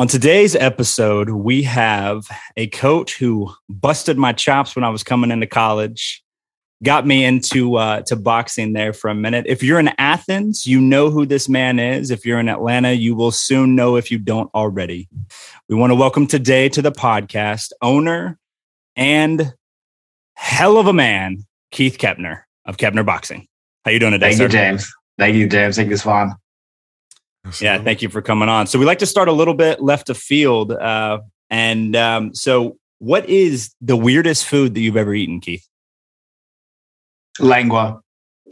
On today's episode, we have a coach who busted my chops when I was coming into college, got me into uh, to boxing there for a minute. If you're in Athens, you know who this man is. If you're in Atlanta, you will soon know if you don't already. We want to welcome today to the podcast owner and hell of a man, Keith Keppner of Keppner Boxing. How you doing today? Thank sir? you, James. Thank you, James. Thank you, Sae'Von. Yeah, thank you for coming on. So we like to start a little bit left of field. Uh, and um, so, what is the weirdest food that you've ever eaten, Keith? Lengua,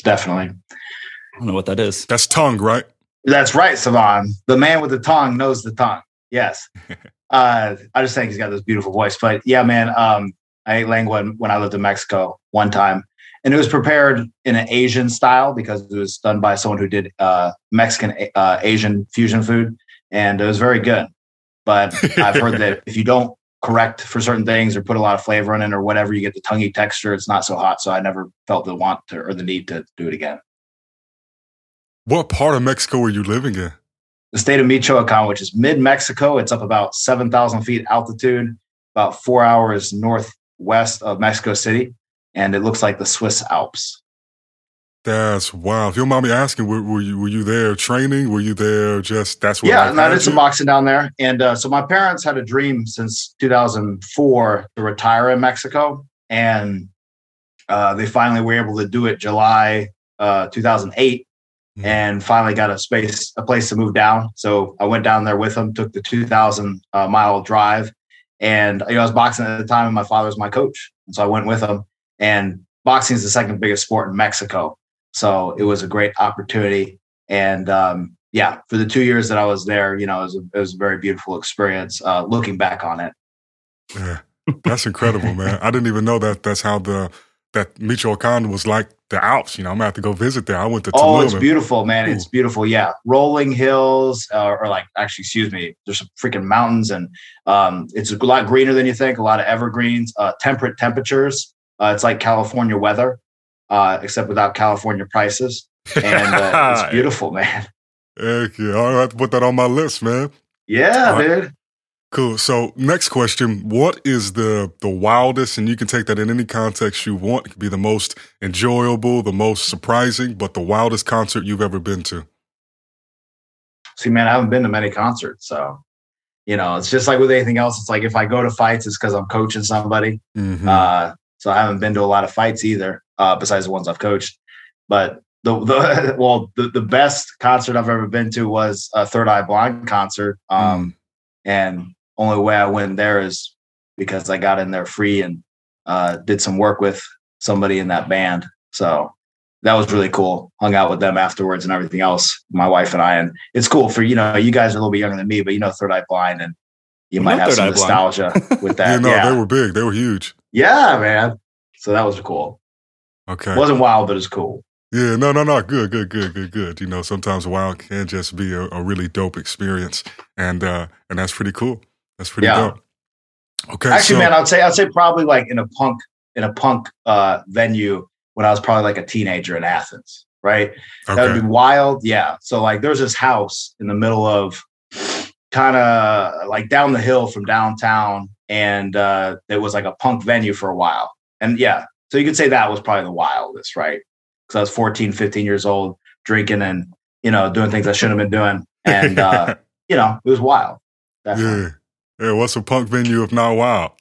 definitely. I don't know what that is. That's tongue, right? That's right, Sae'Von. The man with the tongue knows the tongue. Yes. uh, I just think he's got this beautiful voice. But yeah, man, um, I ate lengua when I lived in Mexico one time. And it was prepared in an Asian style because it was done by someone who did uh, Mexican uh, Asian fusion food. And it was very good. But I've heard that if you don't correct for certain things or put a lot of flavor in it or whatever, you get the tonguey texture. It's not so hot. So I never felt the want to or the need to do it again. What part of Mexico were you living in? The state of Michoacan, which is mid Mexico, it's up about 7,000 feet altitude, about four hours northwest of Mexico City, and it looks like the Swiss Alps. That's wow. If you don't mind me asking, were, were, you were you there training? Were you there just that's what? Yeah, I did some boxing down there, and uh, so my parents had a dream since 2004 to retire in Mexico, and uh, they finally were able to do it July uh, 2008, mm-hmm. and finally got a space, a place to move down. So I went down there with them, took the 2,000 uh, mile drive, and you know, I was boxing at the time, and my father was my coach, and so I went with him. And boxing is the second biggest sport in Mexico. So it was a great opportunity. And um, yeah, for the two years that I was there, you know, it was a, it was a very beautiful experience uh, looking back on it. Yeah, that's incredible, man. I didn't even know that that's how the that Michoacan was like the Alps. You know, I'm gonna have to go visit there. I went to Tulum. Oh, it's beautiful, man. Ooh. It's beautiful. Yeah, rolling hills, uh, or like actually, excuse me. There's some freaking mountains, and um, it's a lot greener than you think. A lot of evergreens, uh, temperate temperatures. Uh, it's like California weather uh, except without California prices. And uh, it's beautiful, man. Heck yeah. I'll have to put that on my list, man. Yeah, right. dude. Cool. So next question. What is the the wildest, and you can take that in any context you want. It could be the most enjoyable, the most surprising, but the wildest concert you've ever been to. See, man, I haven't been to many concerts. So, you know, it's just like with anything else. It's like if I go to fights, it's because I'm coaching somebody. Mm-hmm. Uh, so I haven't been to a lot of fights either, uh, besides the ones I've coached. But the, the well, the, the best concert I've ever been to was a Third Eye Blind concert. Um, mm. And only way I went there is because I got in there free and uh, did some work with somebody in that band. So that was really cool. Hung out with them afterwards and everything else. My wife and I, and it's cool for you know you guys are a little bit younger than me, but you know Third Eye Blind, and you might have some nostalgia with that. yeah, no, yeah. they were big. They were huge. Yeah, man. So that was cool. Okay. It wasn't wild, but it's cool. Yeah, no, no, no. Good, good, good, good, good. You know, sometimes wild can just be a, a really dope experience, and uh and that's pretty cool. That's pretty yeah. dope. Okay. Actually, so, man, I'd say I'd say probably like in a punk in a punk uh venue when I was probably like a teenager in Athens, right? Okay. That would be wild. Yeah. So like there's this house in the middle of kind of like down the hill from downtown and uh, it was like a punk venue for a while. And yeah, so you could say that was probably the wildest, right? Because I was 14, 15 years old, drinking and you know doing things I shouldn't have been doing, and uh, you know it was wild. Definitely. Yeah, yeah. What's a punk venue if not wild?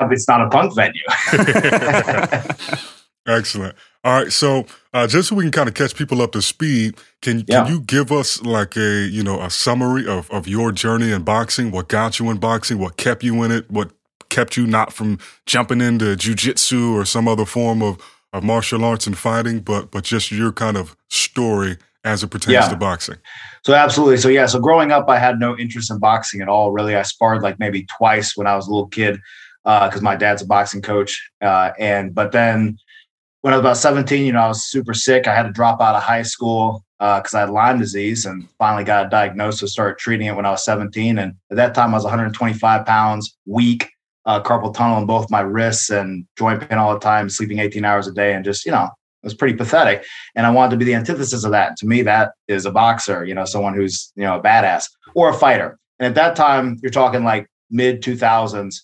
It's not a punk venue. Excellent. All right, so uh, just so we can kind of catch people up to speed, can yeah. can you give us like a you know a summary of of your journey in boxing? What got you in boxing? What kept you in it? What kept you not from jumping into jujitsu or some other form of of martial arts and fighting, but but just your kind of story as it pertains yeah. to boxing. So absolutely. So yeah. So growing up, I had no interest in boxing at all. Really, I sparred like maybe twice when I was a little kid because uh, my dad's a boxing coach. Uh, and but then when I was about 17, you know, I was super sick. I had to drop out of high school because uh, I had Lyme disease and finally got a diagnosis, started treating it when I was 17. And at that time, I was 125 pounds, weak, uh, carpal tunnel in both my wrists and joint pain all the time, sleeping 18 hours a day. And just, you know, it was pretty pathetic. And I wanted to be the antithesis of that. To me, that is a boxer, you know, someone who's, you know, a badass or a fighter. And at that time, you're talking like mid 2000s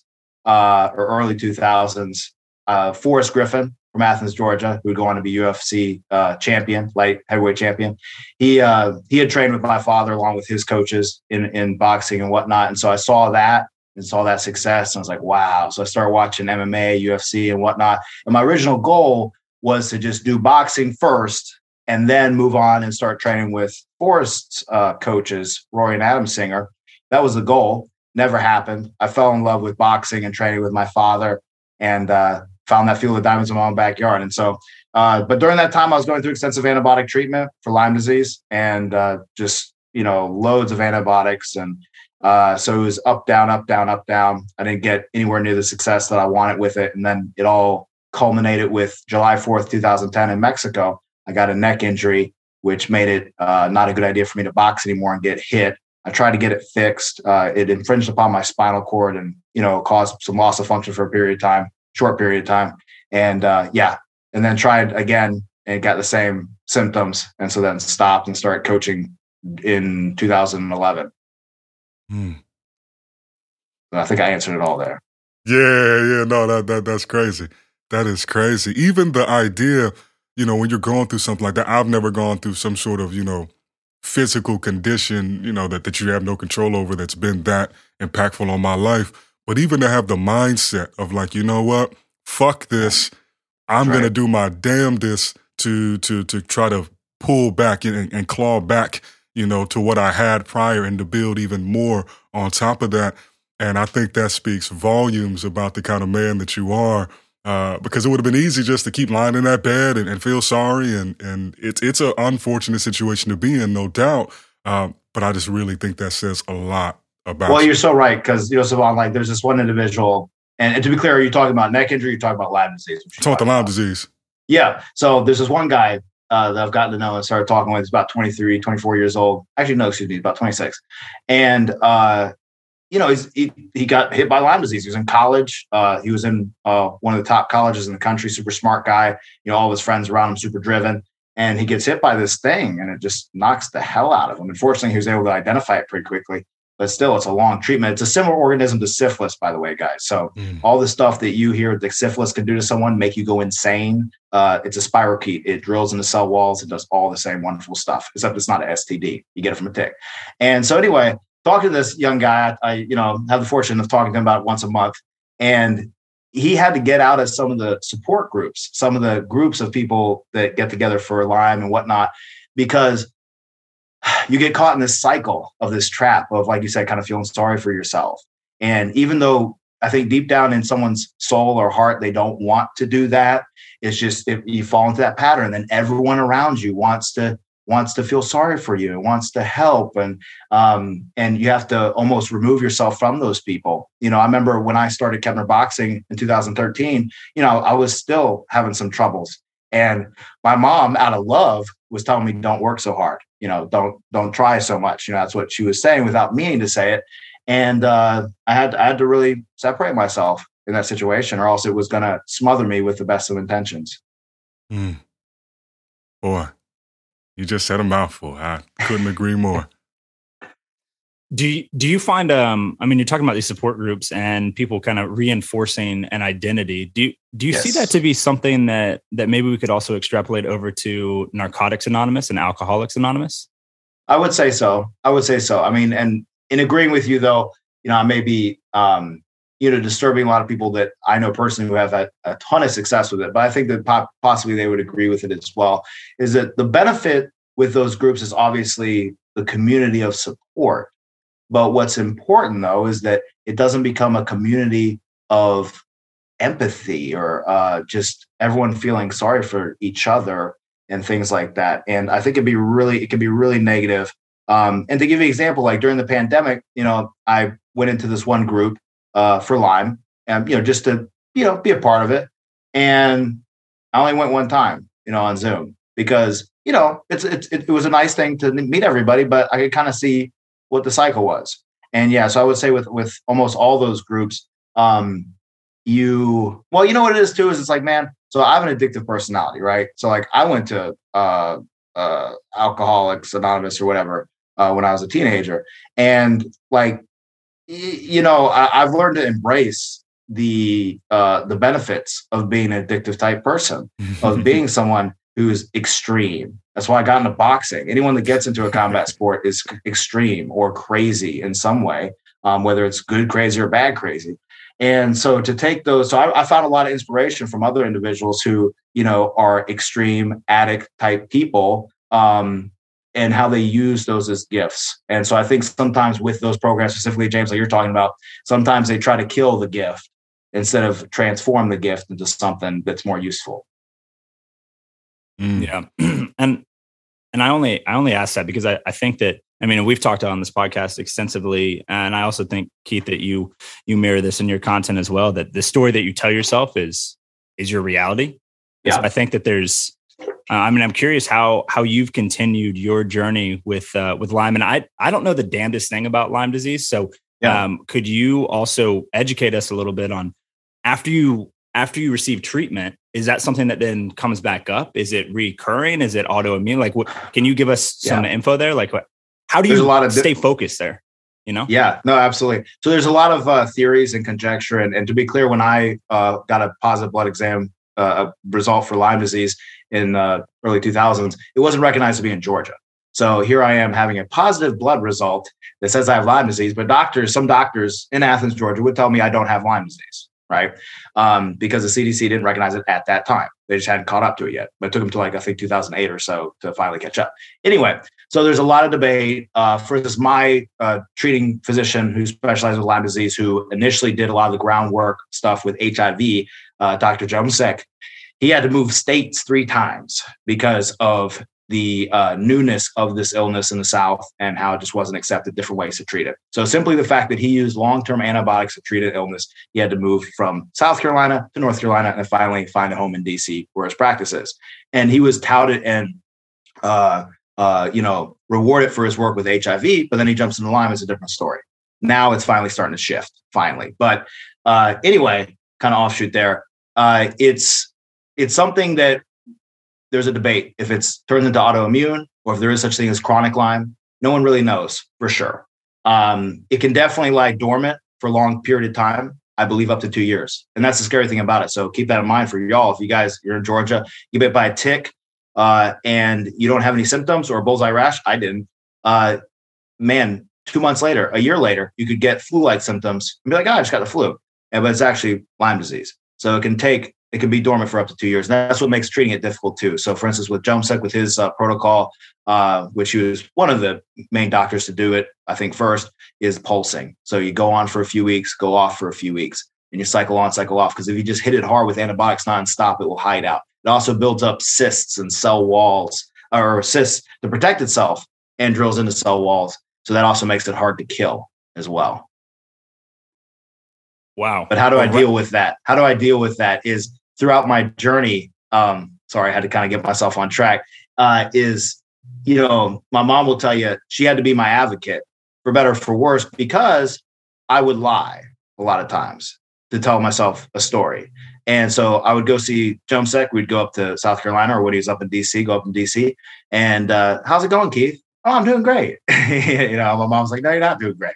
uh, or early 2000s. Uh, Forrest Griffin from Athens, Georgia, who would go on to be UFC uh, champion, light heavyweight champion. He uh, he had trained with my father along with his coaches in in boxing and whatnot, and so I saw that and saw that success, and I was like, wow. So I started watching MMA, UFC, and whatnot. And my original goal was to just do boxing first, and then move on and start training with Forrest's uh, coaches, Rory and Adam Singer. That was the goal. Never happened. I fell in love with boxing and training with my father, and uh, found that field of diamonds in my own backyard. And so, uh, but during that time, I was going through extensive antibiotic treatment for Lyme disease and uh, just, you know, loads of antibiotics. And uh, so it was up, down, up, down, up, down. I didn't get anywhere near the success that I wanted with it. And then it all culminated with July 4th, 2010 in Mexico. I got a neck injury, which made it uh, not a good idea for me to box anymore and get hit. I tried to get it fixed. Uh, it infringed upon my spinal cord and, you know, caused some loss of function for a period of time short period of time. And uh, yeah, and then tried again and got the same symptoms. And so then stopped and started coaching in 2011. Hmm. I think I answered it all there. Yeah, yeah, no, that, that that's crazy. That is crazy. Even the idea, you know, when you're going through something like that, I've never gone through some sort of, you know, physical condition, you know, that, that you have no control over that's been that impactful on my life. But even to have the mindset of like, you know what, fuck this, I'm right. gonna do my damnedest to to to try to pull back and, and claw back, you know, to what I had prior and to build even more on top of that. And I think that speaks volumes about the kind of man that you are. Uh, because it would have been easy just to keep lying in that bed and, and feel sorry, and and it's it's an unfortunate situation to be in, no doubt. Um, but I just really think that says a lot about. Well, you're so right because you know, Sae'Von, like there's this one individual, and, and, to be clear, are you talking about neck injury? You're talking about Lyme disease. Talking about Lyme disease. Yeah. So there's this one guy uh, that I've gotten to know and started talking with. He's about 23, 24 years old. Actually, no, excuse me, about 26. And uh, you know, he's, he he got hit by Lyme disease. He was in college. Uh, he was in uh, one of the top colleges in the country. Super smart guy. You know, all of his friends around him super driven. And he gets hit by this thing, and it just knocks the hell out of him. Unfortunately, he was able to identify it pretty quickly but still it's a long treatment. It's a similar organism to syphilis, by the way, guys. So mm. all the stuff that you hear that syphilis can do to someone, make you go insane. Uh, it's a spirochete. It drills into cell walls. It does all the same wonderful stuff, except it's not an STD. You get it from a tick. And so anyway, talking to this young guy, I, you know have the fortune of talking to him about once a month, and he had to get out of some of the support groups, some of the groups of people that get together for Lyme and whatnot, because you get caught in this cycle of this trap of, like you said, kind of feeling sorry for yourself. And even though I think deep down in someone's soul or heart, they don't want to do that. It's just if you fall into that pattern, then everyone around you wants to wants to feel sorry for you and wants to help and um, and you have to almost remove yourself from those people you know i remember when i started keppner boxing in 2013 you know i was still having some troubles and my mom out of love was telling me don't work so hard you know, don't don't try so much. You know, that's what she was saying without meaning to say it. And uh, I had I had to really separate myself in that situation, or else it was going to smother me with the best of intentions. Mm. Boy, you just said a mouthful. I couldn't agree more. Do you, do you find um I mean you're talking about these support groups and people kind of reinforcing an identity. Do you do you yes. see that to be something that that maybe we could also extrapolate over to Narcotics Anonymous and Alcoholics Anonymous? I would say so. I would say so. I mean, and in agreeing with you though, you know, I may be um, you know, disturbing a lot of people that I know personally who have had a ton of success with it, but I think that possibly they would agree with it as well. Is that the benefit with those groups is obviously the community of support but what's important though is that it doesn't become a community of empathy or uh, just everyone feeling sorry for each other and things like that. And I think it'd be really, it can be really negative. Um, and to give you an example, like during the pandemic, you know, I went into this one group uh, for Lyme, and you know, just to you know be a part of it. And I only went one time, you know, on Zoom because you know it's, it's it, it was a nice thing to meet everybody, but I could kind of see what the cycle was. And yeah, so I would say with with almost all those groups, um, you well, you know what it is too is it's like man. So I have an addictive personality, right? So like I went to uh, uh, Alcoholics Anonymous or whatever uh, when I was a teenager. And like, you know, I, have learned to embrace the uh, the benefits of being an addictive type person, of being someone who's extreme. That's why I got into boxing. Anyone that gets into a combat sport is extreme or crazy in some way, um, whether it's good crazy or bad crazy. And so to take those, so I, I, found a lot of inspiration from other individuals who, you know, are extreme addict type people um, and how they use those as gifts. And so I think sometimes with those programs, specifically, James, like you're talking about, sometimes they try to kill the gift instead of transform the gift into something that's more useful. Mm. Yeah. and and I only I only ask that because I, I think that I mean we've talked on this podcast extensively, and I also think Keith that you you mirror this in your content as well. That the story that you tell yourself is is your reality. Yeah, so I think that there's. Uh, I mean, I'm curious how how you've continued your journey with uh, with Lyme, and I I don't know the damnedest thing about Lyme disease. So, yeah. um, could you also educate us a little bit on after you after you receive treatment? is that something that then comes back up? Is it recurring? Is it autoimmune? Like, what can you give us some yeah. info there? Like, what, how do you a lot of stay focused there? You know? Yeah, no, absolutely. So there's a lot of uh, theories and conjecture. And, and to be clear, when I uh, got a positive blood exam uh, result for Lyme disease in uh, early 2000s, it wasn't recognized to be in Georgia. So here I am having a positive blood result that says I have Lyme disease, but doctors, some doctors in Athens, Georgia, would tell me I don't have Lyme disease right? Um, because the CDC didn't recognize it at that time. They just hadn't caught up to it yet. But it took them to like I think 2008 or so to finally catch up. Anyway, so there's a lot of debate. Uh, for this, my uh, treating physician who specializes with Lyme disease, who initially did a lot of the groundwork stuff with HIV, uh, Dr. Jemsek, he had to move states three times because of the uh, newness of this illness in the South and how it just wasn't accepted, different ways to treat it. So simply the fact that he used long-term antibiotics to treat an illness, he had to move from South Carolina to North Carolina and finally find a home in DC where his practice is. And he was touted and uh, uh, you know rewarded for his work with HIV, but then he jumps into Lyme is a different story. Now it's finally starting to shift, finally. But uh, anyway, kind of offshoot there. Uh, it's it's something that there's a debate if it's turns into autoimmune or if there is such thing as chronic Lyme. No one really knows for sure. Um, it can definitely lie dormant for a long period of time. I believe up to two years, and that's the scary thing about it. So keep that in mind for y'all. If you guys you're in Georgia, you bit by a tick, uh, and you don't have any symptoms or bullseye rash. I didn't. Uh, man, two months later, a year later, you could get flu-like symptoms and be like, "Oh, I just got the flu," but it's actually Lyme disease. So it can take it can be dormant for up to two years. And that's what makes treating it difficult too. So, for instance, with Jemsek, with his uh, protocol, uh, which he was one of the main doctors to do it, I think first is pulsing. So you go on for a few weeks, go off for a few weeks, and you cycle on, cycle off. Because if you just hit it hard with antibiotics nonstop, it will hide out. It also builds up cysts and cell walls, or cysts to protect itself, and drills into cell walls. So that also makes it hard to kill as well. Wow. But how do I deal with that? How do I deal with that? Is throughout my journey, um, sorry, I had to kind of get myself on track, uh, is, you know, my mom will tell you she had to be my advocate for better for worse because I would lie a lot of times to tell myself a story. And so I would go see Jemsek. We'd go up to South Carolina or when he was up in DC, go up in DC. And uh, how's it going, Keith? Oh, I'm doing great. you know, my mom's like, no, you're not doing great.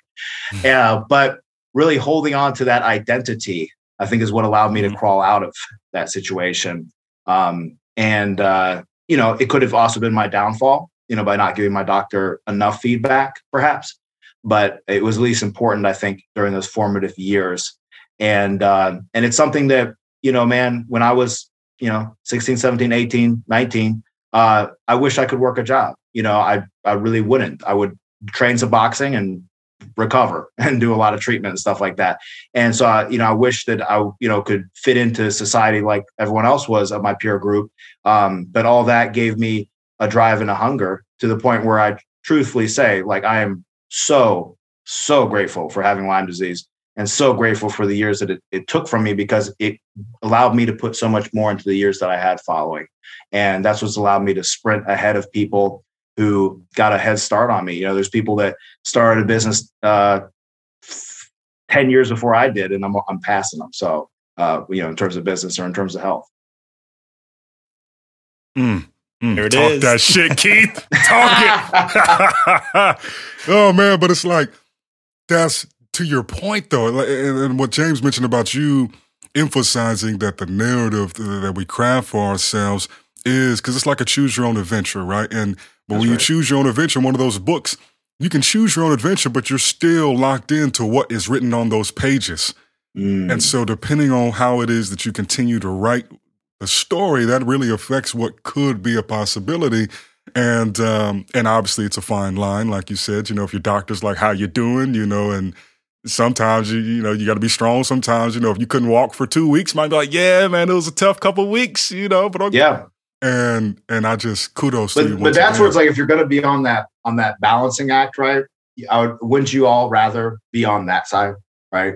Yeah, uh, but really holding on to that identity I think is what allowed me to mm-hmm. crawl out of that situation. Um, and uh, you know, it could have also been my downfall, you know, by not giving my doctor enough feedback, perhaps. But it was at least important, I think, during those formative years. And uh, and it's something that you know, man, when I was you know 16, 17, 18, 19, uh, I wish I could work a job. You know, I I really wouldn't. I would train some boxing and recover and do a lot of treatment and stuff like that. And so, I, you know, I wish that I, you know, could fit into society like everyone else was of my peer group. Um, but all that gave me a drive and a hunger to the point where I truthfully say, like, I am so, so grateful for having Lyme disease and so grateful for the years that it, it took from me because it allowed me to put so much more into the years that I had following. And that's what's allowed me to sprint ahead of people who got a head start on me. You know, there's people that started a business uh, 10 years before I did, and I'm, I'm passing them. So, uh, you know, in terms of business or in terms of health. Mm, Mm, there it talk is. that shit, Keith. Talk it. oh man, but it's like that's to your point though, and what James mentioned about you emphasizing that the narrative that we craft for ourselves is because it's like a choose your own adventure, right? And when right. you choose your own adventure, one of those books, you can choose your own adventure, but you're still locked into what is written on those pages. Mm. And so, depending on how it is that you continue to write the story, that really affects what could be a possibility. And um, and obviously, it's a fine line, like you said. You know, if your doctor's like, "How you doing?" You know, and sometimes you you know you got to be strong. Sometimes you know if you couldn't walk for two weeks, might be like, "Yeah, man, it was a tough couple weeks." You know, but okay. yeah, and and I just kudos but, to you. But that's where it's like if you're going to be on that on that balancing act, right? I would, wouldn't you all rather be on that side, right?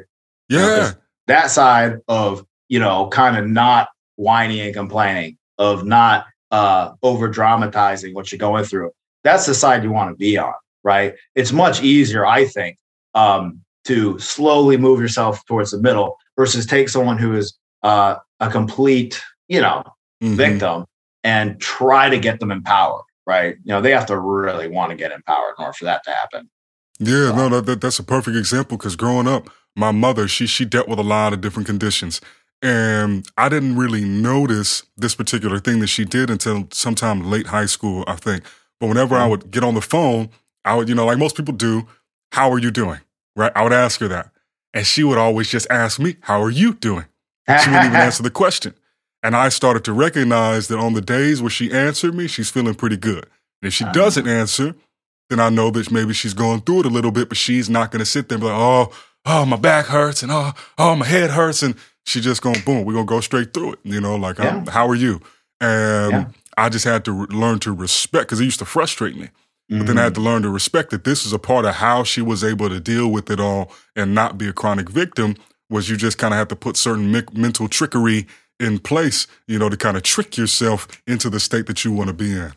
Yeah, that side of you know kind of not whining and complaining, of not uh over dramatizing what you're going through. That's the side you want to be on, right? It's much easier, I think, um, to slowly move yourself towards the middle versus take someone who is uh, a complete, you know, mm-hmm. victim and try to get them empowered, right? You know, they have to really want to get empowered in order for that to happen. Yeah, so. no, that, that's a perfect example because growing up, my mother, she she dealt with a lot of different conditions. And I didn't really notice this particular thing that she did until sometime late high school, I think. But whenever mm-hmm. I would get on the phone, I would, you know, like most people do, how are you doing? Right? I would ask her that. And she would always just ask me, how are you doing? She wouldn't even answer the question. And I started to recognize that on the days where she answered me, she's feeling pretty good. And if she uh-huh. doesn't answer, then I know that maybe she's going through it a little bit, but she's not going to sit there and be like, oh, oh, my back hurts and oh, oh, my head hurts. And she's just going, boom, we're going to go straight through it. You know, like, yeah. how are you? And yeah. I just had to re- learn to respect because it used to frustrate me. Mm-hmm. But then I had mm-hmm. to learn to respect that this is a part of how she was able to deal with it all and not be a chronic victim was you just kind of have to put certain me- mental trickery in place, you know, to kind of trick yourself into the state that you want to be in.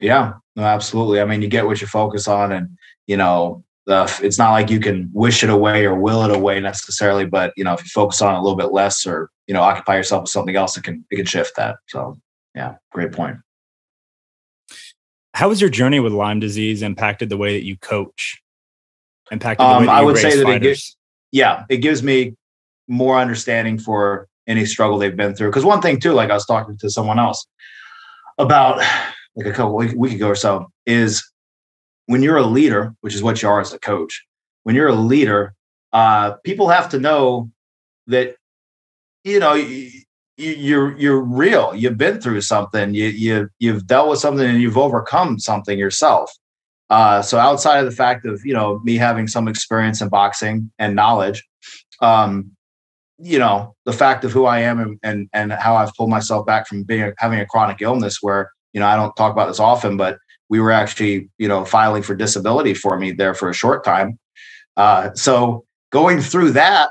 Yeah, no, absolutely. I mean, you get what you focus on, and you know, uh, it's not like you can wish it away or will it away necessarily, but you know, if you focus on it a little bit less, or you know, occupy yourself with something else, it can it can shift that. So, yeah, great point. How has your journey with Lyme disease impacted the way that you coach? Impacted the um, way that I would say that it gives, yeah, it gives me more understanding for any struggle they've been through. Because one thing too, like I was talking to someone else about like a couple week, week ago or so, is when you're a leader, which is what you are as a coach. When you're a leader, uh, people have to know that you know you, you're you're real. You've been through something. You you you've dealt with something and you've overcome something yourself. Uh, so outside of the fact of you know me having some experience in boxing and knowledge, um, you know the fact of who I am and and, and how I've pulled myself back from being having a chronic illness where you know I don't talk about this often, but we were actually you know filing for disability for me there for a short time. Uh, so going through that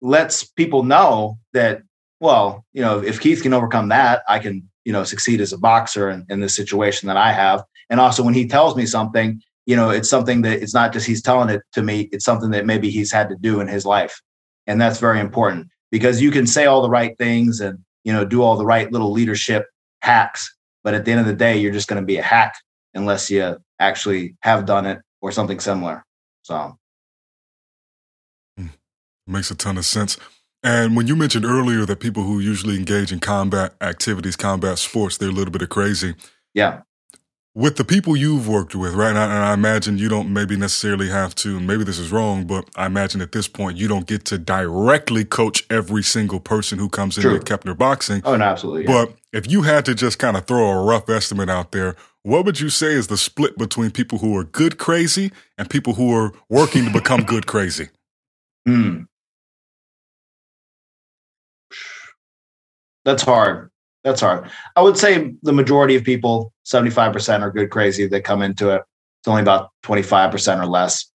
lets people know that well you know if Keith can overcome that, I can you know succeed as a boxer in, in this situation that I have. And also when he tells me something, you know it's something that it's not just he's telling it to me; it's something that maybe he's had to do in his life and that's very important because you can say all the right things and you know do all the right little leadership hacks but at the end of the day you're just going to be a hack unless you actually have done it or something similar. So. Hmm. makes a ton of sense. And when you mentioned earlier that people who usually engage in combat activities combat sports they're a little bit of crazy. Yeah with the people you've worked with, right? And I, and I, imagine you don't maybe necessarily have to, and maybe this is wrong, but I imagine at this point you don't get to directly coach every single person who comes into Keppner Boxing. Oh, no, absolutely. Yeah. But if you had to just kind of throw a rough estimate out there, what would you say is the split between people who are good crazy and people who are working to become good crazy? Hmm. That's hard. That's hard. I would say the majority of people, 75% are good crazy that come into it. It's only about 25% or less.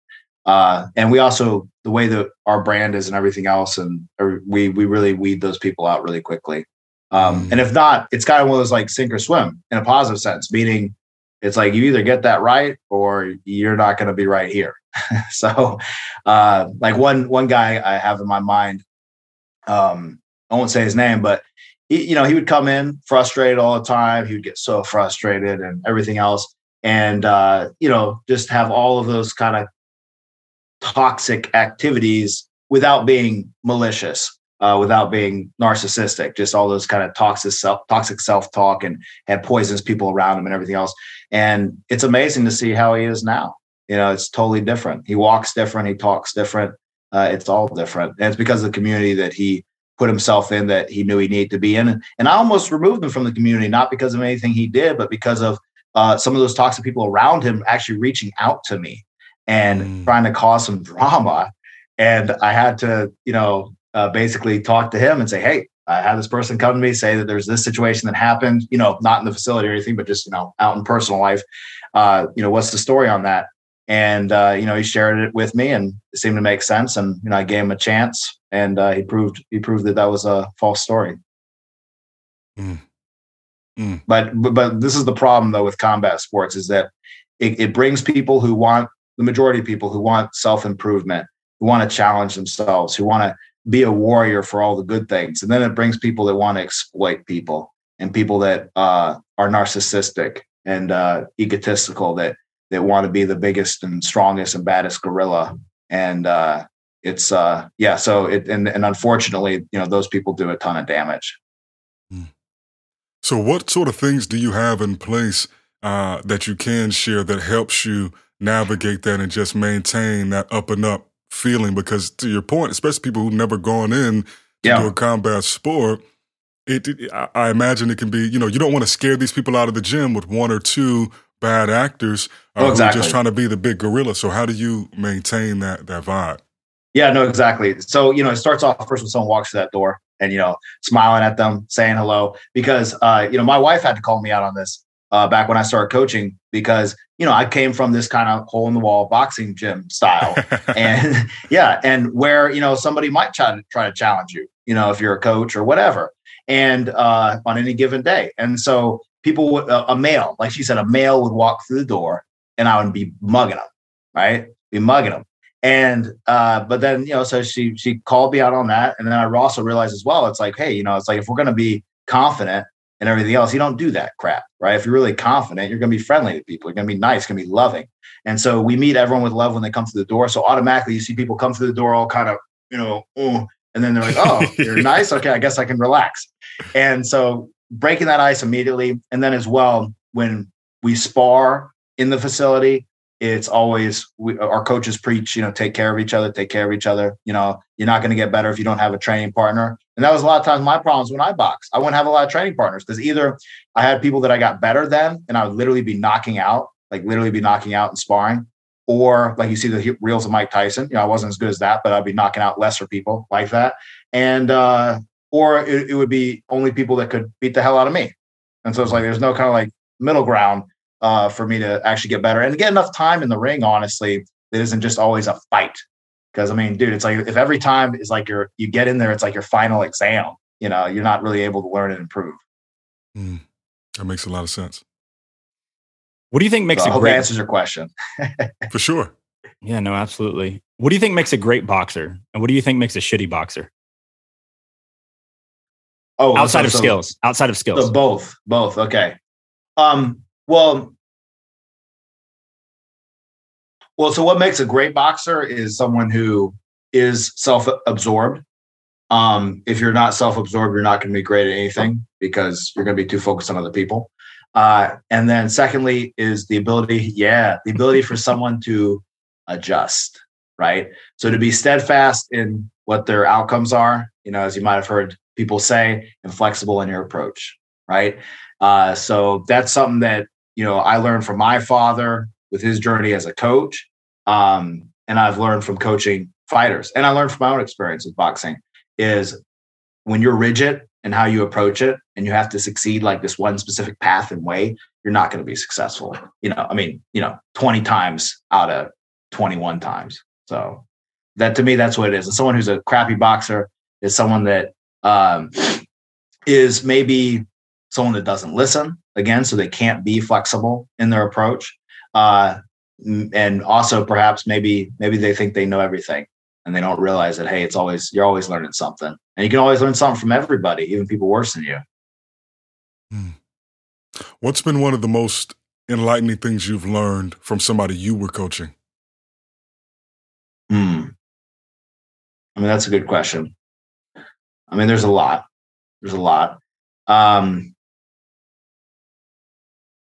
Uh, and we also, the way that our brand is and everything else, and we we really weed those people out really quickly. Um, mm. And if not, it's kind of one of those like sink or swim in a positive sense, meaning it's like you either get that right or you're not going to be right here. so, uh, like one one guy I have in my mind, um, I won't say his name, but he, you know, he would come in frustrated all the time. He would get so frustrated and everything else. And, uh, you know, just have all of those kind of toxic activities without being malicious. Uh, without being narcissistic, just all those kind of toxic self toxic self talk and had poisons people around him and everything else. And it's amazing to see how he is now. You know, it's totally different. He walks different. He talks different. Uh, it's all different. And it's because of the community that he put himself in that he knew he needed to be in. And I almost removed him from the community, not because of anything he did, but because of uh, some of those toxic people around him actually reaching out to me and mm. trying to cause some drama. And I had to, you know, uh, basically talk to him and say, hey, I had this person come to me say that there's this situation that happened, you know, not in the facility or anything, but just, you know, out in personal life. Uh, you know, what's the story on that? And, uh, you know, he shared it with me and it seemed to make sense. And, you know, I gave him a chance and uh, he proved, he proved that that was a false story. Mm. Mm. But, but, but this is the problem though with combat sports is that it, it brings people who want the majority of people who want self-improvement, who want to challenge themselves, who want to be a warrior for all the good things. And then it brings people that want to exploit people and people that uh, are narcissistic and uh, egotistical that that want to be the biggest and strongest and baddest gorilla. And uh, it's uh, yeah. So it and and unfortunately, you know, those people do a ton of damage. Hmm. So, what sort of things do you have in place uh, that you can share that helps you navigate that and just maintain that up and up feeling? Because to your point, especially people who've never gone in to yeah. do a combat sport, it, it, I imagine it can be, you know, you don't want to scare these people out of the gym with one or two bad actors uh, oh, exactly. who are just trying to be the big gorilla. So how do you maintain that that vibe? Yeah, no, exactly. So you know, it starts off first when someone walks through that door and you know, smiling at them, saying hello. Because uh, you know, my wife had to call me out on this uh, back when I started coaching because you know I came from this kind of hole in the wall boxing gym style, and yeah, and where you know somebody might try to try to challenge you, you know, if you're a coach or whatever, and uh, on any given day, and so people would a male, like she said, a male would walk through the door, and I would be mugging them, right, be mugging them. And uh, but then you know, so she she called me out on that, and then I also realized as well, it's like, hey, you know, it's like if we're going to be confident and everything else. You don't do that crap, right? If you're really confident, you're going to be friendly to people. You're going to be nice, going to be loving. And so we meet everyone with love when they come through the door. So automatically you see people come through the door all kind of, you know, oh, and then they're like, oh, you're nice. Okay, I guess I can relax. And so breaking that ice immediately. And then as well, when we spar in the facility, it's always we, our coaches preach, you know, take care of each other, take care of each other. You know, you're not going to get better if you don't have a training partner. And that was a lot of times my problems when I boxed. I wouldn't have a lot of training partners because either I had people that I got better than, and I would literally be knocking out, like literally be knocking out and sparring, or like you see the reels of Mike Tyson. You know, I wasn't as good as that, but I'd be knocking out lesser people like that. And uh, or it, it would be only people that could beat the hell out of me. And so it's like there's no kind of like middle ground uh, for me to actually get better and to get enough time in the ring. Honestly, it isn't just always a fight. Because I mean, dude, it's like if every time is like your you get in there, it's like your final exam. You know, you're not really able to learn and improve. Mm, that makes a lot of sense. What do you think makes so a great answers your question? For sure. Yeah, no, absolutely. What do you think makes a great boxer, and what do you think makes a shitty boxer? Oh, outside so, of so, skills, outside of skills. So both, both. Okay. Um, well, well, so what makes a great boxer is someone who is self-absorbed. Um, if you're not self-absorbed, you're not going to be great at anything because you're going to be too focused on other people. Uh, and then secondly is the ability, yeah, the ability for someone to adjust, right? So to be steadfast in what their outcomes are, you know, as you might have heard people say, and flexible in your approach, right? Uh, so that's something that you know, I learned from my father with his journey as a coach. Um, and I've learned from coaching fighters. And I learned from my own experience with boxing is when you're rigid and how you approach it and you have to succeed like this one specific path and way, you're not going to be successful. You know, I mean, you know, 20 times out of 21 times. So that to me, that's what it is. And someone who's a crappy boxer is someone that um, is maybe someone that doesn't listen again, so they can't be flexible in their approach. Uh, and also perhaps maybe maybe they think they know everything and they don't realize that hey, it's always you're always learning something, and you can always learn something from everybody, even people worse than you. Hmm. What's been one of the most enlightening things you've learned from somebody you were coaching? Hmm. I mean, that's a good question. I mean, there's a lot. There's a lot. Um,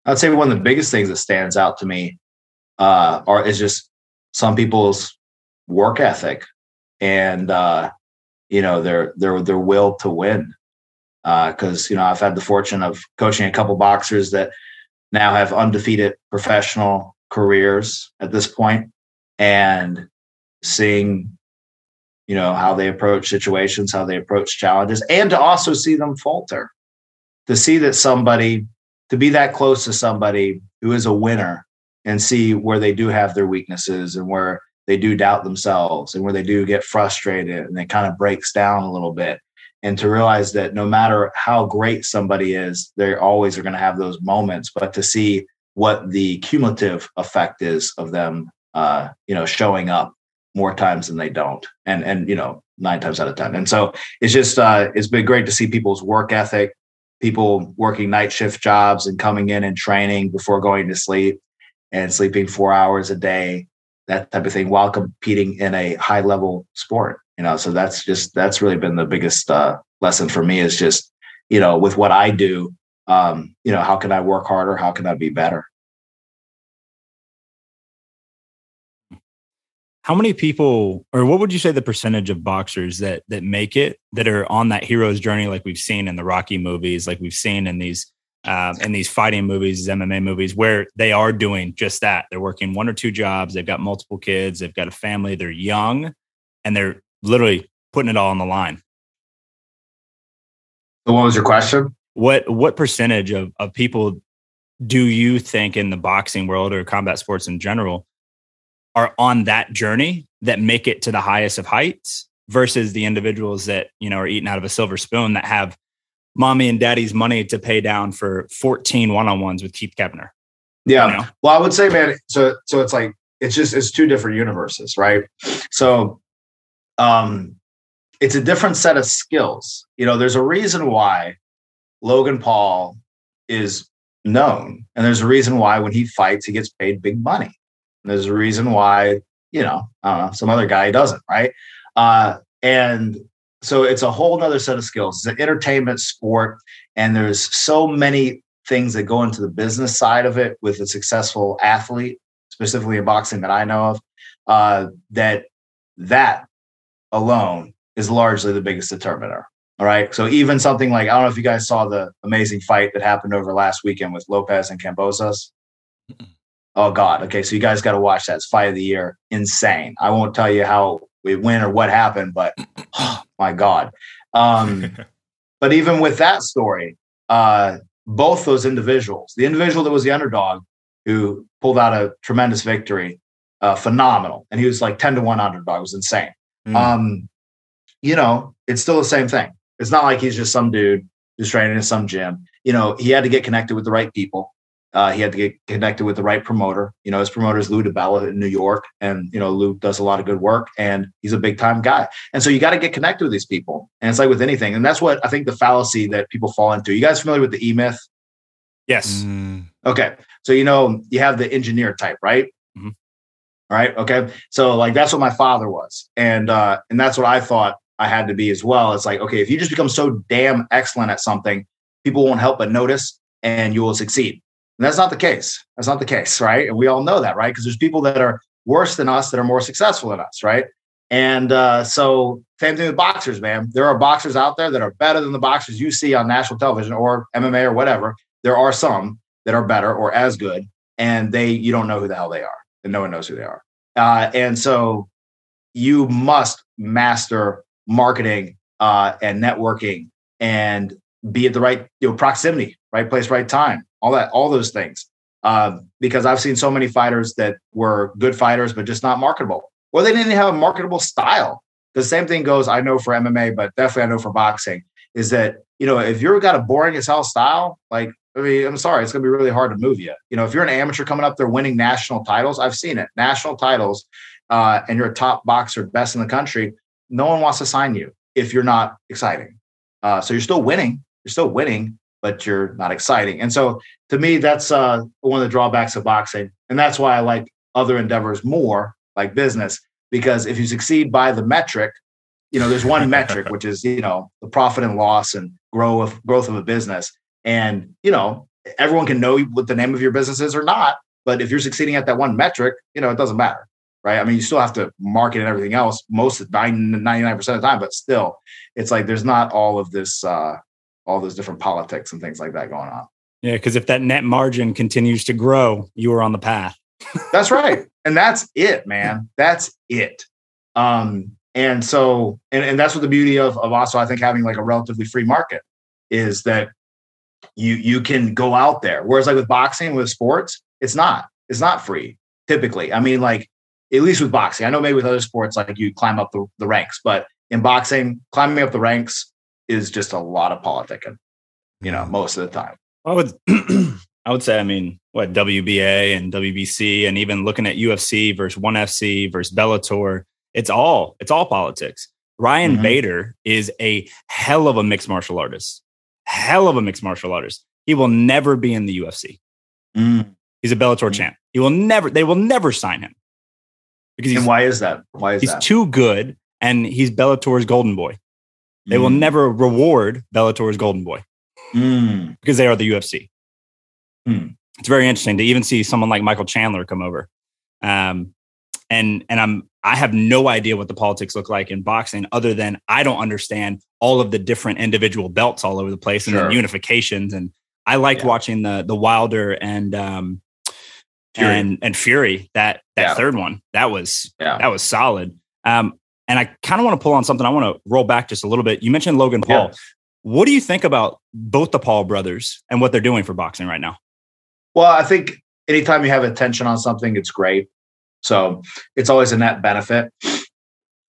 I'd say one of the biggest things that stands out to me uh, are is just some people's work ethic and uh, you know their their their will to win. Because uh, you know I've had the fortune of coaching a couple boxers that now have undefeated professional careers at this point, and seeing you know how they approach situations, how they approach challenges, and to also see them falter. To see that somebody to be that close to somebody who is a winner and see where they do have their weaknesses and where they do doubt themselves and where they do get frustrated and it kind of breaks down a little bit. And to realize that no matter how great somebody is they always are going to have those moments but to see what the cumulative effect is of them uh, you know showing up more times than they don't and and you know nine times out of ten. And so it's just uh, it's been great to see people's work ethic people working night shift jobs and coming in and training before going to sleep and sleeping four hours a day, that type of thing, while competing in a high level sport. You know, so that's just that's really been the biggest uh, lesson for me is just you know with what I do, um, you know, how can I work harder? How can I be better? How many people or what would you say the percentage of boxers that that make it that are on that hero's journey like we've seen in the rocky movies like we've seen in these um, in these fighting movies these mma movies where they are doing just that? They're working one or two jobs they've got multiple kids they've got a family they're young and they're literally putting it all on the line. So what was your question? What what percentage of, of people do you think in the boxing world or combat sports in general are on that journey that make it to the highest of heights versus the individuals that you know are eating out of a silver spoon that have mommy and daddy's money to pay down for 14 one-on-ones with Keith Keppner. Yeah. You know? Well, I would say, man, so so it's like it's just it's two different universes, right? So um it's a different set of skills. You know, there's a reason why Logan Paul is known, and there's a reason why when he fights, he gets paid big money. There's a reason why, you know, know, some other guy doesn't, right? Uh, and so it's a whole other set of skills. It's an entertainment sport, and there's so many things that go into the business side of it with a successful athlete, specifically in boxing that I know of, uh, that that alone is largely the biggest determiner. All right. So even something like I don't know if you guys saw the amazing fight that happened over last weekend with Lopez and Kambosos. Oh God. Okay, so you guys got to watch that. It's fight of the year. Insane. I won't tell you how we win or what happened, but oh, my God. Um, but even with that story, uh, both those individuals, the individual that was the underdog who pulled out a tremendous victory, uh, phenomenal, and he was like ten to one underdog. It was insane. Mm. Um, you know, it's still the same thing. It's not like he's just some dude who's training in some gym. You know, he had to get connected with the right people. Uh, he had to get connected with the right promoter. You know, his promoter is Lou DiBella in New York, and you know Lou does a lot of good work, and he's a big time guy. And so you got to get connected with these people. And it's like with anything, and that's what I think the fallacy that people fall into. You guys familiar with the E Myth? Yes. Mm. Okay, so you know you have the engineer type, right? Mm-hmm. Right. Okay. So like that's what my father was, and uh, and that's what I thought I had to be as well. It's like okay, if you just become so damn excellent at something, people won't help but notice, and you will succeed and that's not the case. That's not the case, right? And we all know that, right? Because there's people that are worse than us that are more successful than us, right? And uh, so, same thing with boxers, man. There are boxers out there that are better than the boxers you see on national television or MMA or whatever. There are some that are better or as good, and they you don't know who the hell they are, and no one knows who they are. Uh, and so, you must master marketing uh, and networking and be at the right you know proximity, right place, right time all that, all those things. Uh, because I've seen so many fighters that were good fighters, but just not marketable. Or they didn't have a marketable style. The same thing goes, I know for MMA, but definitely I know for boxing, is that, you know, if you've got a boring as hell style, like, I mean, I'm sorry, it's going to be really hard to move you. You know, if you're an amateur coming up there winning national titles, I've seen it, national titles, uh, and you're a top boxer, best in the country, no one wants to sign you if you're not exciting. Uh, so you're still winning. You're still winning, but you're not exciting. And so to me, that's uh, one of the drawbacks of boxing. And that's why I like other endeavors more, like business, because if you succeed by the metric, you know, there's one metric, which is, you know, the profit and loss and grow of growth of a business. And, you know, everyone can know what the name of your business is or not. But if you're succeeding at that one metric, you know, it doesn't matter. Right. I mean, you still have to market and everything else most 99% of the time, but still, it's like there's not all of this uh all those different politics and things like that going on. Yeah, because if that net margin continues to grow, you are on the path. that's right. And that's it, man. That's it. Um, and so, and, and that's what the beauty of, of also, I think, having like a relatively free market is that you you can go out there. Whereas like with boxing, with sports, it's not. It's not free typically. I mean, like at least with boxing. I know maybe with other sports, like you climb up the, the ranks, but in boxing, climbing up the ranks is just a lot of politicking, you know, most of the time. I would I would say, I mean, what WBA and WBC and even looking at UFC versus ONE FC versus Bellator, it's all it's all politics. Ryan mm-hmm. Bader is a hell of a mixed martial artist. Hell of a mixed martial artist. He will never be in the UFC. Mm. He's a Bellator mm. champ. He will never, they will never sign him. Because and why is that? Why is he's that? too good and he's Bellator's golden boy. They mm. will never reward Bellator's golden boy mm. because they are the UFC. Mm. It's very interesting to even see someone like Michael Chandler come over. Um, and and I'm I have no idea what the politics look like in boxing other than I don't understand all of the different individual belts all over the place and sure. then unifications and I liked yeah. watching the the Wilder and um Fury. and and Fury that that yeah. third one that was yeah. that was solid um and I kind of want to pull on something. I want to roll back just a little bit. You mentioned Logan Paul. What do you think about both the Paul brothers and what they're doing for boxing right now? Well I think anytime you have attention on something it's great. So it's always a net benefit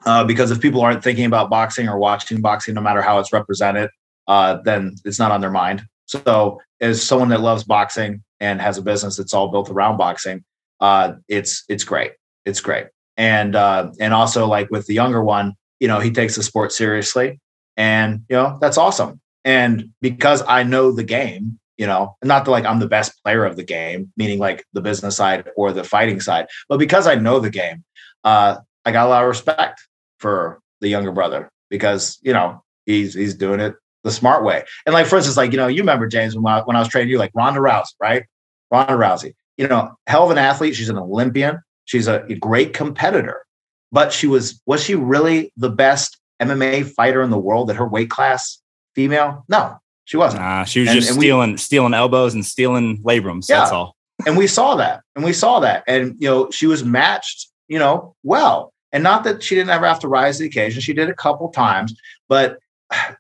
uh, because if people aren't thinking about boxing or watching boxing, no matter how it's represented, uh, then it's not on their mind. So, as someone that loves boxing and has a business that's all built around boxing, uh, it's it's great. It's great, and uh, and also like with the younger one, you know, he takes the sport seriously, and you know that's awesome. And because I know the game, you know, not that like I'm the best player of the game, meaning like the business side or the fighting side, but because I know the game, uh, I got a lot of respect for the younger brother because you know he's he's doing it the smart way. And like for instance, like you know, you remember James when I, when I was training you, like Ronda Rousey, right? Ronda Rousey, you know, hell of an athlete. She's an Olympian. She's a, a great competitor, but she was was she really the best MMA fighter in the world at her weight class? Female? No, she wasn't. Nah, she was and, just and stealing, we, stealing elbows and stealing labrums. Yeah. That's all. And we saw that. And we saw that. And you know, she was matched, you know, well. And not that she didn't ever have to rise to the occasion. She did a couple times, but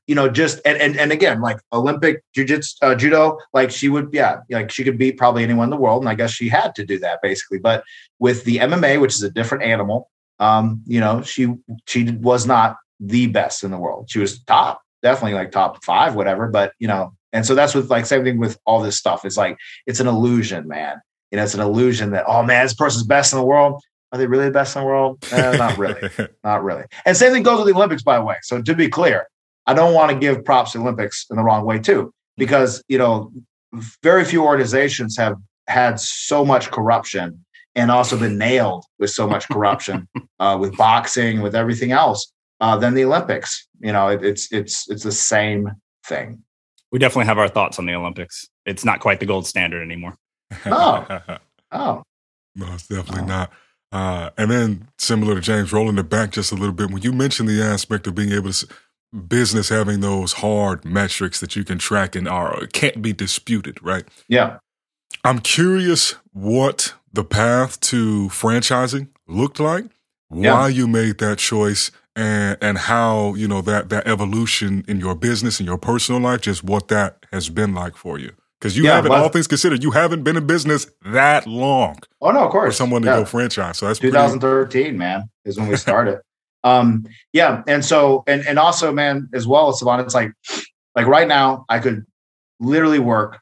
you know, just and and, and again, like Olympic jiu-jitsu, uh, judo, like she would, yeah, like she could beat probably anyone in the world, and I guess she had to do that basically. But with the MMA, which is a different animal, um, you know, she she was not the best in the world. She was top, definitely like top five, whatever. But you know, and so that's with like same thing with all this stuff. It's like it's an illusion, man. You know, it's an illusion that oh man, this person's best in the world. Are they really the best in the world? Eh, not really, not really. And same thing goes with the Olympics, by the way. So to be clear, I don't want to give props to Olympics in the wrong way too, because you know, very few organizations have had so much corruption and also been nailed with so much corruption uh, with boxing, with everything else uh, than the Olympics. You know, it, it's it's it's the same thing. We definitely have our thoughts on the Olympics. It's not quite the gold standard anymore. Oh, oh, no, it's definitely oh. not. Uh, and then similar to James, rolling it back just a little bit. When you mentioned the aspect of being able to business having those hard metrics that you can track and are can't be disputed, right? Yeah. I'm curious what the path to franchising looked like, why yeah. you made that choice, and and how you know that that evolution in your business and your personal life, just what that has been like for you. Because you yeah, haven't, all things considered, you haven't been in business that long. Oh no, of course. For someone to yeah. go franchise, so that's 2013, pretty... man, is when we started. Um, yeah, and so and and also, man, as well, as Sae'Von, it's like like right now, I could literally work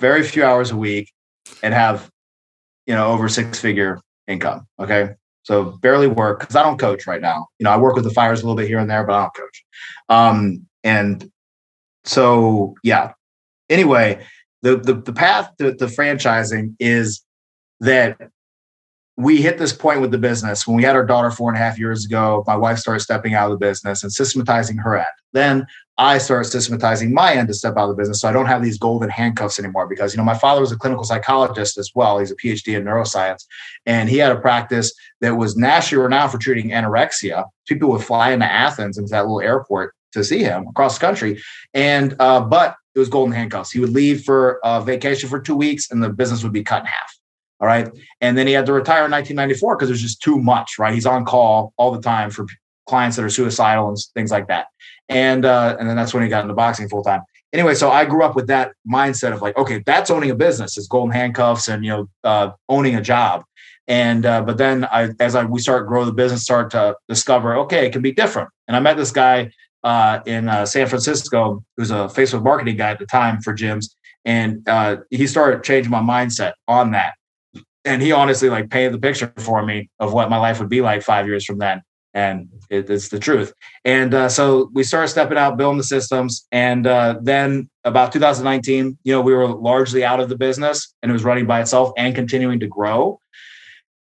very few hours a week and have you know over six figure income. Okay, So barely work because I don't coach right now. You know, I work with the fires a little bit here and there, but I don't coach. Um, and so yeah. Anyway, the the, the path to, to franchising is that we hit this point with the business when we had our daughter four and a half years ago. My wife started stepping out of the business and systematizing her end. Then I started systematizing my end to step out of the business. So I don't have these golden handcuffs anymore because, you know, my father was a clinical psychologist as well. He's a PhD in neuroscience. And he had a practice that was nationally renowned for treating anorexia. People would fly into Athens into that little airport to see him across the country. And, uh, but it was golden handcuffs. He would leave for a vacation for two weeks and the business would be cut in half. All right. And then he had to retire in 1994 because it was just too much, right? He's on call all the time for clients that are suicidal and things like that. And uh, and then that's when he got into boxing full time. Anyway, so I grew up with that mindset of like, okay, that's owning a business. It's golden handcuffs and you know uh, owning a job. And uh, but then I, as I we start grow the business, start to discover, okay, it can be different. And I met this guy uh, in uh, San Francisco who's a Facebook marketing guy at the time for gyms, and uh, he started changing my mindset on that. And he honestly like painted the picture for me of what my life would be like five years from then and it, it's the truth. And uh, so we started stepping out, building the systems, and uh, then about 2019, you know, we were largely out of the business, and it was running by itself and continuing to grow.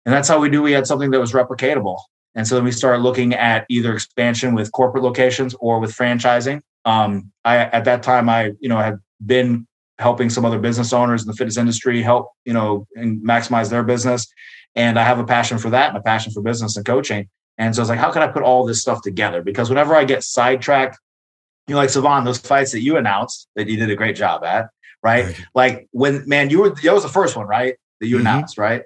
And that's how we knew we had something that was replicatable. And so then we started looking at either expansion with corporate locations or with franchising. Um, I at that time I you know had been helping some other business owners in the fitness industry help you know and maximize their business, and I have a passion for that and a passion for business and coaching. And so I was like, how can I put all this stuff together? Because whenever I get sidetracked, you know, like Sae'Von, those fights that you announced that you did a great job at, right? Like when man, you were that was the first one, right? That you mm-hmm. announced, right?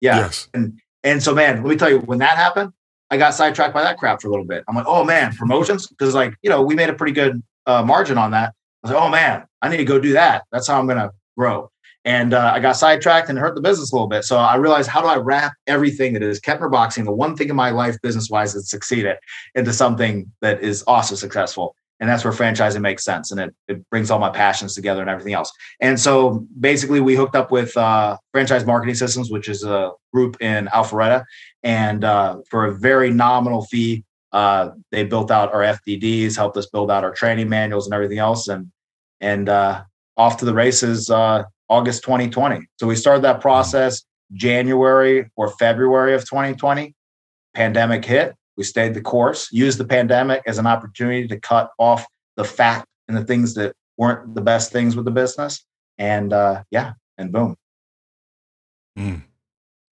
Yeah. Yes. And and so man, let me tell you, when that happened, I got sidetracked by that crap for a little bit. I'm like, oh man, promotions, because like you know we made a pretty good uh, margin on that. Was like, oh man, I need to go do that. That's how I'm gonna grow and uh, I got sidetracked and hurt the business a little bit. So I realized how do I wrap everything that is Keppner Boxing, the one thing in my life business wise that succeeded, into something that is also successful. And that's where franchising makes sense, and it, it brings all my passions together and everything else. And so basically, we hooked up with uh, Franchise Marketing Systems, which is a group in Alpharetta, and uh, for a very nominal fee, uh, they built out our FDDs, helped us build out our training manuals and everything else, and and uh, off to the races uh, August 2020. So we started that process January or February of 2020. Pandemic hit. We stayed the course, used the pandemic as an opportunity to cut off the fat and the things that weren't the best things with the business. And uh, yeah, and boom. Mm.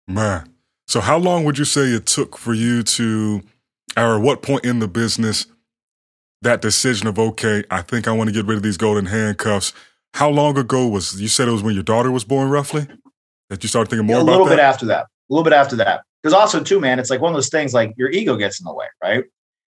Man. So how long would you say it took for you to, or what point in the business, that decision of, okay, I think I want to get rid of these golden handcuffs how long ago was you said it was when your daughter was born, roughly? That you started thinking more yeah, about a little that? bit after that. A little bit after that. Because also, too, man, it's like one of those things like your ego gets in the way, right?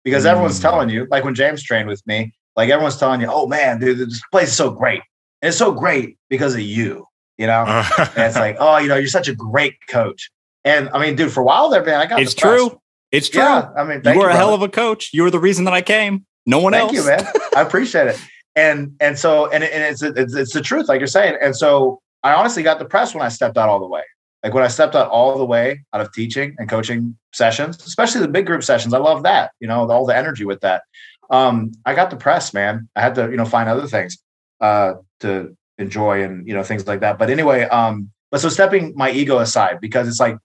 Because mm. everyone's telling you, like when James trained with me, like everyone's telling you, oh man, dude, this place is so great. And it's so great because of you, you know? and it's like, oh, you know, you're such a great coach. And I mean, dude, for a while there, man, I got it's true. It's true. Yeah, I mean, you were you, a hell of a coach. You were the reason that I came. No one thank else. Thank you, man. I appreciate it and and so and, and it's, it's it's the truth, like you're saying. And so I honestly got depressed when I stepped out all the way. Like when I stepped out all the way out of teaching and coaching sessions, especially the big group sessions. I love that, you know, all the energy with that. Um, I got depressed, man. I had to, you know, find other things uh, to enjoy and you know things like that. But anyway, um, but so stepping my ego aside because it's like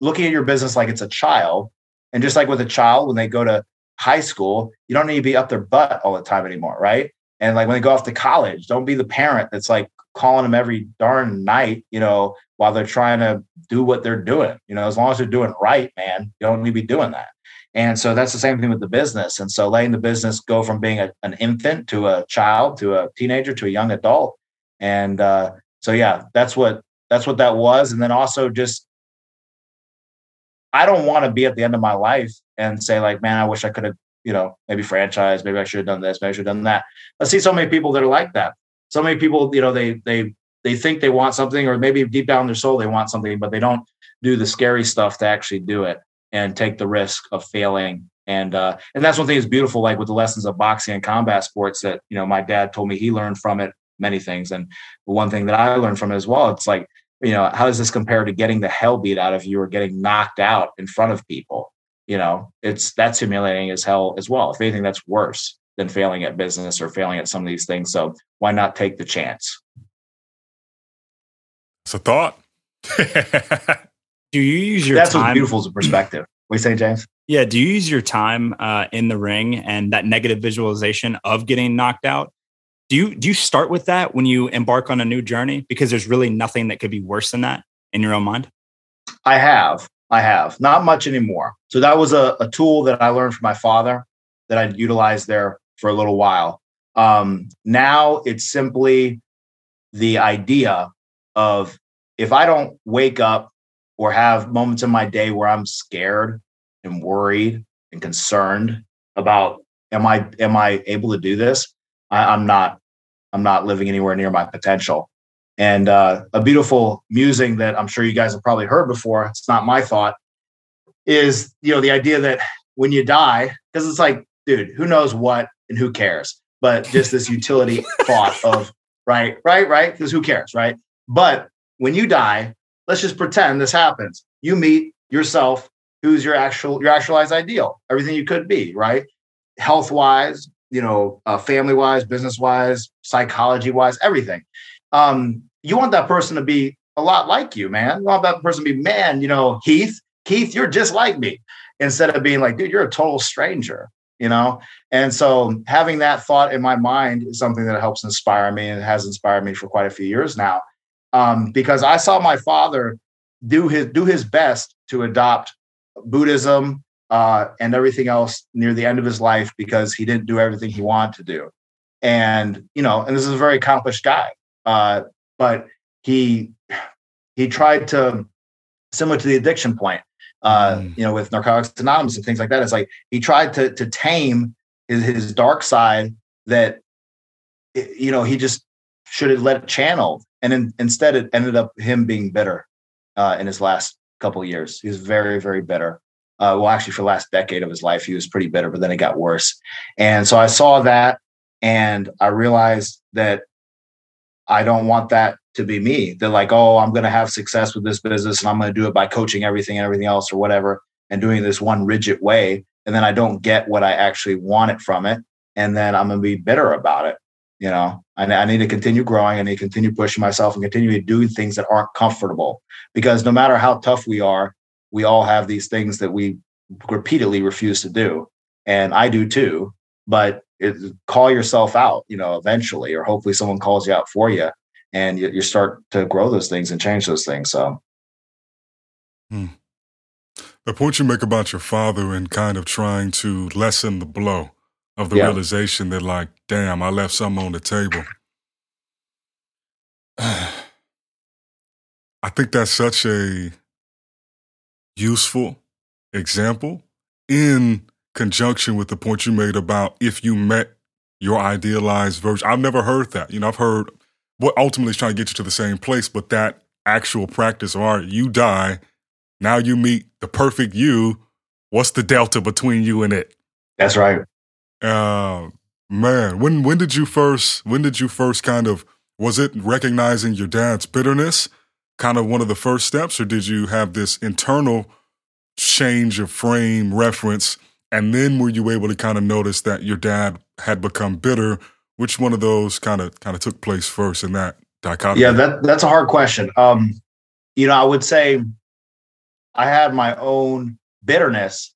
looking at your business like it's a child, and just like with a child when they go to high school, you don't need to be up their butt all the time anymore, right? And like when they go off to college, don't be the parent that's like calling them every darn night, you know, while they're trying to do what they're doing. You know, as long as they're doing right, man, you don't need to be doing that. And so that's the same thing with the business. And so letting the business go from being a, an infant to a child to a teenager to a young adult. And uh, so yeah, that's what that's what that was. And then also just I don't want to be at the end of my life and say like, man, I wish I could have you know, maybe franchise, maybe I should have done this, maybe I should have done that. I see so many people that are like that. So many people, you know, they they they think they want something, or maybe deep down their soul they want something, but they don't do the scary stuff to actually do it and take the risk of failing. And uh, and that's one thing that's beautiful, like with the lessons of boxing and combat sports that you know my dad told me he learned from it many things. And one thing that I learned from it as well, it's like you know, how does this compare to getting the hell beat out of you or getting knocked out in front of people? You know, it's that's humiliating as hell as well. If anything, that's worse than failing at business or failing at some of these things. So why not take the chance? It's a thought. do you use your that's time? what's beautiful as a perspective. We say, James? Yeah. Do you use your time uh, in the ring and that negative visualization of getting knocked out? Do you do you start with that when you embark on a new journey? Because there's really nothing that could be worse than that in your own mind. I have. I have. Not much anymore. So that was a, a tool that I learned from my father that I utilized there for a little while. Um, now it's simply the idea of if I don't wake up or have moments in my day where I'm scared and worried and concerned about am I am I able to do this? I, I'm not I'm not living anywhere near my potential. And uh, a beautiful musing that I'm sure you guys have probably heard before. It's not my thought. Is you know the idea that when you die, because it's like, dude, who knows what and who cares? But just this utility thought of right, right, right, because who cares, right? But when you die, let's just pretend this happens. You meet yourself, who's your actual your actualized ideal, everything you could be, right? Health wise, you know, uh, family wise, business wise, psychology wise, everything. Um, you want that person to be a lot like you, man. You want that person to be, man, you know, Heath, Keith, you're just like me. Instead of being like, dude, you're a total stranger, you know? And so having that thought in my mind is something that helps inspire me and has inspired me for quite a few years now. Um, because I saw my father do his do his best to adopt Buddhism uh, and everything else near the end of his life because he didn't do everything he wanted to do. And you know, and this is a very accomplished guy, uh, but he he tried to similar to the addiction point, uh, mm. you know, with Narcotics Anonymous and things like that. It's like he tried to to tame his, his dark side that you know he just should have let it channel, and in, instead it ended up him being bitter uh, in his last couple years. He was very very bitter. Uh, well, actually, for the last decade of his life, he was pretty bitter, but then it got worse. And so I saw that, and I realized that I don't want that to be me. They're like, oh, I'm going to have success with this business and I'm going to do it by coaching everything and everything else or whatever and doing this one rigid way. And then I don't get what I actually wanted from it. And then I'm going to be bitter about it. You know, I, I need to continue growing. I need to continue pushing myself and continue to do things that aren't comfortable because no matter how tough we are, we all have these things that we repeatedly refuse to do. And I do too. But it, call yourself out, you know, eventually, or hopefully someone calls you out for you and you, you start to grow those things and change those things. So, hmm. the point you make about your father and kind of trying to lessen the blow of the yeah. realization that, like, damn, I left something on the table. I think that's such a useful example in conjunction with the point you made about if you met your idealized version. I've never heard that. You know, I've heard what ultimately is trying to get you to the same place, but that actual practice, all right, you die, now you meet the perfect you. What's the delta between you and it? That's right. Uh, man, when when did you first when did you first kind of was it recognizing your dad's bitterness kind of one of the first steps, or did you have this internal change of frame reference? And then were you able to kind of notice that your dad had become bitter which one of those kind of kind of took place first in that dichotomy? Yeah, that that's a hard question. Um, you know, I would say I had my own bitterness,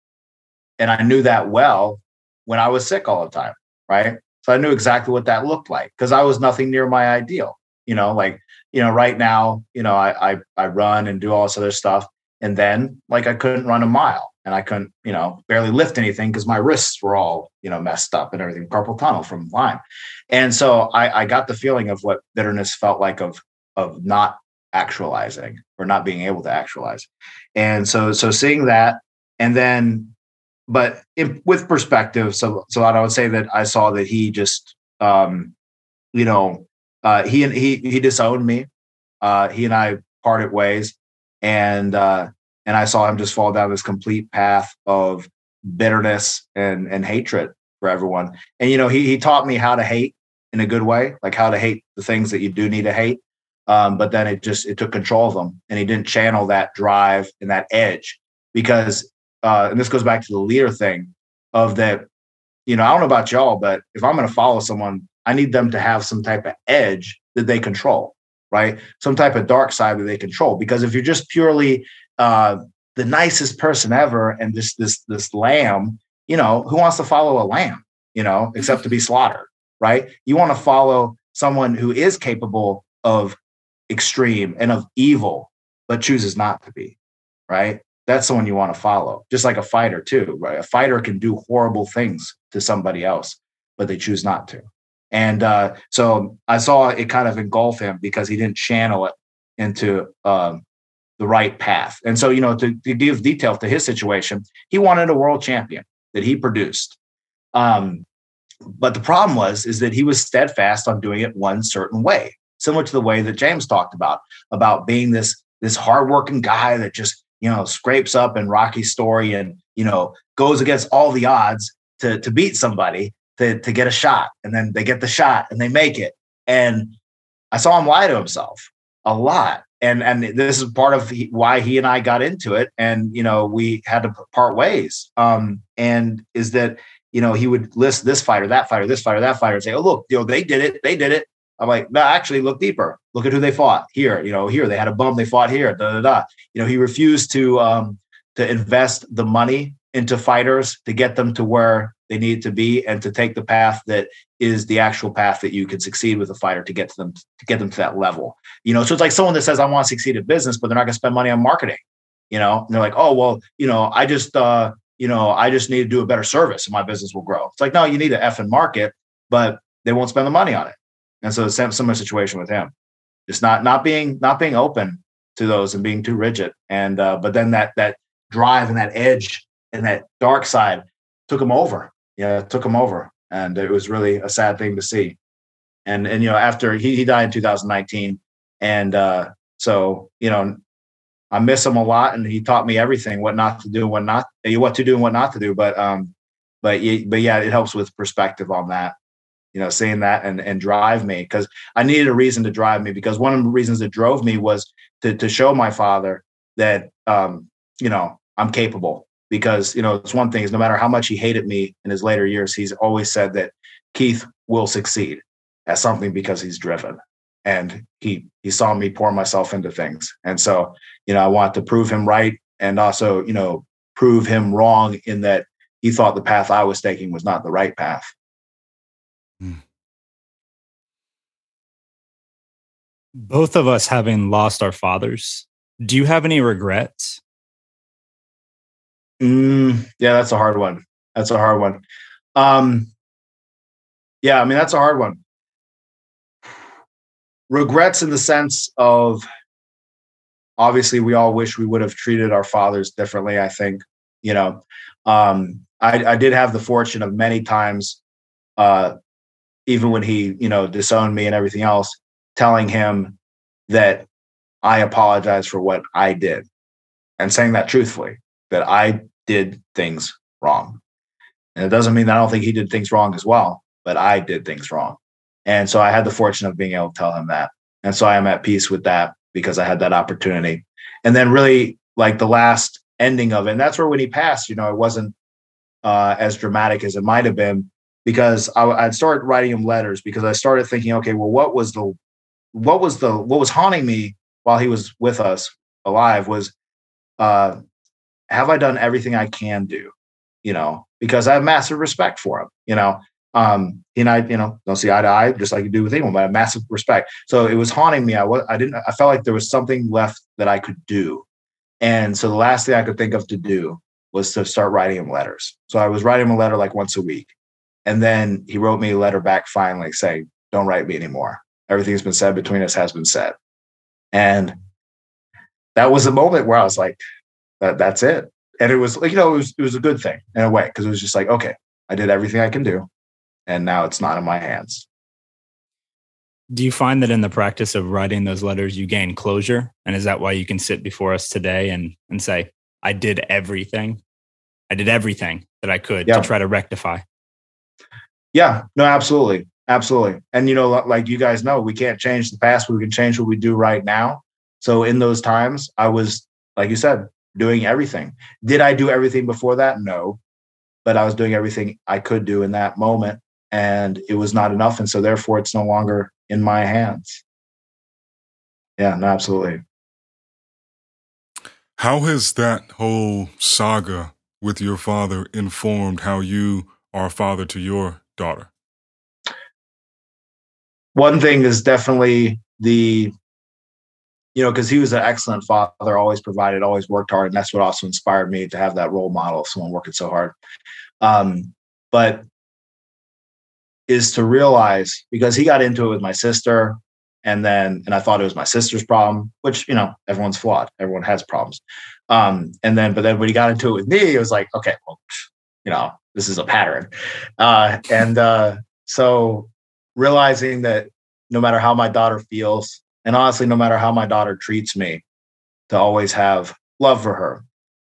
and I knew that well when I was sick all the time, right? So I knew exactly what that looked like because I was nothing near my ideal. You know, like you know, right now, you know, I I, I run and do all this other stuff, and then like I couldn't run a mile and I couldn't, you know, barely lift anything because my wrists were all, you know, messed up and everything, carpal tunnel from Lyme. And so I, I got the feeling of what bitterness felt like of of not actualizing or not being able to actualize. And so so seeing that and then but in, with perspective, so so I would say that I saw that he just um, you know, uh he and he he disowned me. Uh he and I parted ways and uh and I saw him just fall down this complete path of bitterness and and hatred for everyone. And you know, he he taught me how to hate in a good way, like how to hate the things that you do need to hate. Um, but then it just it took control of him, and he didn't channel that drive and that edge because, uh, and this goes back to the leader thing of that. You know, I don't know about y'all, but if I'm going to follow someone, I need them to have some type of edge that they control, right? Some type of dark side that they control. Because if you're just purely uh, the nicest person ever and this this this lamb, you know, who wants to follow a lamb? You know, except to be slaughtered, right? You want to follow someone who is capable of extreme and of evil, but chooses not to be, right? That's someone you want to follow. Just like a fighter, too, right? A fighter can do horrible things to somebody else, but they choose not to. And uh, so I saw it kind of engulf him because he didn't channel it into um, the right path. And so, you know, to, to, give detail to his situation, he wanted a world champion that he produced. Um, but the problem was is that he was steadfast on doing it one certain way similar to the way that James talked about, about being this this hardworking guy that just you know scrapes up in Rocky's story and you know goes against all the odds to to beat somebody to to get a shot, and then they get the shot and they make it. And I saw him lie to himself a lot, and and this is part of why he and I got into it, and you know we had to part ways. Um, and is that you know he would list this fighter, that fighter, this fighter, that fighter, and say, "Oh look, you know they did it, they did it," I'm like, no, actually look deeper. Look at who they fought here. You know, here they had a bum. They fought here. Da da da. You know, he refused to um, to invest the money into fighters to get them to where they need to be and to take the path that is the actual path that you can succeed with a fighter to get to them to get them to that level. You know, so it's like someone that says I want to succeed in business, but they're not going to spend money on marketing. You know, and they're like, oh well, you know, I just uh, you know, I just need to do a better service and my business will grow. It's like, no, you need to F and market, but they won't spend the money on it. And so the same similar situation with him, just not not being not being open to those and being too rigid. And uh, but then that that drive and that edge and that dark side took him over. Yeah, took him over, and it was really a sad thing to see. And and you know after he he died in 2019, and uh, so you know I miss him a lot, and he taught me everything what not to do, what not what to do, and what not to do. But um, but but yeah, it helps with perspective on that you know, saying that and and drive me because I needed a reason to drive me because one of the reasons that drove me was to to show my father that um, you know, I'm capable because you know it's one thing is no matter how much he hated me in his later years, he's always said that Keith will succeed at something because he's driven and he he saw me pour myself into things and so you know i want to prove him right and also you know prove him wrong in that he thought the path i was taking was not the right path Mm. Both of us having lost our fathers, do you have any regrets? Mm, yeah, that's a hard one. That's a hard one. Um, yeah, I mean, that's a hard one. Regrets in the sense of obviously we all wish we would have treated our fathers differently. I think, you know, um, I, I did have the fortune of many times uh, even when he, you know, disowned me and everything else, telling him that I apologize for what I did and saying that truthfully, that I did things wrong. And it doesn't mean that I don't think he did things wrong as well, but I did things wrong. And so I had the fortune of being able to tell him that. And so I am at peace with that because I had that opportunity. And then really like the last ending of it, and that's where when he passed, you know, it wasn't uh, as dramatic as it might have been, because I, I'd start writing him letters because I started thinking, okay, well, what was the what was the what was haunting me while he was with us alive was uh have I done everything I can do? You know, because I have massive respect for him, you know. Um, and I, you know, don't see eye to eye, just like you do with anyone, but I have massive respect. So it was haunting me. I was, I didn't, I felt like there was something left that I could do. And so the last thing I could think of to do was to start writing him letters. So I was writing him a letter like once a week. And then he wrote me a letter back finally saying, Don't write me anymore. Everything's been said between us has been said. And that was the moment where I was like, that, that's it. And it was like, you know, it was, it was a good thing in a way, because it was just like, okay, I did everything I can do. And now it's not in my hands. Do you find that in the practice of writing those letters, you gain closure? And is that why you can sit before us today and, and say, I did everything? I did everything that I could yeah. to try to rectify. Yeah, no, absolutely. absolutely. And you know, like you guys know, we can't change the past, we can change what we do right now. So in those times, I was, like you said, doing everything. Did I do everything before that? No. But I was doing everything I could do in that moment. And it was not enough. And so therefore it's no longer in my hands. Yeah, no, absolutely. How has that whole saga with your father informed how you are a father to your daughter? One thing is definitely the, you know, because he was an excellent father, always provided, always worked hard. And that's what also inspired me to have that role model of someone working so hard. Um, but is to realize because he got into it with my sister and then and i thought it was my sister's problem which you know everyone's flawed everyone has problems um and then but then when he got into it with me it was like okay well you know this is a pattern uh and uh so realizing that no matter how my daughter feels and honestly no matter how my daughter treats me to always have love for her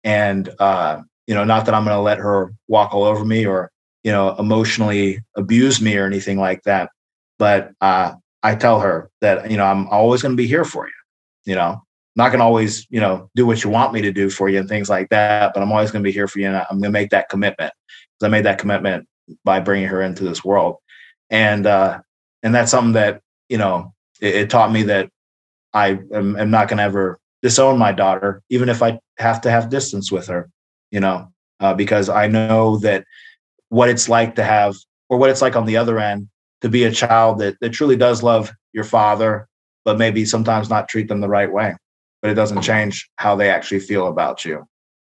and uh you know not that i'm going to let her walk all over me or you know emotionally abuse me or anything like that but uh I tell her that, you know, I'm always going to be here for you. You know, not going to always, you know, do what you want me to do for you and things like that, but I'm always going to be here for you. And I'm going to make that commitment because I made that commitment by bringing her into this world. And, uh, and that's something that, you know, it, it taught me that I am, am not going to ever disown my daughter, even if I have to have distance with her, you know, uh, because I know that what it's like to have, or what it's like on the other end to be a child that, that truly does love your father, but maybe sometimes not treat them the right way. But it doesn't change how they actually feel about you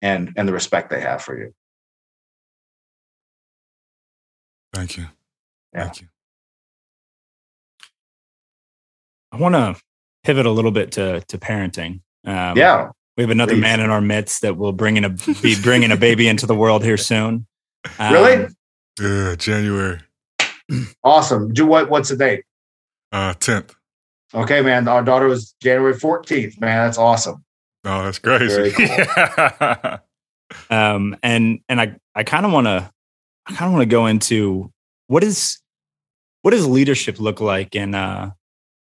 and and the respect they have for you. Thank you. Yeah. Thank you. I want to pivot a little bit to to parenting. Um, yeah, we have another Please. man in our midst that will bring in a be bringing a baby into the world here soon. Um, really? Yeah, January. awesome. Do what? What's the date? Uh, tenth. Okay, man. Our daughter was January fourteenth. Man, that's awesome. Oh, that's crazy. Cool. um, and and I I kind of want to I kind of want to go into what is what does leadership look like in uh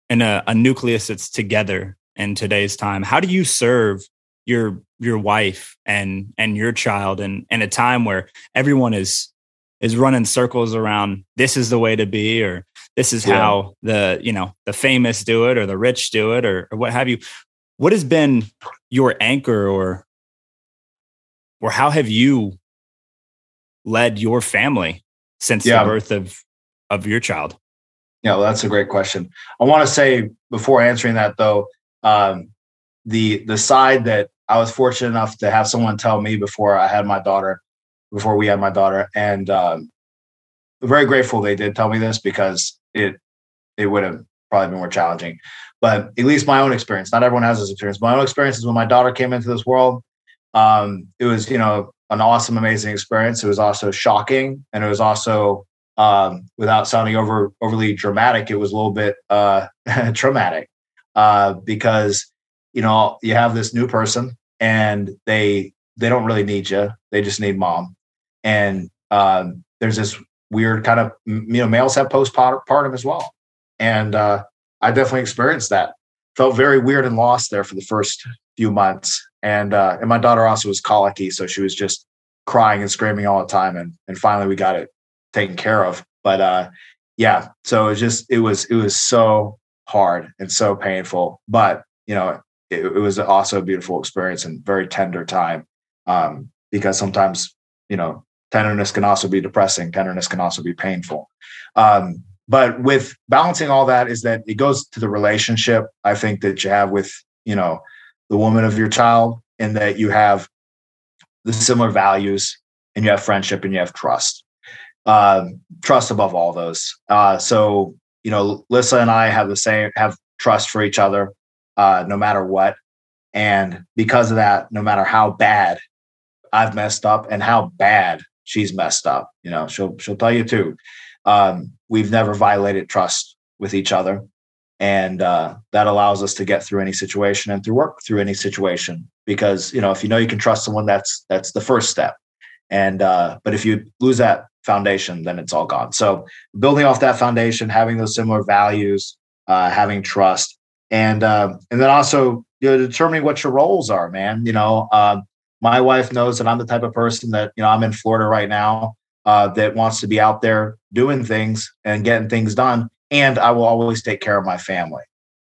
in a, a nucleus that's together in today's time. How do you serve your your wife and and your child and in a time where everyone is is running circles around this is the way to be or this is yeah. how the you know the famous do it or the rich do it or, or what have you what has been your anchor or or how have you led your family since yeah. the birth of of your child yeah well, that's a great question i want to say before answering that though um, the the side that i was fortunate enough to have someone tell me before i had my daughter before we had my daughter, and um, very grateful they did tell me this because it it would have probably been more challenging. But at least my own experience, not everyone has this experience. My own experience is when my daughter came into this world. Um, it was you know an awesome, amazing experience. It was also shocking, and it was also um, without sounding over overly dramatic, it was a little bit uh, traumatic uh, because you know you have this new person and they they don't really need you; they just need mom. And um, there's this weird kind of you know males have postpartum as well, and uh, I definitely experienced that. Felt very weird and lost there for the first few months, and uh, and my daughter also was colicky, so she was just crying and screaming all the time, and and finally we got it taken care of. But uh, yeah, so it just it was it was so hard and so painful, but you know it, it was also a beautiful experience and very tender time um, because sometimes you know tenderness can also be depressing. Tenderness can also be painful. Um, but with balancing all that is that it goes to the relationship i think that you have with you know the woman of your child and that you have the similar values and you have friendship and you have trust um, trust above all those uh, so you know lissa and i have the same have trust for each other uh, no matter what and because of that no matter how bad i've messed up and how bad she's messed up. You know, she'll she'll tell you too. Um, we've never violated trust with each other, and uh, that allows us to get through any situation and through work through any situation. Because you know, if you know you can trust someone, that's that's the first step. And uh, but if you lose that foundation, then it's all gone. So building off that foundation, having those similar values, uh, having trust, and uh, and then also you know, determining what your roles are, man. You know, uh, my wife knows that I'm the type of person that you know I'm in Florida right now uh, that wants to be out there doing things and getting things done, and I will always take care of my family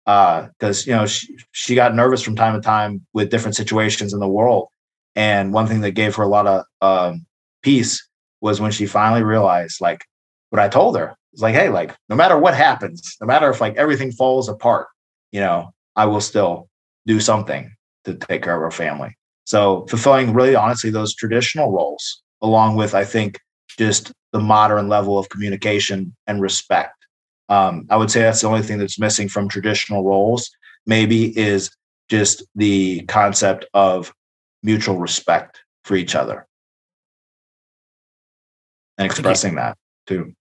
because uh, you know she, she got nervous from time to time with different situations in the world, and one thing that gave her a lot of um, peace was when she finally realized like what I told her. It's like, hey, like no matter what happens, no matter if like everything falls apart, you know, I will still do something to take care of our family. So fulfilling really honestly those traditional roles, along with I think just the modern level of communication and respect. Um, I would say that's the only thing that's missing from traditional roles, maybe is just the concept of mutual respect for each other and expressing that too.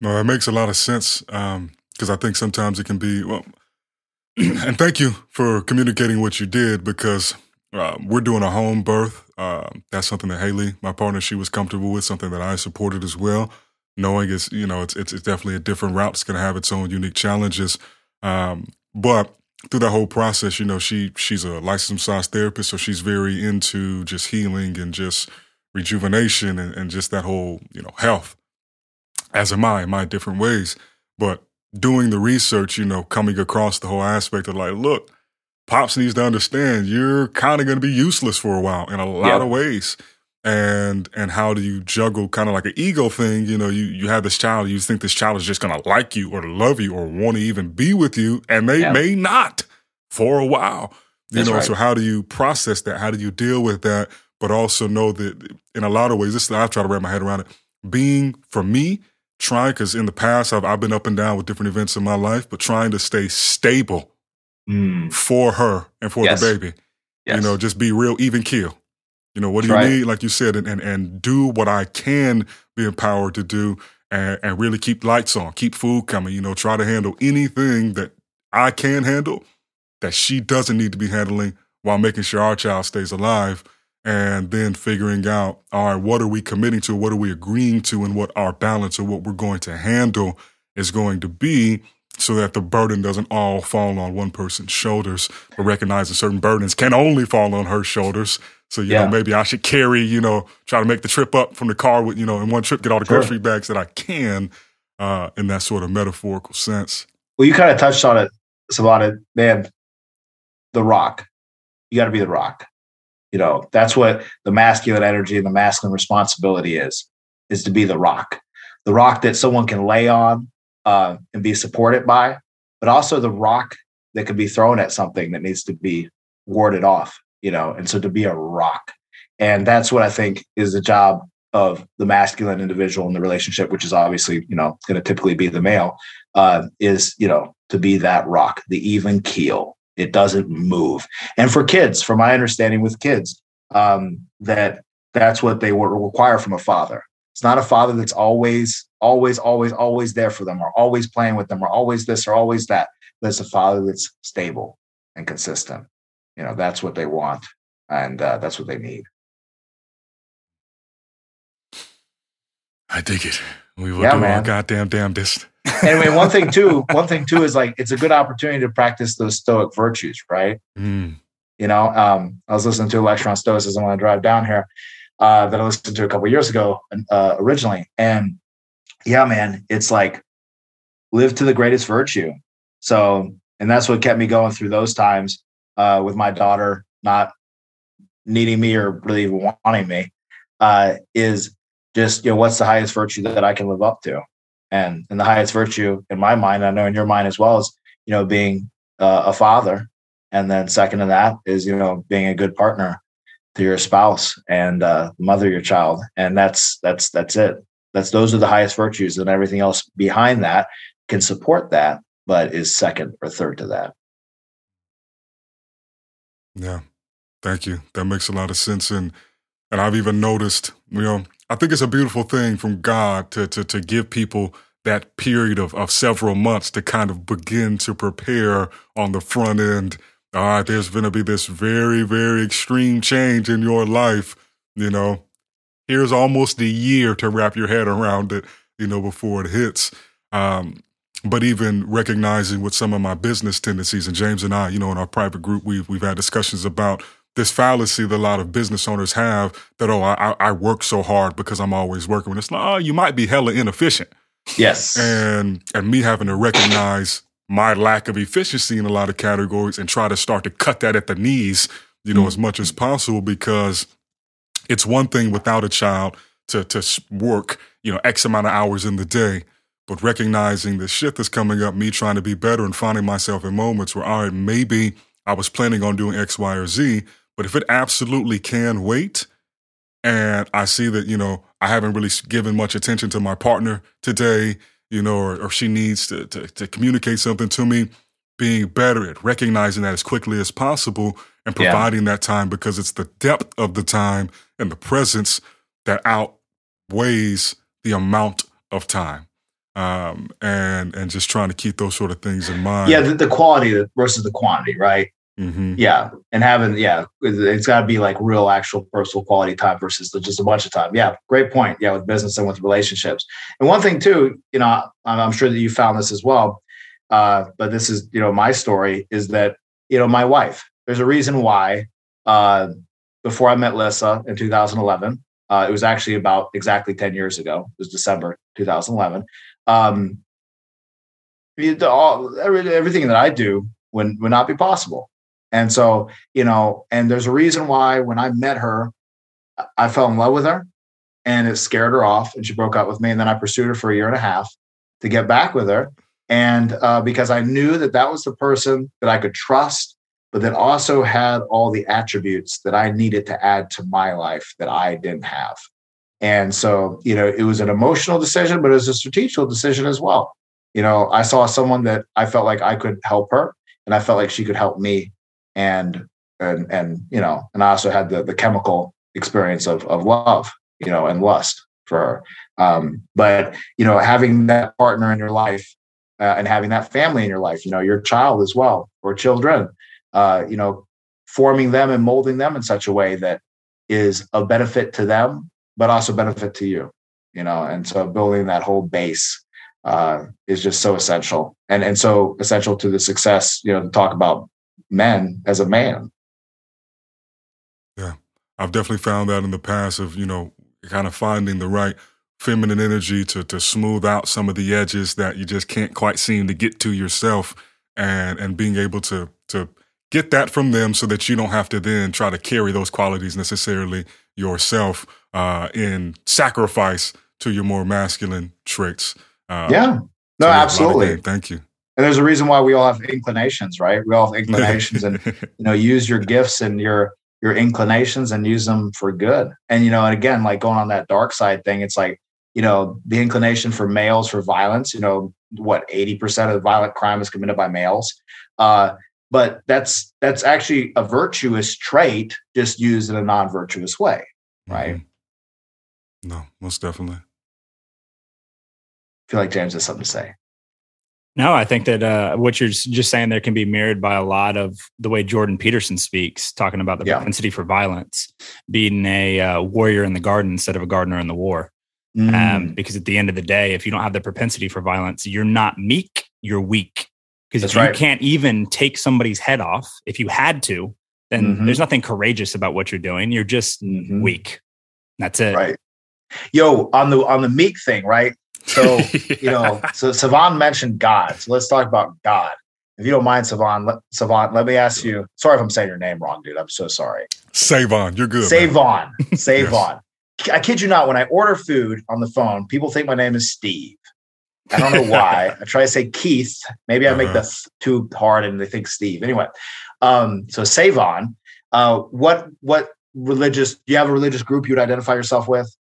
No, it makes a lot of sense because um, I think sometimes it can be well. and thank you for communicating what you did because uh, we're doing a home birth. Uh, that's something that Haley, my partner, she was comfortable with. Something that I supported as well. Knowing it's you know it's it's, it's definitely a different route. It's going to have its own unique challenges. Um, but through that whole process, you know, she she's a licensed massage therapist, so she's very into just healing and just rejuvenation and, and just that whole, you know, health, as am I in my different ways. But doing the research, you know, coming across the whole aspect of like, look, Pops needs to understand you're kind of going to be useless for a while in a lot yep. of ways. And and how do you juggle kind of like an ego thing? You know, you you have this child, you think this child is just going to like you or love you or want to even be with you, and they yep. may not for a while. You That's know, right. so how do you process that? How do you deal with that? But also know that in a lot of ways, this is I try to wrap my head around it. Being for me, trying because in the past I've I've been up and down with different events in my life, but trying to stay stable mm. for her and for yes. the baby. Yes. You know, just be real even keel. You know, what do That's you right. need? Like you said, and, and and do what I can be empowered to do and, and really keep lights on, keep food coming, you know, try to handle anything that I can handle that she doesn't need to be handling while making sure our child stays alive and then figuring out, all right, what are we committing to? What are we agreeing to? And what our balance or what we're going to handle is going to be so that the burden doesn't all fall on one person's shoulders, but recognizing certain burdens can only fall on her shoulders. So, you yeah. know, maybe I should carry, you know, try to make the trip up from the car with, you know, in one trip, get all the sure. grocery bags that I can uh, in that sort of metaphorical sense. Well, you kind of touched on it, Savannah. Man, the rock. You got to be the rock. You know, that's what the masculine energy and the masculine responsibility is, is to be the rock, the rock that someone can lay on uh, and be supported by, but also the rock that can be thrown at something that needs to be warded off, you know, and so to be a rock. And that's what I think is the job of the masculine individual in the relationship, which is obviously, you know, going to typically be the male, uh, is, you know, to be that rock, the even keel, it doesn't move. And for kids, from my understanding with kids, um, that that's what they require from a father. It's not a father that's always, always, always, always there for them, or always playing with them, or always this, or always that. But it's a father that's stable and consistent. You know, that's what they want, and uh, that's what they need. I dig it. We will yeah, do man. our goddamn damnedest anyway, one thing too, one thing too is like it's a good opportunity to practice those stoic virtues, right? Mm. You know, um, I was listening to a lecture on stoicism when I drive down here uh, that I listened to a couple years ago uh, originally, and yeah, man, it's like live to the greatest virtue. So, and that's what kept me going through those times uh, with my daughter not needing me or really wanting me. Uh, is just you know what's the highest virtue that I can live up to, and and the highest virtue in my mind, I know in your mind as well, is you know being uh, a father, and then second to that is you know being a good partner to your spouse and uh, mother your child, and that's that's that's it. That's those are the highest virtues, and everything else behind that can support that, but is second or third to that. Yeah, thank you. That makes a lot of sense, and and I've even noticed, you know, I think it's a beautiful thing from God to to to give people that period of, of several months to kind of begin to prepare on the front end. All right, there's going to be this very, very extreme change in your life, you know. here's almost a year to wrap your head around it, you know, before it hits. Um, but even recognizing with some of my business tendencies, and James and I, you know, in our private group, we've we've had discussions about this fallacy that a lot of business owners have that oh, I, I work so hard because I'm always working. When it's like, oh, you might be hella inefficient. Yes, and and me having to recognize my lack of efficiency in a lot of categories and try to start to cut that at the knees, you know, mm-hmm. as much as possible because it's one thing without a child to to work, you know, X amount of hours in the day but recognizing the shit that's coming up, me trying to be better and finding myself in moments where, all right, maybe I was planning on doing X, Y, or Z, but if it absolutely can wait, and I see that, you know, I haven't really given much attention to my partner today, you know, or, or she needs to, to, to, communicate something to me, being better at recognizing that as quickly as possible and providing yeah. that time because it's the depth of the time and the presence that outweighs the amount of time um, and and just trying to keep those sort of things in mind. Yeah, the, the quality versus the quantity, right? Mm-hmm. Yeah, and having yeah, it's got to be like real, actual personal quality time versus just a bunch of time. Yeah, great point. Yeah, with business and with relationships. And one thing too, you know, I'm sure that you found this as well. Uh, but this is you know my story is that you know my wife. There's a reason why. Uh, before I met Lissa in 2011, uh, it was actually about exactly 10 years ago. It was December 2011 um, all, everything that I do would, would not be possible. And so, you know, and there's a reason why when I met her, I fell in love with her and it scared her off and she broke up with me. And then I pursued her for a year and a half to get back with her. And uh, because I knew that that was the person that I could trust, but that also had all the attributes that I needed to add to my life that I didn't have. And so, you know, it was an emotional decision, but it was a strategic decision as well. You know, I saw someone that I felt like I could help her and I felt like she could help me. And, and, and, you know, and I also had the, the chemical experience of, of love, you know, and lust for her. Um, but, you know, having that partner in your life uh, and having that family in your life, you know, your child as well, or children, uh, you know, forming them and molding them in such a way that is a benefit to them but also benefit to you you know and so building that whole base uh, is just so essential and and so essential to the success you know to talk about men as a man yeah i've definitely found that in the past of you know kind of finding the right feminine energy to to smooth out some of the edges that you just can't quite seem to get to yourself and and being able to to get that from them so that you don't have to then try to carry those qualities necessarily yourself uh, in sacrifice to your more masculine traits. Uh, yeah, no, so absolutely. Thank you. And there's a reason why we all have inclinations, right? We all have inclinations, and you know, use your gifts and your your inclinations and use them for good. And you know, and again, like going on that dark side thing, it's like you know the inclination for males for violence. You know, what eighty percent of the violent crime is committed by males. Uh, but that's that's actually a virtuous trait, just used in a non-virtuous way, right? Mm-hmm. No, most definitely. I feel like James has something to say. No, I think that uh, what you're just saying there can be mirrored by a lot of the way Jordan Peterson speaks, talking about the yeah. propensity for violence, being a uh, warrior in the garden instead of a gardener in the war. Um, mm. Um, because at the end of the day, if you don't have the propensity for violence, you're not meek, you're weak. Because if right. you can't even take somebody's head off, if you had to, then mm-hmm. there's nothing courageous about what you're doing. You're just mm-hmm. weak. That's it. Right yo, on the on the meek thing, right? So you know, so Sae'Von mentioned God. So let's talk about God. If you don't mind, Sae'Von, let, Sae'Von, let me ask you. Sorry if I'm saying your name wrong, dude. I'm so sorry. Sae'Von, you're good. Sae'Von, Sae'Von. yes. I kid you not. When I order food on the phone, people think my name is Steve. I don't know why. I try to say Keith. Maybe I uh-huh. make that too hard, and they think Steve. Anyway, um, so Sae'Von. Uh, what what religious? Do you have a religious group you would identify yourself with?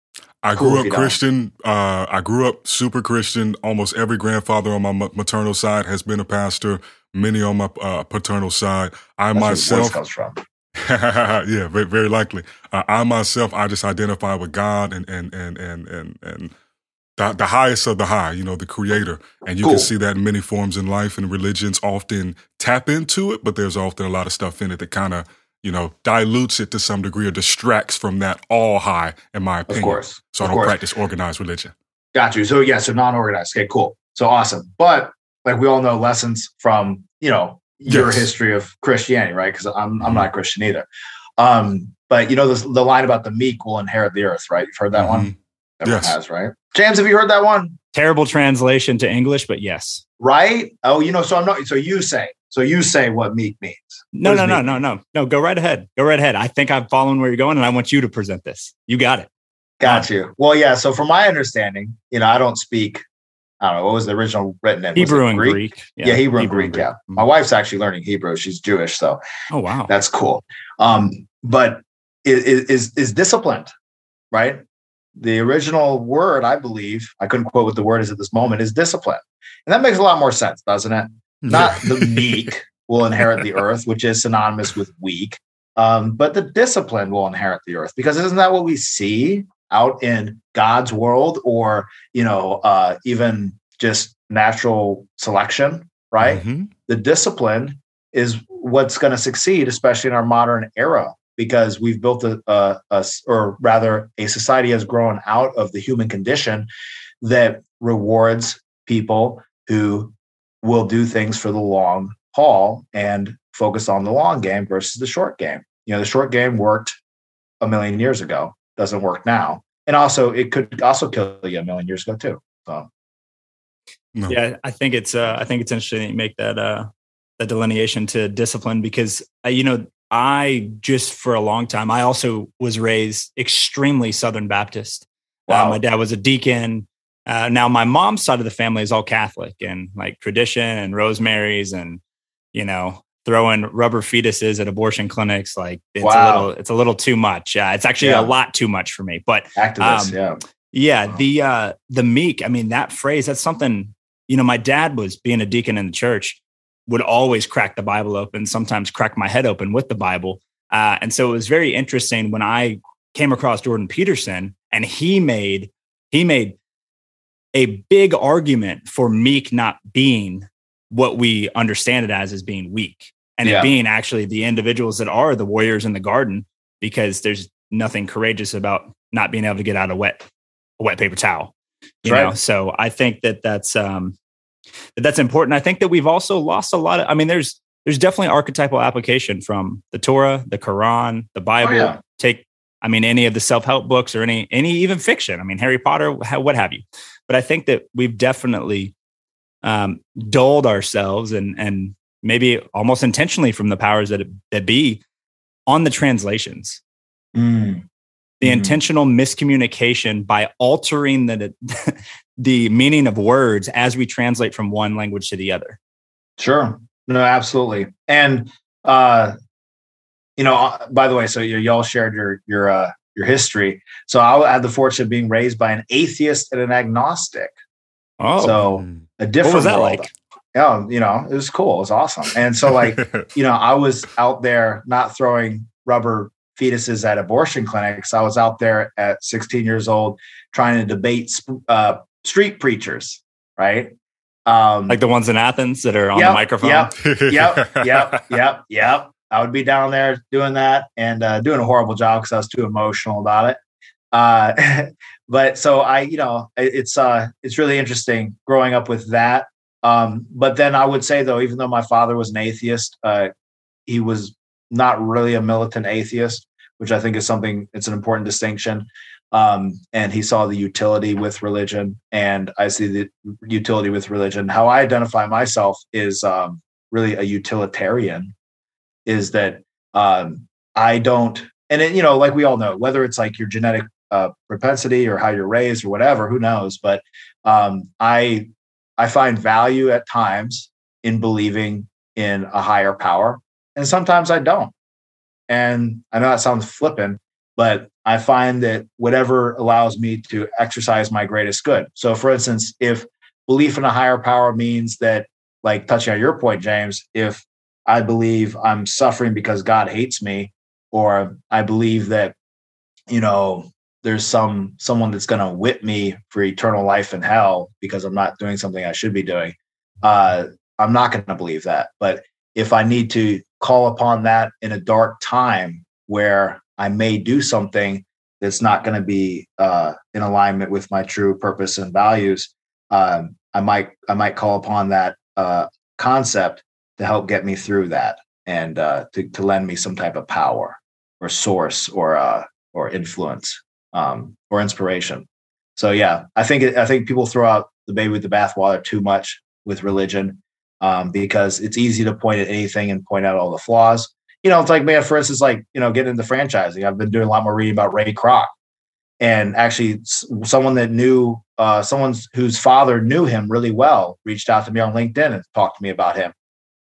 I grew up Christian. Uh, I grew up super Christian. Almost every grandfather on my maternal side has been a pastor. Many on my uh, paternal side. I That's myself comes from. yeah, very, very likely. Uh, I myself, I just identify with God and and and and and and the, the highest of the high. You know, the Creator, and you cool. can see that in many forms in life and religions. Often tap into it, but there's often a lot of stuff in it that kind of you know, dilutes it to some degree or distracts from that all high, in my opinion. Of course. So I don't practice organized religion. Got you. So yeah, so non-organized. Okay, cool. So awesome. But like we all know lessons from, you know, your yes. history of Christianity, right? Because I'm I'm not Christian either. Um, but you know the, the line about the meek will inherit the earth, right? You've heard that mm-hmm. one? Everyone yes. has, right? James, have you heard that one? Terrible translation to English, but yes. Right? Oh, you know, so I'm not so you say. So you say what meek means. No, no, no, no, no. No, go right ahead. Go right ahead. I think I'm following where you're going and I want you to present this. You got it. Got you. Well, yeah. So from my understanding, you know, I don't speak I don't know what was the original written in Hebrew and Greek. Greek. Yeah. yeah, Hebrew, and Greek. Yeah, mm-hmm. my wife's actually learning Hebrew. She's Jewish, so oh wow, that's cool. Um, but is is is disciplined, right? The original word, I believe, I couldn't quote what the word is at this moment, is discipline, and that makes a lot more sense, doesn't it? Not the meek will inherit the earth, which is synonymous with weak, um, but the discipline will inherit the earth because isn't that what we see out in God's world or, you know, uh, even just natural selection, right? Mm-hmm. The discipline is what's going to succeed, especially in our modern era, because we've built a, a, a, or rather, a society has grown out of the human condition that rewards people who will do things for the long haul and focus on the long game versus the short game. You know, the short game worked a million years ago doesn't work now. And also, it could also kill you a million years ago too. So, no. yeah, I think it's uh, I think it's interesting that you make that uh, that delineation to discipline because uh, you know I just for a long time I also was raised extremely Southern Baptist. Uh, wow. Uh, my dad was a deacon. Uh, now my mom's side of the family is all Catholic and like tradition and rosemaries and you know throwing rubber fetuses at abortion clinics like it's wow. a little it's a little too much yeah it's actually yeah. a lot too much for me but activists um, yeah yeah wow. the uh the meek i mean that phrase that's something you know my dad was being a deacon in the church would always crack the bible open sometimes crack my head open with the bible. Uh, and so it was very interesting when i came across jordan peterson and he made he made a big argument for meek not being what we understand it as as being weak and yeah. it being actually the individuals that are the warriors in the garden because there's nothing courageous about not being able to get out a wet a wet paper towel you know? so i think that that's um that that's important i think that we've also lost a lot of i mean there's there's definitely archetypal application from the torah the quran the bible oh, yeah. take i mean any of the self-help books or any any even fiction i mean harry potter what have you but i think that we've definitely um, dulled ourselves and and maybe almost intentionally from the powers that that be on the translations. Mm. The mm. intentional miscommunication by altering the the meaning of words as we translate from one language to the other. Sure. No, absolutely. And uh, you know, uh, by the way, so you, y'all shared your your uh, your history. So I had the fortune of being raised by an atheist and an agnostic. Oh, so a different. What was that world. like? Yeah, you know, it was cool. It was awesome. And so, like, you know, I was out there not throwing rubber fetuses at abortion clinics. I was out there at 16 years old trying to debate uh, street preachers, right? Um, like the ones in Athens that are on yep, the microphone. Yep, yep, yep, yep, yep. I would be down there doing that and uh, doing a horrible job because I was too emotional about it. Uh, but so I, you know, it's uh, it's really interesting growing up with that. Um, but then I would say though, even though my father was an atheist, uh, he was not really a militant atheist, which I think is something. It's an important distinction. Um, and he saw the utility with religion, and I see the utility with religion. How I identify myself is um, really a utilitarian. Is that um, I don't, and it, you know, like we all know, whether it's like your genetic uh, propensity or how you're raised or whatever, who knows? But um, I I find value at times in believing in a higher power, and sometimes I don't. And I know that sounds flippant, but I find that whatever allows me to exercise my greatest good. So, for instance, if belief in a higher power means that, like touching on your point, James, if I believe I'm suffering because God hates me, or I believe that, you know, there's some someone that's going to whip me for eternal life in hell because I'm not doing something I should be doing. Uh, I'm not going to believe that. But if I need to call upon that in a dark time where I may do something that's not going to be uh, in alignment with my true purpose and values, um, I might I might call upon that uh, concept to help get me through that and uh, to to lend me some type of power or source or uh, or influence um, or inspiration. So yeah, I think I think people throw out the baby with the bathwater too much with religion um, because it's easy to point at anything and point out all the flaws you know, it's like, man, for instance, like, you know, getting into franchising. I've been doing a lot more reading about Ray Kroc. And actually, someone that knew, uh, someone whose father knew him really well reached out to me on LinkedIn and talked to me about him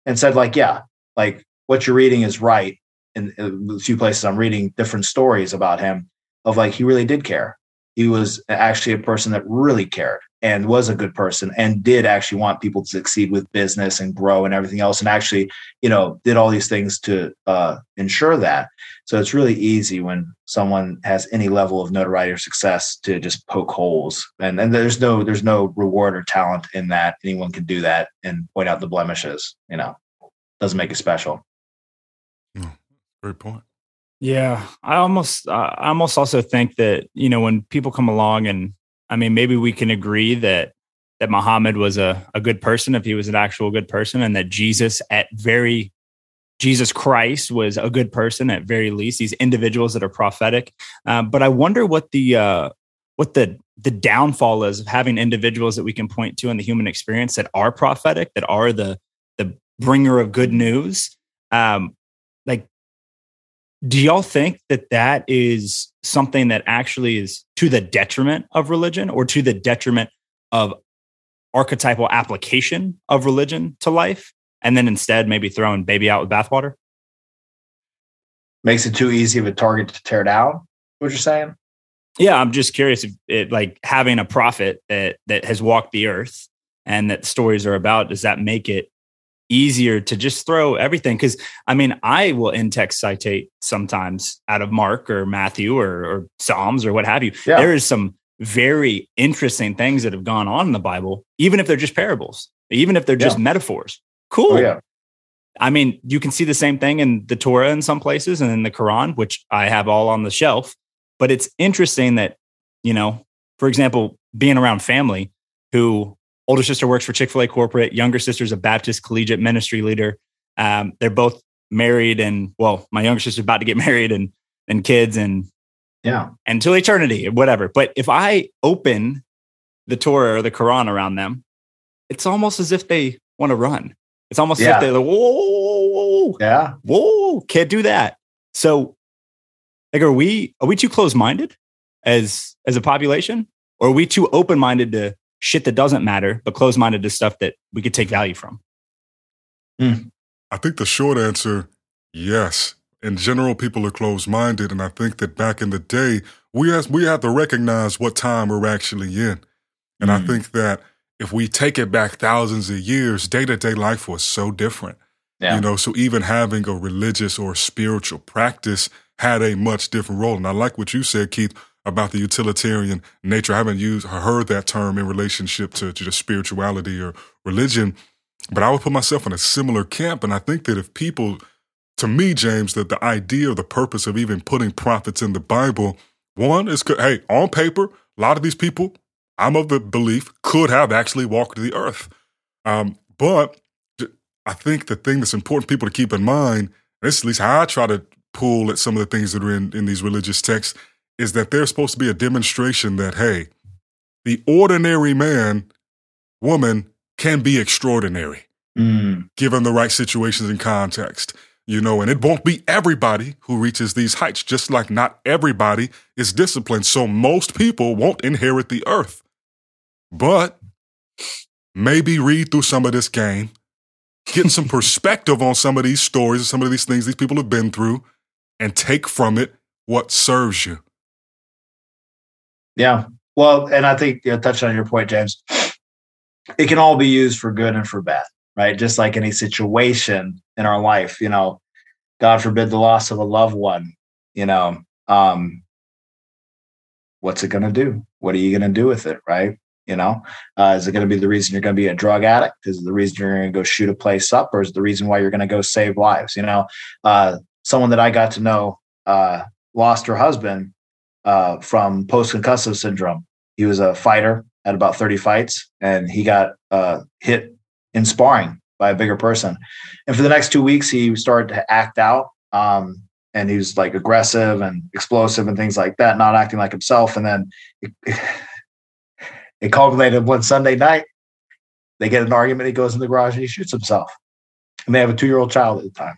and said, like, yeah, like what you're reading is right. In, in a few places, I'm reading different stories about him of like, he really did care. He was actually a person that really cared and was a good person and did actually want people to succeed with business and grow and everything else and actually you know did all these things to uh, ensure that. So it's really easy when someone has any level of notoriety or success to just poke holes. And and there's no there's no reward or talent in that. Anyone can do that and point out the blemishes you know. Doesn't make it special. Hmm. great point. Yeah. I almost i almost also think that you know when people come along and I mean, maybe we can agree that that Muhammad was a, a good person if he was an actual good person, and that Jesus at very Jesus Christ was a good person at very least. These individuals that are prophetic, um, but I wonder what the uh, what the the downfall is of having individuals that we can point to in the human experience that are prophetic, that are the the bringer of good news. Um, like do y'all think that that is something that actually is to the detriment of religion or to the detriment of archetypal application of religion to life and then instead maybe throwing baby out with bathwater? Makes it too easy of a target to tear down what you're saying? Yeah i'm just curious if it like having a prophet that that has walked the earth and that stories are about does that make it easier to just throw everything because i mean i will in-text citate sometimes out of mark or matthew or, or psalms or what have you. Yeah. there is some very interesting things that have gone on in the bible even if they're just parables even if they're just metaphors. Oh, cool. oh, yeah. I mean you can see the same thing in the torah in some places and in the quran which i have all on the shelf but it's interesting that you know for example being around family who Older sister works for Chick fil A corporate. Younger sister's a Baptist collegiate ministry leader. Um, they're both married, and well, my younger sister's about to get married and and kids, and yeah, until eternity, whatever. But if I open the Torah or the Quran around them, it's almost as if they want to run. It's almost yeah. as if they're like, whoa, whoa, whoa, yeah, whoa, can't do that. So, like, are we are we too close minded as as a population, or are we too open minded to shit that doesn't matter, but closed minded to stuff that we could take value from? Mm. I think the short answer, yes. In general, people are closed minded. And I think that back in the day, we have, we have to recognize what time we're actually in. And mm. I think that if we take it back thousands of years, day to day life was so different. Yeah. You know, so even having a religious or spiritual practice had a much different role. And I like what you said, Keith about the utilitarian nature. I haven't used heard that term in relationship to, to spirituality or religion, but I would put myself in a similar camp. And I think that if people, to me, James, that the idea or the purpose of even putting prophets in the Bible, one is, hey, on paper, a lot of these people, I'm of the belief, could have actually walked the earth. Um, but I think the thing that's important people to keep in mind, this is at least how I try to pull at some of the things that are in, in these religious texts, is that there's supposed to be a demonstration that, hey, the ordinary man, woman can be extraordinary mm. given the right situations and context. You know, and it won't be everybody who reaches these heights, just like not everybody is disciplined. So most people won't inherit the earth. But maybe read through some of this game, get some perspective on some of these stories, and some of these things these people have been through, and take from it what serves you. Yeah. Well, and I think you know, touching on your point, James, it can all be used for good and for bad, right? Just like any situation in our life, you know, God forbid the loss of a loved one, you know, um, what's it going to do? What are you going to do with it, right? You know, uh, is it going to be the reason you're going to be a drug addict? Is it the reason you're going to go shoot a place up, or is it the reason why you're going to go save lives? You know, uh, someone that I got to know uh, lost her husband uh, from post concussive syndrome. He was a fighter at about 30 fights, and he got uh, hit in sparring by a bigger person. And for the next two weeks, he started to act out. Um, and he was like aggressive and explosive and things like that, not acting like himself. And then it, it culminated one Sunday night. They get an argument. He goes in the garage and he shoots himself. And they have a two year old child at the time.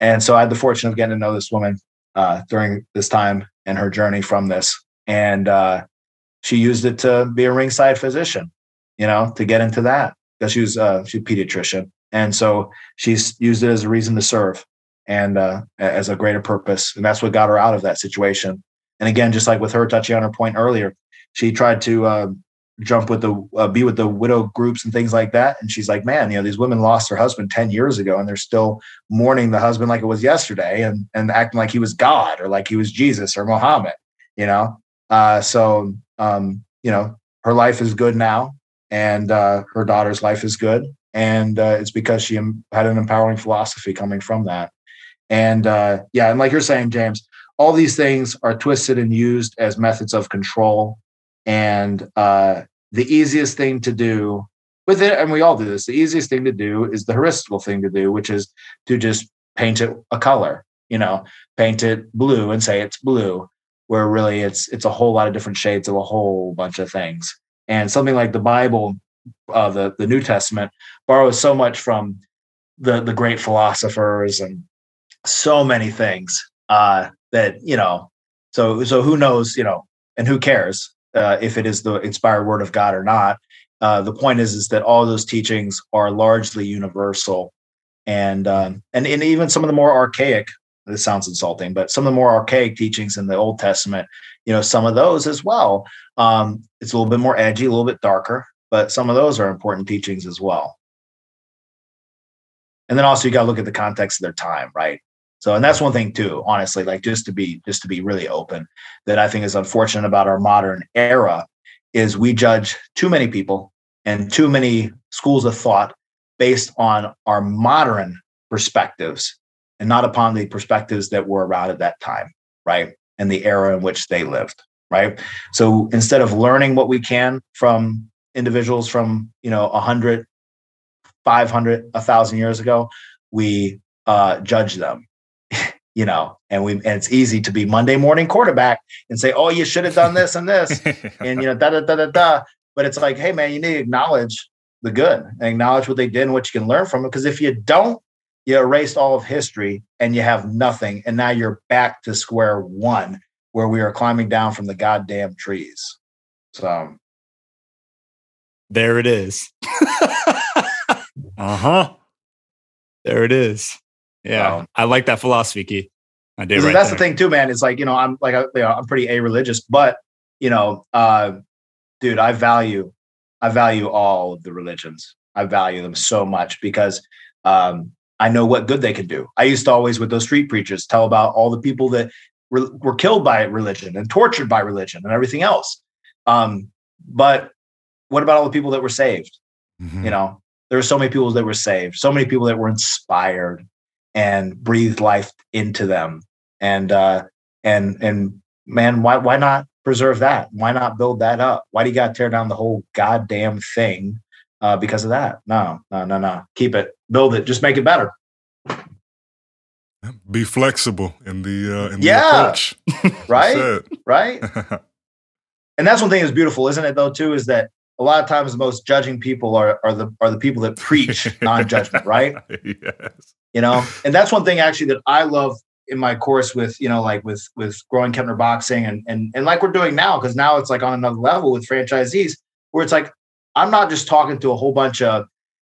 And so I had the fortune of getting to know this woman uh, during this time and her journey from this. And uh, she used it to be a ringside physician, you know, to get into that because she was uh, she's a pediatrician. And so she's used it as a reason to serve and uh, as a greater purpose. And that's what got her out of that situation. And again, just like with her touching on her point earlier, she tried to uh, jump with the uh, be with the widow groups and things like that. And she's like, man, you know, these women lost their husband 10 years ago and they're still mourning the husband like it was yesterday and, and acting like he was God or like he was Jesus or Muhammad, you know? Uh, so, um, you know, her life is good now and uh, her daughter's life is good. And uh, it's because she had an empowering philosophy coming from that. And uh, yeah, and like you're saying, James, all these things are twisted and used as methods of control. And uh, the easiest thing to do with it, and we all do this, the easiest thing to do is the heuristical thing to do, which is to just paint it a color, you know, paint it blue and say it's blue, where really it's it's a whole lot of different shades of a whole bunch of things. And something like the Bible, uh, the the New Testament, borrows so much from the the great philosophers and so many things uh, that you know. So so who knows, you know, and who cares uh, if it is the inspired word of God or not? Uh, the point is is that all those teachings are largely universal, and um, and and even some of the more archaic. This sounds insulting, but some of the more archaic teachings in the Old Testament, you know, some of those as well. Um, it's a little bit more edgy, a little bit darker, but some of those are important teachings as well. And then also you got to look at the context of their time, right? So, and that's one thing too, honestly, like just to be just to be really open, that I think is unfortunate about our modern era is we judge too many people and too many schools of thought based on our modern perspectives and not upon the perspectives that were around at that time, right? And the era in which they lived, right? So instead of learning what we can from individuals from, you know, 100, 500, 1,000 years ago, we uh, judge them you know, and we and it's easy to be Monday morning quarterback and say, oh, you should have done this and this, and you know, da da da da da. But it's like, hey man, you need to acknowledge the good and acknowledge what they did and what you can learn from it. Because if you don't, you erased all of history and you have nothing, and now you're back to square one where we are climbing down from the goddamn trees. So there it is. uh huh. There it is. Yeah, I like that philosophy, Keith. I do. Right that's there. the thing too, man. It's like you know, I'm like you know, I'm pretty a religious, but you know, uh, dude, I value, I value all of the religions. I value them so much because um, I know what good they can do. I used to always, with those street preachers, tell about all the people that re- were killed by religion and tortured by religion and everything else. Um, but what about all the people that were saved? Mm-hmm. You know, there were so many people that were saved, so many people that were inspired, and breathe life into them. And uh, and and man, why why not preserve that? Why not build that up? Why do you got to tear down the whole goddamn thing uh, because of that? No, no, no, no. Keep it, build it, just make it better. Be flexible in the uh, in yeah, the approach. right, right. and that's one thing that's beautiful, isn't it? Though, too, is that a lot of times the most judging people are are the are the people that preach non-judgment, right? yes you know? And that's one thing actually that i love in my course with you know like with with growing Keppner Boxing and and, and like we're doing now because now it's like on another level with franchisees where it's like i'm not just talking to a whole bunch of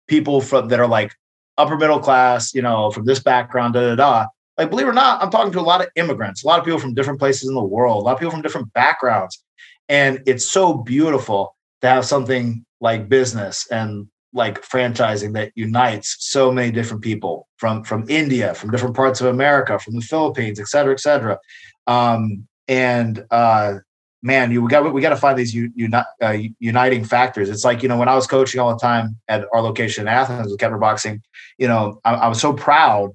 people from that are like upper middle class you know from this background da da da. Like believe it or not i'm talking to a lot of immigrants a lot of people from different places in the world a lot of people from different backgrounds. And it's so beautiful to have something like business and like franchising that unites so many different people from from India, from different parts of America, from the Philippines, et cetera, et cetera. Um, and uh, man, you we got we got to find these uni, uh, uniting factors. It's like you know when I was coaching all the time at our location in Athens with Keppner Boxing, you know I, I was so proud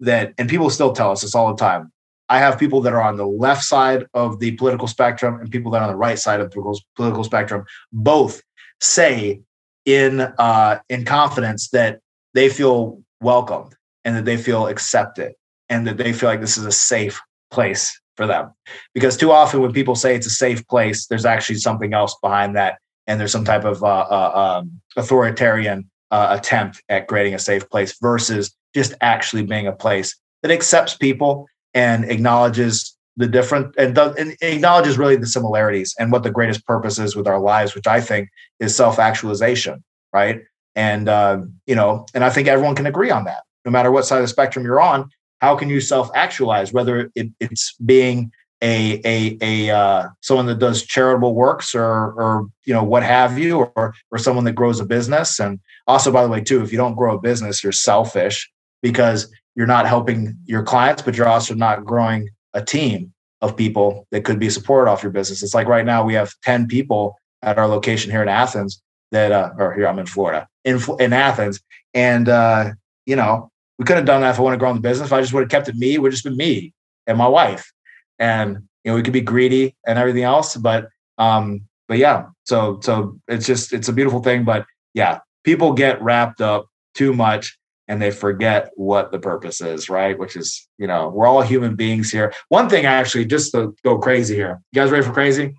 that, and people still tell us this all the time. I have people that are on the left side of the political spectrum and people that are on the right side of the political spectrum. Both say in uh, in confidence that they feel welcomed and that they feel accepted and that they feel like this is a safe place for them. Because too often when people say it's a safe place, there's actually something else behind that, and there's some type of uh, uh, um, authoritarian uh, attempt at creating a safe place versus just actually being a place that accepts people and acknowledges the different and, does, and acknowledges really the similarities and what the greatest purpose is with our lives, which I think is self-actualization, right? And uh, you know, and I think everyone can agree on that, no matter what side of the spectrum you're on how can you self-actualize whether it, it's being a a a uh, someone that does charitable works or or you know what have you or or someone that grows a business and also by the way too if you don't grow a business you're selfish because you're not helping your clients but you're also not growing a team of people that could be supported off your business it's like right now we have 10 people at our location here in Athens that uh or here I'm in Florida in in Athens and uh you know we could have done that if I want to grow the business. If I just would have kept it me, it would just been me and my wife. And you know, we could be greedy and everything else. But um, but yeah, so so it's just it's a beautiful thing. But yeah, people get wrapped up too much and they forget what the purpose is, right? Which is, you know, we're all human beings here. One thing I actually, just to go crazy here. You guys ready for crazy?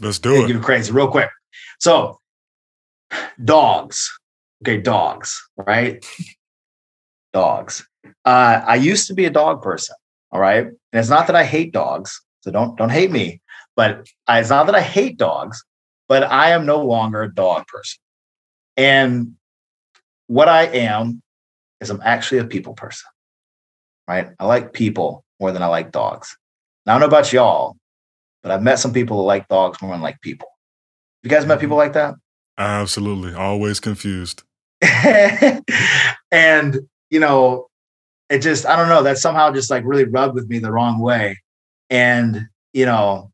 Let's do it. Give crazy real quick. So dogs. Okay, dogs, right? dogs. Uh, I used to be a dog person. All right. And it's not that I hate dogs. So don't don't hate me. But I, it's not that I hate dogs, but I am no longer a dog person. And what I am is I'm actually a people person. Right. I like people more than I like dogs. Now I don't know about y'all, but I've met some people that like dogs more than like people. You guys met people like that? Absolutely. Always confused. and you know, it just I don't know that somehow just like really rubbed with me the wrong way. And you know,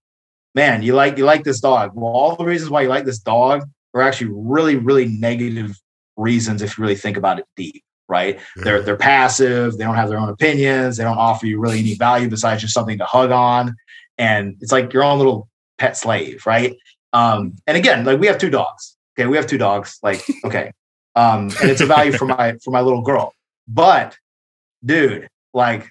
man, you like you like this dog. Well, all the reasons why you like this dog are actually really really negative reasons if you really think about it deep. Right? Yeah. They're they're passive. They don't have their own opinions. They don't offer you really any value besides just something to hug on. And it's like your own little pet slave, right? Um, and again, like we have two dogs. Okay, we have two dogs. Like okay, um, and it's a value for my for my little girl. But dude, like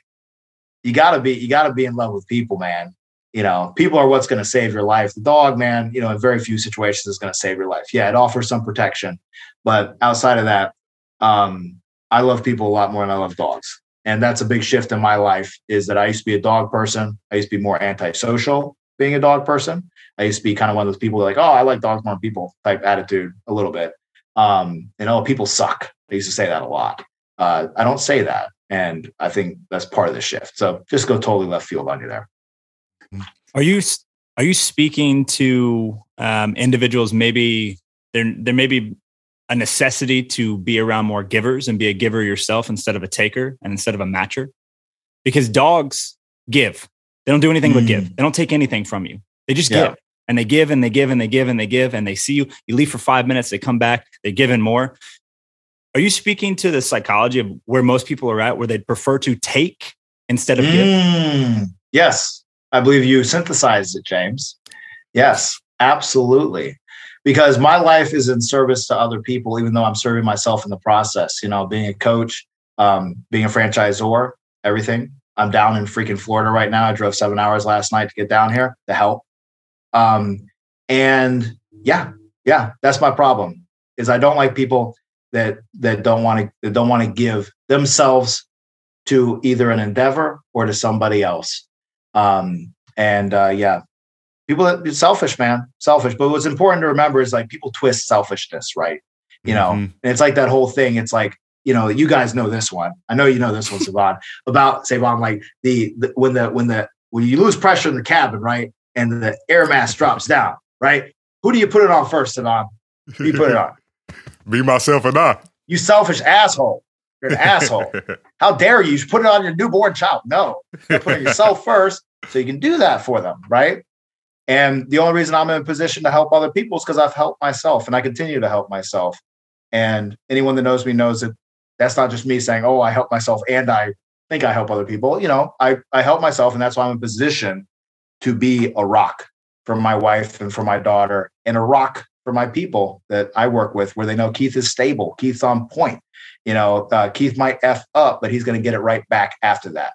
you gotta be you gotta be in love with people, man. You know, people are what's gonna save your life. The dog, man, you know, in very few situations is gonna save your life. Yeah, it offers some protection. But outside of that, um, I love people a lot more than I love dogs. And that's a big shift in my life is that I used to be a dog person. I used to be more antisocial being a dog person. I used to be kind of one of those people like, oh, I like dogs more than people type attitude a little bit. Um, and oh, people suck. I used to say that a lot. Uh, I don't say that. And I think that's part of the shift. So just go totally left field on you there. Are you are you speaking to um, individuals? Maybe there there may be a necessity to be around more givers and be a giver yourself instead of a taker and instead of a matcher, because dogs give. They don't do anything mm. but give. Mm. They don't take anything from you. They just yeah. give and they give and they give and they give and they give and they see you. You leave for five minutes, they come back, they give in more. Are you speaking to the psychology of where most people are at, where they'd prefer to take instead of mm, give? Yes, I believe you synthesized it, James. Yes, absolutely. Because my life is in service to other people, even though I'm serving myself in the process. You know, being a coach, um, being a franchisor, everything. I'm down in freaking Florida right now. I drove seven hours last night to get down here to help. Um, and yeah, yeah, that's my problem. Is I don't like people that that don't want to that don't want to give themselves to either an endeavor or to somebody else. Um, and uh, yeah, people are selfish, man, selfish. But what's important to remember is like people twist selfishness, right? You know, mm-hmm. and it's like that whole thing. It's like you know, you guys know this one. I know you know this one, Sae'Von. about Sae'Von, like the, the when the when the when you lose pressure in the cabin, right, and the air mass drops down, right? Who do you put it on first, Sae'Von? Who you put it on? Be myself and I. You selfish asshole. You're an asshole. How dare you? You put it on your newborn child. No, you put it yourself first so you can do that for them, right? And the only reason I'm in a position to help other people is because I've helped myself and I continue to help myself. And anyone that knows me knows that that's not just me saying, oh, I help myself and I think I help other people. You know, I, I help myself and that's why I'm in a position to be a rock for my wife and for my daughter and a rock for my people that I work with where they know Keith is stable. Keith's on point. You know, uh, Keith might F up, but he's going to get it right back after that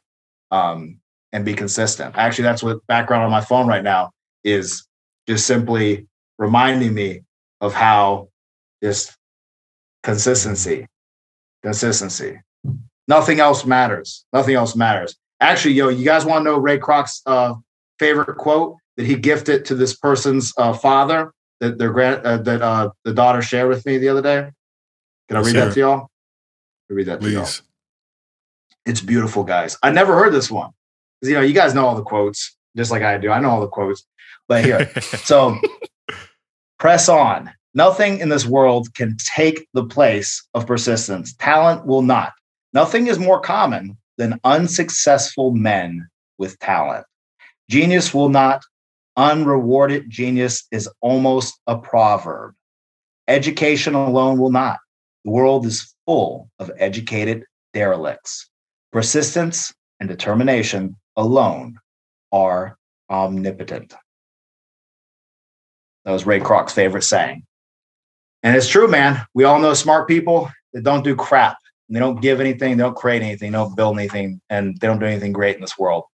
um, and be consistent. Actually, that's what background on my phone right now is just simply reminding me of how just consistency, consistency. Nothing else matters. Nothing else matters. Actually, yo, you guys want to know Ray Kroc's uh, favorite quote that he gifted to this person's uh, father that their grand uh, that uh, the daughter shared with me the other day? Can I read that to y'all? read that Please. to y'all. It's beautiful, guys. I never heard this one. You know, you guys know all the quotes, just like I do. I know all the quotes. But here, so press on. Nothing in this world can take the place of persistence. Talent will not. Nothing is more common than unsuccessful men with talent. Genius will not. Unrewarded genius is almost a proverb. Education alone will not. The world is full of educated derelicts. Persistence and determination alone are omnipotent. That was Ray Kroc's favorite saying. And it's true, man. We all know smart people that don't do crap. They don't give anything, they don't create anything, they don't build anything, and they don't do anything great in this world.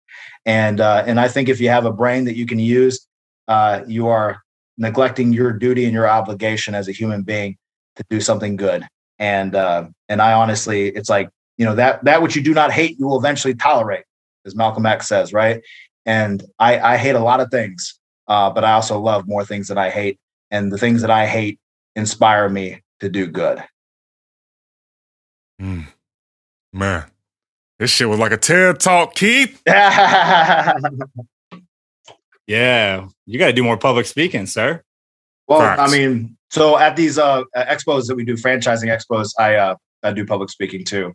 And uh, and I think if you have a brain that you can use, uh, you are neglecting your duty and your obligation as a human being to do something good. And uh, and I honestly, it's like you know that that which you do not hate, you will eventually tolerate, as Malcolm X says, right? And I, I hate a lot of things, uh, but I also love more things that I hate. And the things that I hate inspire me to do good. Mm. Man, this shit was like a TED talk, Keith. yeah, you got to do more public speaking, sir. Well, Facts. I mean, so at these uh, expos that we do, franchising expos, I uh, I do public speaking too.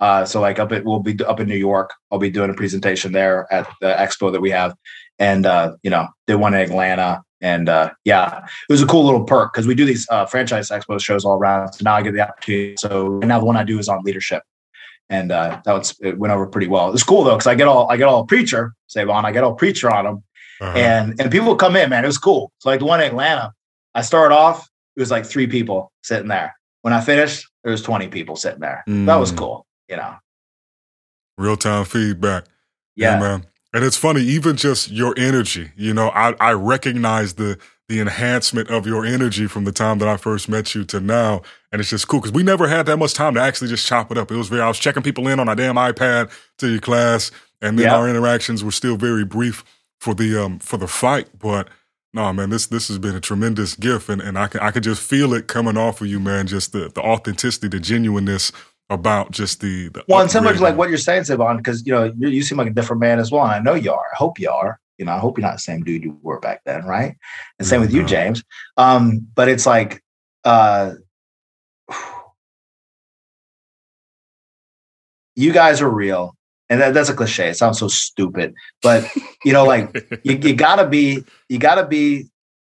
Uh, so like up at we'll be up in New York. I'll be doing a presentation there at the expo that we have, and uh, you know did one in Atlanta, and uh, yeah, it was a cool little perk because we do these uh, franchise expo shows all around. So now I get the opportunity. So now the one I do is on leadership, and uh, that was it went over pretty well. It's cool though because I get all I get all preacher Sae'Von, I get all preacher on them, uh-huh. and and people come in, man. It was cool. So like the one in Atlanta, I started off. It was like three people sitting there. When I finished, there was twenty people sitting there. Mm. That was mm. cool you know. Real time feedback. Yeah. yeah. man. And it's funny, even just your energy, you know, I, I recognize the the enhancement of your energy from the time that I first met you to now. And it's just cool because we never had that much time to actually just chop it up. It was very, I was checking people in on our damn iPad to your class. And then yeah. our interactions were still very brief for the, um, for the fight. But no, man, this, this has been a tremendous gift. And, and I can, I can just feel it coming off of you, man. Just the, the authenticity, the genuineness about just the, the well, and similar to like what you're saying, Sae'Von, because you know you, you seem like a different man as well. And I know you are. I hope you are. You know, I hope you're not the same dude you were back then, right? And same with you, James. Um, but it's like, uh, you guys are real, and that, that's a cliche. It sounds so stupid, but you know, like you, you gotta be, you gotta be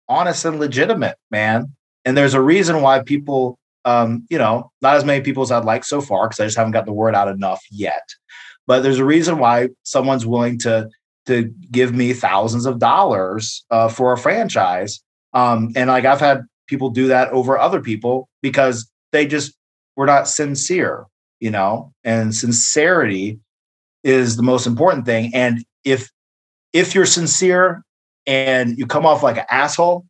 honest and legitimate, man. And there's a reason why people um, you know, not as many people as I'd like so far because I just haven't got the word out enough yet. But there's a reason why someone's willing to to give me thousands of dollars uh, for a franchise. Um, and like I've had people do that over other people because they just were not sincere, you know. And sincerity is the most important thing. And if if you're sincere and you come off like an asshole,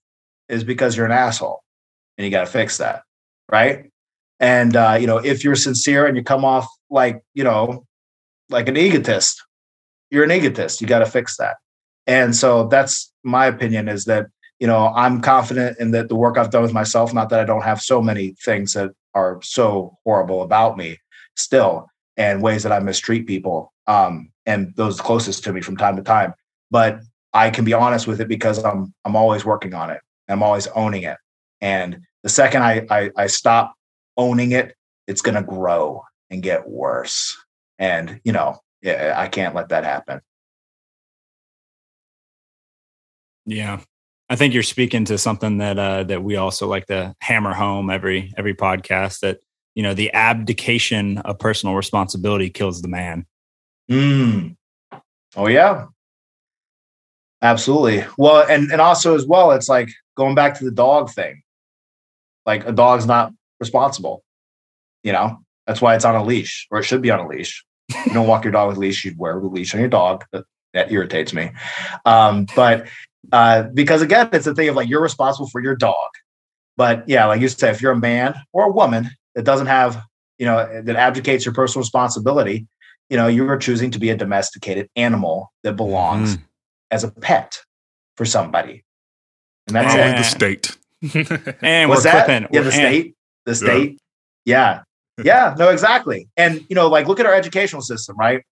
is because you're an asshole, and you got to fix that right? And uh, you know, if you're sincere and you come off like you know, like an egotist, you're an egotist. You got to fix that. And so that's my opinion is that you know I'm confident in that the work I've done with myself. Not that I don't have so many things that are so horrible about me still, and ways that I mistreat people, um, and those closest to me from time to time. But I can be honest with it because I'm I'm always working on it. I'm always owning it. And the second I, I, I stop owning it, it's going to grow and get worse. And, you know, I can't let that happen. Yeah. I think you're speaking to something that uh, that we also like to hammer home every every podcast that you know the abdication of personal responsibility kills the man. Mm. Oh yeah, absolutely. Well, and and also as well, it's like going back to the dog thing. Like a dog's not responsible. You know, that's why it's on a leash, or it should be on a leash. You don't walk your dog with a leash; you'd wear a leash on your dog. That, that irritates me. Um, but uh, because again, it's a thing of like you're responsible for your dog. But yeah, like you said, if you're a man or a woman that doesn't have, you know, that abdicates your personal responsibility, you know, you are choosing to be a domesticated animal that belongs mm. as a pet for somebody. And that's Only the state. and What's we're that? Clipping. Yeah, the state. The state. Yeah. yeah. yeah. No, exactly. And you know, like look at our educational system, right?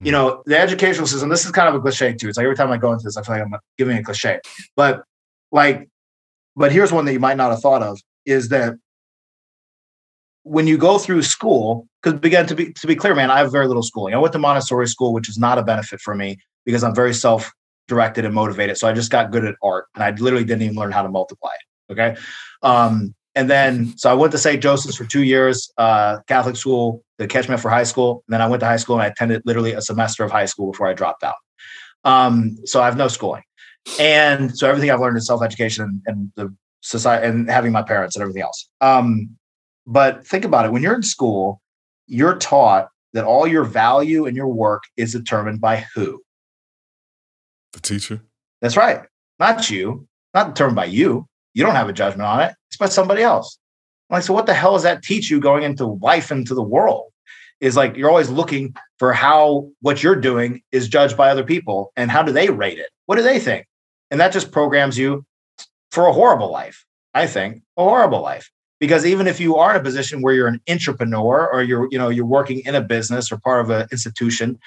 You mm. know, the educational system, this is kind of a cliche too. It's like every time I go into this, I feel like I'm giving a cliche. But like, but here's one that you might not have thought of is that when you go through school, because again, to be to be clear, man, I have very little schooling. I went to Montessori school, which is not a benefit for me because I'm very self-directed and motivated. So I just got good at art, and I literally didn't even learn how to multiply. Okay, um, and then so I went to St. Joseph's for two years, uh, Catholic school the catchment for high school. And then I went to high school and I attended literally a semester of high school before I dropped out. Um, so I have no schooling, and so everything I've learned is self-education and, and the society and having my parents and everything else. Um, but think about it when you're in school, you're taught that all your value and your work is determined by who? The teacher. That's right. Not you, not determined by you. You don't have a judgment on it. It's by somebody else. I'm like, so what the hell does that teach you going into life, into the world? Is like you're always looking for how what you're doing is judged by other people and how do they rate it? What do they think? And that just programs you for a horrible life. I think a horrible life because even if you are in a position where you're an entrepreneur or you're you know you're working in a business or part of an institution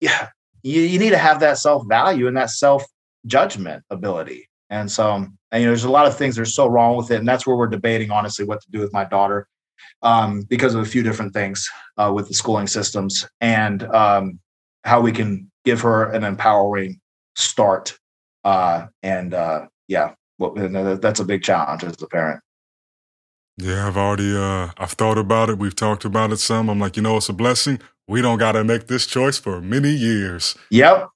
yeah you, you need to have that self value and that self judgment ability and so and, you know there's a lot of things that are so wrong with it and that's where we're debating honestly what to do with my daughter um, because of a few different things uh, with the schooling systems and um, how we can give her an empowering start uh, and uh, yeah well, that's a big challenge as a parent yeah, I've already uh I've thought about it. We've talked about it some. I'm like, you know, it's a blessing. We don't got to make this choice for many years. Yep.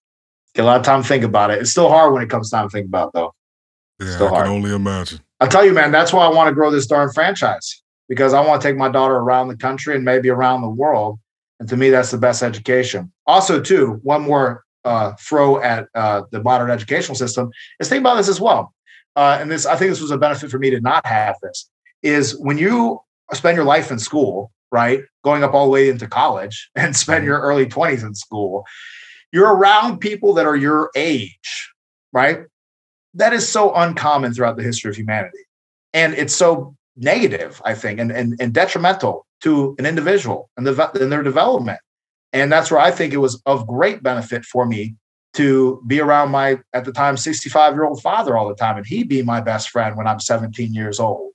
Get a lot of time to think about it. It's still hard when it comes time to think about it, though. Yeah, still I hard. can only imagine. I tell you, man, that's why I want to grow this darn franchise because I want to take my daughter around the country and maybe around the world. And to me, that's the best education. Also, too, one more uh, throw at uh, the modern educational system is think about this as well. Uh, and this, I think, this was a benefit for me to not have this is when you spend your life in school, right? Going up all the way into college and spend mm-hmm. your early 20s in school, you're around people that are your age, right? That is so uncommon throughout the history of humanity. And it's so negative, I think, and, and, and detrimental to an individual and, the, and their development. And that's where I think it was of great benefit for me to be around my, at the time, 65 year old father all the time. And he be my best friend when I'm 17 years old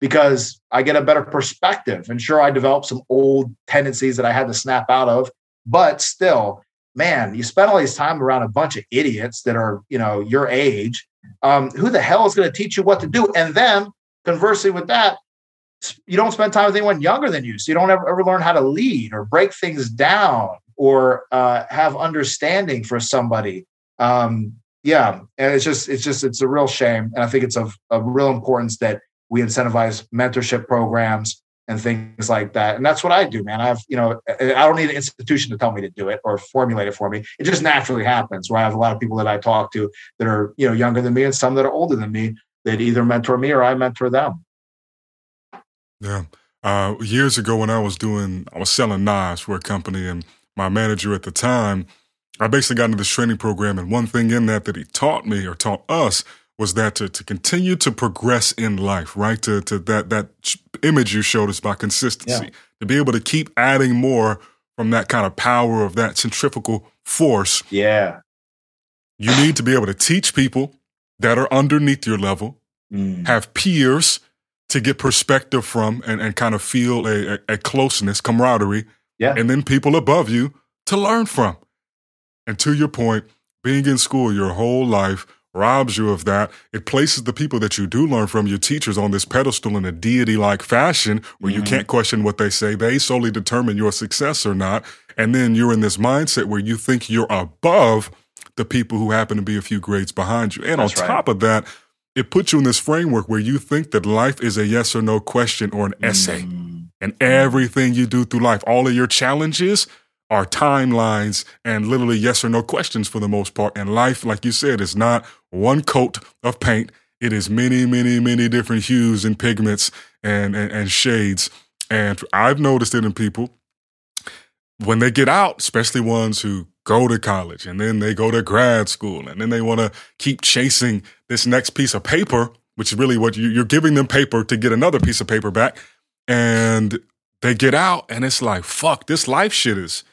because I get a better perspective. And sure, I developed some old tendencies that I had to snap out of, but still, man, you spend all this time around a bunch of idiots that are, you know, your age. Um, who the hell is going to teach you what to do? And then conversely with that, you don't spend time with anyone younger than you. So you don't ever, ever learn how to lead or break things down or uh, have understanding for somebody. Um, yeah. And it's just, it's just, it's a real shame. And I think it's of, of real importance that we incentivize mentorship programs and things like that. And that's what I do, man. I have, you know, I don't need an institution to tell me to do it or formulate it for me. It just naturally happens where I have a lot of people that I talk to that are, you know, younger than me and some that are older than me that either mentor me or I mentor them. Yeah. Uh, years ago when I was doing, I was selling knives for a company and my manager at the time, I basically got into this training program. And one thing in that that he taught me or taught us was that to, to continue to progress in life, right? To, to that, that image you showed us by consistency, yeah. to be able to keep adding more from that kind of power of that centrifugal force. Yeah. You need to be able to teach people that are underneath your level, mm. have peers to get perspective from and, and kind of feel a, a, a closeness, camaraderie. Yeah. And then people above you to learn from. And to your point, being in school your whole life, robs you of that. It places the people that you do learn from, your teachers, on this pedestal in a deity like fashion where mm-hmm. you can't question what they say. They solely determine your success or not. And then you're in this mindset where you think you're above the people who happen to be a few grades behind you. And That's on top right. of that, it puts you in this framework where you think that life is a yes or no question or an essay. Mm-hmm. And everything you do through life, all of your challenges, are timelines and literally yes or no questions for the most part. And life, like you said, is not one coat of paint. It is many, many, many different hues and pigments and, and, and shades. And I've noticed it in people when they get out, especially ones who go to college and then they go to grad school and then they want to keep chasing this next piece of paper, which is really what you, you're giving them paper to get another piece of paper back. And they get out and it's like, fuck, this life shit is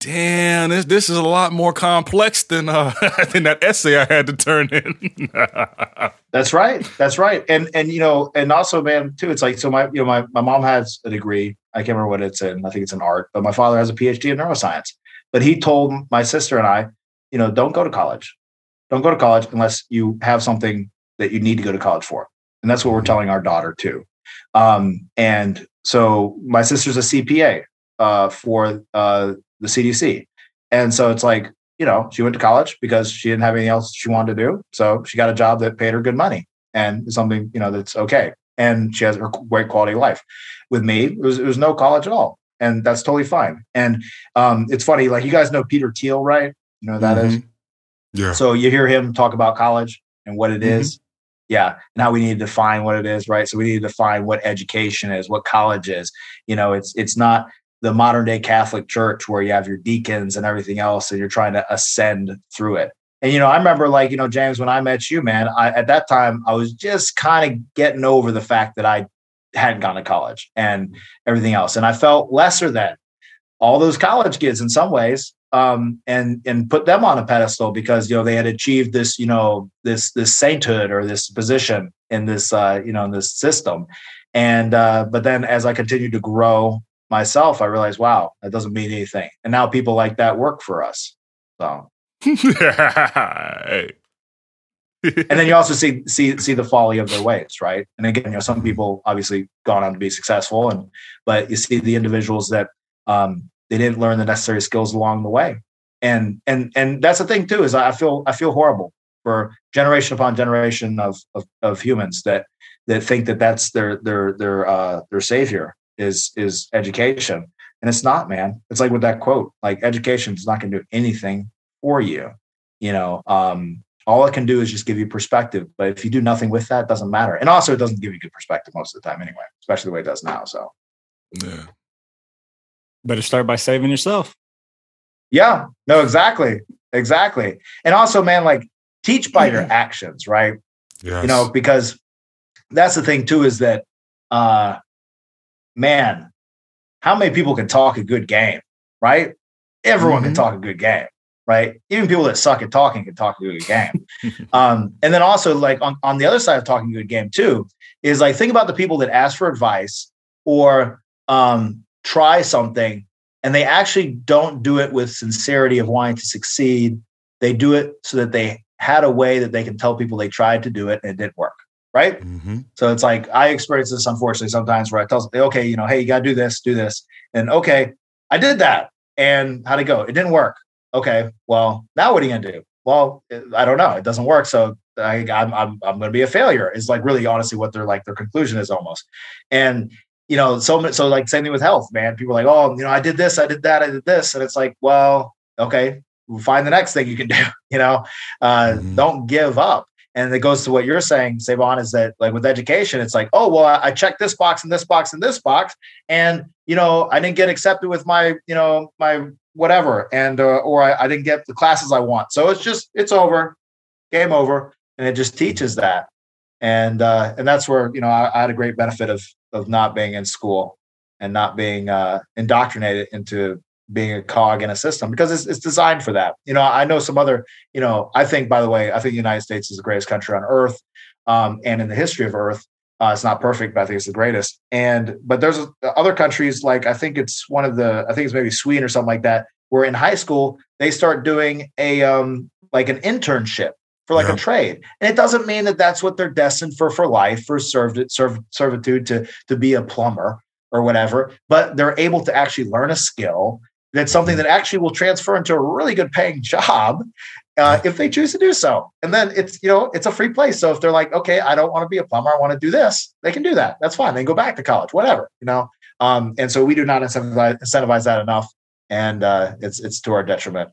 damn, this this is a lot more complex than uh than that essay I had to turn in. That's right. That's right. And and you know, and also, man, too, it's like so my you know, my, my mom has a degree. I can't remember what it's in. I think it's in art, but my father has a PhD in neuroscience. But he told my sister and I, you know, don't go to college. Don't go to college unless you have something that you need to go to college for. And that's what we're mm-hmm. telling our daughter too. Um, and so my sister's a CPA uh, for uh, the CDC. And so it's like, you know, she went to college because she didn't have anything else she wanted to do. So she got a job that paid her good money and something, you know, that's okay. And she has a great quality of life. With me, it was, it was no college at all. And that's totally fine. And um, it's funny, like you guys know Peter Thiel, right? You know that mm-hmm. is. Yeah. So you hear him talk about college and what it mm-hmm. is. Yeah. And how we need to define what it is, right? So we need to define what education is, what college is. You know, it's it's not the modern day Catholic Church where you have your deacons and everything else, and you're trying to ascend through it. And you know, I remember like you know, James, when I met you, man, I, at that time I was just kind of getting over the fact that I hadn't gone to college and everything else, and I felt lesser than all those college kids in some ways, um, and and put them on a pedestal because you know they had achieved this, you know, this this sainthood or this position in this, uh, you know, in this system. And uh, but then as I continued to grow myself, I realized, wow, that doesn't mean anything. And now people like that work for us. So. and then you also see see see the folly of their ways, right? And again, you know, some people obviously gone on to be successful, and but you see the individuals that um, they didn't learn the necessary skills along the way, and and and that's the thing too is I feel I feel horrible for generation upon generation of of, of humans that that think that that's their their their uh, their savior, is is education. And it's not man. It's like with that quote like education is not going to do anything for you you know um all it can do is just give you perspective. But if you do nothing with that it doesn't matter. And also it doesn't give you good perspective most of the time anyway especially the way it does now so. Yeah. Better start by saving yourself. Yeah. No exactly. Exactly. And also man like teach by your actions right? Yes. you know because that's the thing too is that uh man, how many people can talk a good game, right? Everyone mm-hmm. can talk a good game, right? Even people that suck at talking can talk a good game. um, and then also, like on, on the other side of talking a good game too, is like think about the people that ask for advice or um, try something and they actually don't do it with sincerity of wanting to succeed. They do it so that they had a way that they can tell people they tried to do it and it didn't work right? Mm-hmm. So it's like I experience this unfortunately sometimes where I tell okay, you know, hey, you got to do this, do this, and okay, I did that, and how'd it go? It didn't work. Okay, well, now what are you gonna do? Well, I don't know. It doesn't work, so I, I'm I'm I'm gonna be a failure. Is like really honestly what they're like their conclusion is almost, and you know, so so like same thing with health, man. People are like, oh, you know, I did this, I did that, I did this, and it's like, well, okay, find the next thing you can do. You know, uh, mm-hmm. don't give up. And it goes to what you're saying, Sae'Von, is that like with education, it's like, oh, well, I checked this box and this box and this box. And, you know, I didn't get accepted with my, you know, my whatever. And, uh, or I, I didn't get the classes I want. So it's just, it's over, game over. And it just teaches that. And, uh, and that's where, you know, I, I had a great benefit of, of not being in school and not being uh, indoctrinated into being a cog in a system because it's, it's designed for that. You know, I know some other, you know, I think, by the way, I think the United States is the greatest country on earth. Um, and in the history of earth, uh, it's not perfect, but I think it's the greatest. And, but there's other countries like, I think it's one of the, I think it's maybe Sweden or something like that, where in high school, they start doing a, um, like an internship for like yeah. a trade. And it doesn't mean that that's what they're destined for for life, for served, served, servitude to, to be a plumber or whatever, but they're able to actually learn a skill that's something that actually will transfer into a really good paying job uh, if they choose to do so. And then it's, you know, it's a free place. So if they're like, okay, I don't want to be a plumber, I want to do this, they can do that. That's fine. They can go back to college, whatever, you know. Um, and so we do not incentivize, incentivize that enough. And uh, it's it's to our detriment.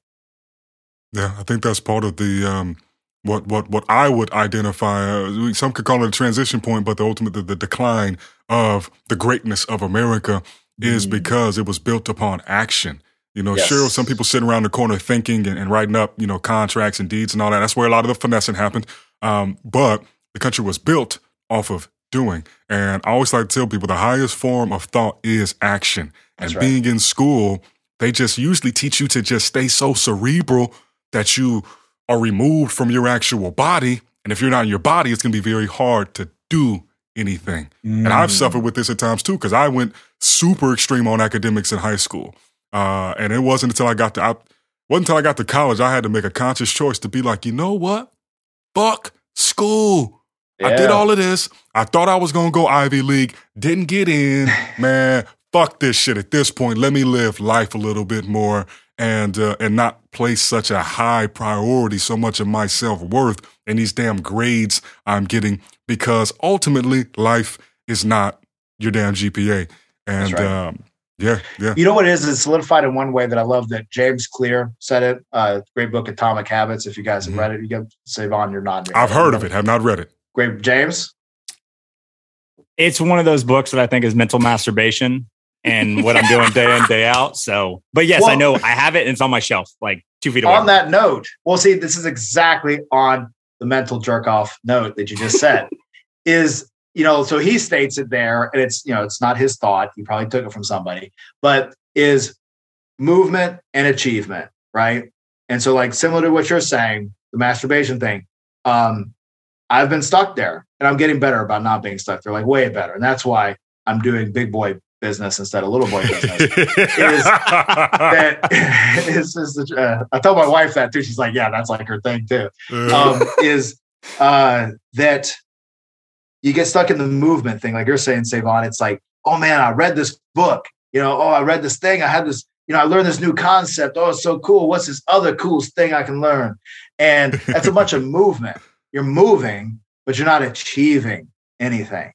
Yeah, I think that's part of the um, what what what I would identify. Uh, some could call it a transition point, but the ultimate the, the decline of the greatness of America is mm. because it was built upon action. You know, yes. sure, some people sitting around the corner thinking and, and, writing up, you know, contracts and deeds and all that. That's where a lot of the finessing happened. Um, but the country was built off of doing. And I always like to tell people the highest form of thought is action. And right. being in school, they just usually teach you to just stay so cerebral that you are removed from your actual body. And if you're not in your body, it's going to be very hard to do anything. Mm. And I've mm. suffered with this at times too, because I went super extreme on academics in high school. Uh, and it wasn't until I got to, I, wasn't until I got to college, I had to make a conscious choice to be like, you know what? Fuck school. Yeah. I did all of this. I thought I was going to go Ivy League. Didn't get in. Man, fuck this shit at this point. Let me live life a little bit more and uh, and not place such a high priority, so much of my self worth in these damn grades I'm getting, because ultimately life is not your damn GPA. And right. um, yeah, yeah. You know what it is? It's solidified in one way that I love that James Clear said it. Uh, great book, Atomic Habits. If you guys have mm-hmm. read it, you can save on your non. I've heard of it, have not read it. Great, James. It's one of those books that I think is mental masturbation and what I'm doing day in day out. So, but yes, well, I know I have it and it's on my shelf, like two feet away. On that note, well, see, this is exactly on the mental jerk off note that you just said. is you know, so he states it there, and it's, you know, it's not his thought. He probably took it from somebody, but is movement and achievement, right? And so, like, similar to what you're saying, the masturbation thing, um, I've been stuck there and I'm getting better about not being stuck there, like, way better. And that's why I'm doing big boy business instead of little boy business. is that is, is the, uh, I told my wife that too. She's like, yeah, that's like her thing too. Um, is uh, that you get stuck in the movement thing, like you're saying, Sae'Von. It's like, oh man, I read this book. You know, oh, I read this thing. I had this. You know, I learned this new concept. Oh, it's so cool. What's this other cool thing I can learn? And that's a bunch of movement. You're moving, but you're not achieving anything.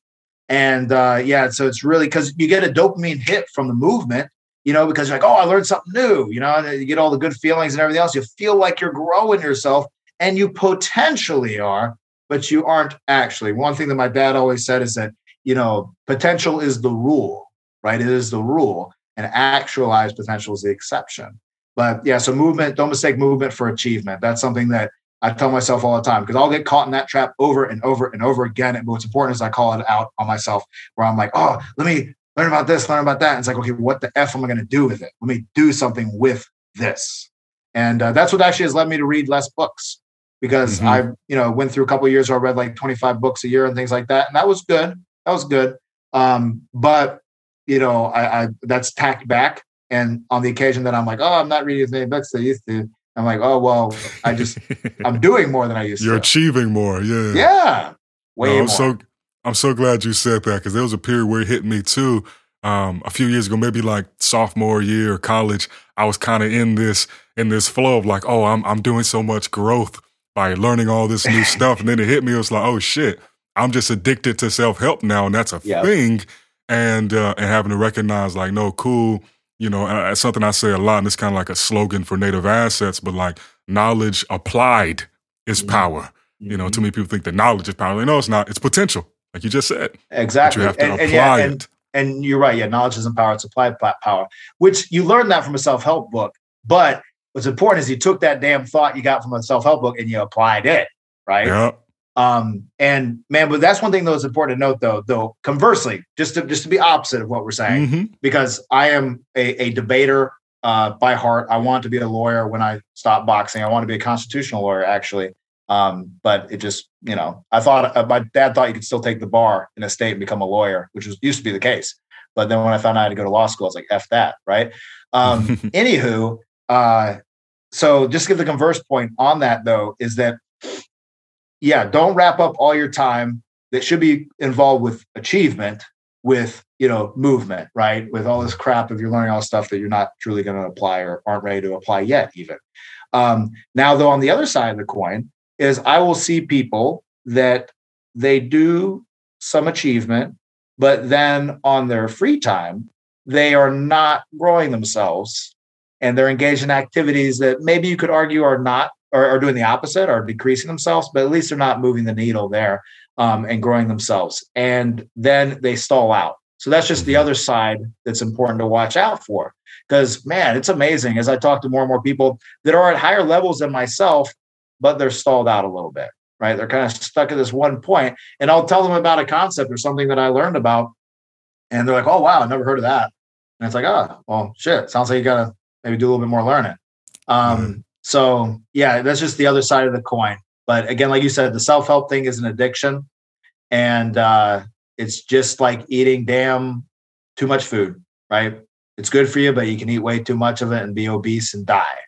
And uh, yeah, so it's really because you get a dopamine hit from the movement, you know, because you're like, oh, I learned something new, you know, and you get all the good feelings and everything else. You feel like you're growing yourself, and you potentially are, but you aren't actually. One thing that my dad always said is that, you know, potential is the rule, right? It is the rule, and actualized potential is the exception. But yeah, so movement, don't mistake movement for achievement. That's something that I tell myself all the time because I'll get caught in that trap over and over and over again. And what's important is I call it out on myself where I'm like, oh, let me learn about this, learn about that. And it's like, okay, what the F am I going to do with it? Let me do something with this. And uh, that's what actually has led me to read less books because mm-hmm. I, you know, went through a couple years where I read like 25 books a year and things like that. And that was good. That was good. Um, but, you know, I, I that's tacked back. And on the occasion that I'm like, oh, I'm not reading as many books as I used to, I'm like, oh well, I just I'm doing more than I used You're to. You're achieving more, yeah. Yeah. Way no, I'm more. so I'm so glad you said that because there was a period where it hit me too. Um, a few years ago, maybe like sophomore year of college, I was kind of in this in this flow of like, oh, I'm I'm doing so much growth by learning all this new stuff, and then it hit me. It was like, oh shit, I'm just addicted to self help now, and that's a yep. thing. And uh, and having to recognize like, no, cool you know, uh, it's something I say a lot, and it's kind of like a slogan for native assets, but like knowledge applied is mm-hmm. power. Mm-hmm. You know, too many people think that knowledge is power. Know it's not, it's potential, like you just said. Exactly. You have to and, apply and yeah, it. And, and you're right. Yeah, knowledge isn't power, it's applied power, which you learned that from a self help book. But what's important is you took that damn thought you got from a self help book and you applied it, right? Yeah. Um, and man, but that's one thing that was important to note though, though conversely, just to just to be opposite of what we're saying, mm-hmm. because I am a, a debater uh, by heart. I want to be a lawyer when I stop boxing. I want to be a constitutional lawyer actually. Um, but it just, you know, I thought uh, my dad thought you could still take the bar in a state and become a lawyer, which was used to be the case. But then when I found out I had to go to law school, I was like, F that, right? Um, anywho, uh, so just give the converse point on that though, is that yeah, don't wrap up all your time that should be involved with achievement with you know movement right? With all this crap if you're learning all stuff that you're not truly going to apply or aren't ready to apply yet even. Um, now though on the other side of the coin is i will see people that they do some achievement but then on their free time they are not growing themselves and they're engaged in activities that maybe you could argue are not or are doing the opposite or decreasing themselves but at least they're not moving the needle there um, and growing themselves. And then they stall out. So that's just the mm-hmm. other side that's important to watch out for. Because, man, it's amazing as I talk to more and more people that are at higher levels than myself, but they're stalled out a little bit, right? They're kind of stuck at this one point. And I'll tell them about a concept or something that I learned about. And they're like, oh, wow, I never heard of that. And it's like, oh, well, shit. Sounds like you got to maybe do a little bit more learning. Um, mm-hmm. So, yeah, that's just the other side of the coin. But again, like you said, the self help thing is an addiction, and uh, it's just like eating damn too much food, right? It's good for you, but you can eat way too much of it and be obese and die.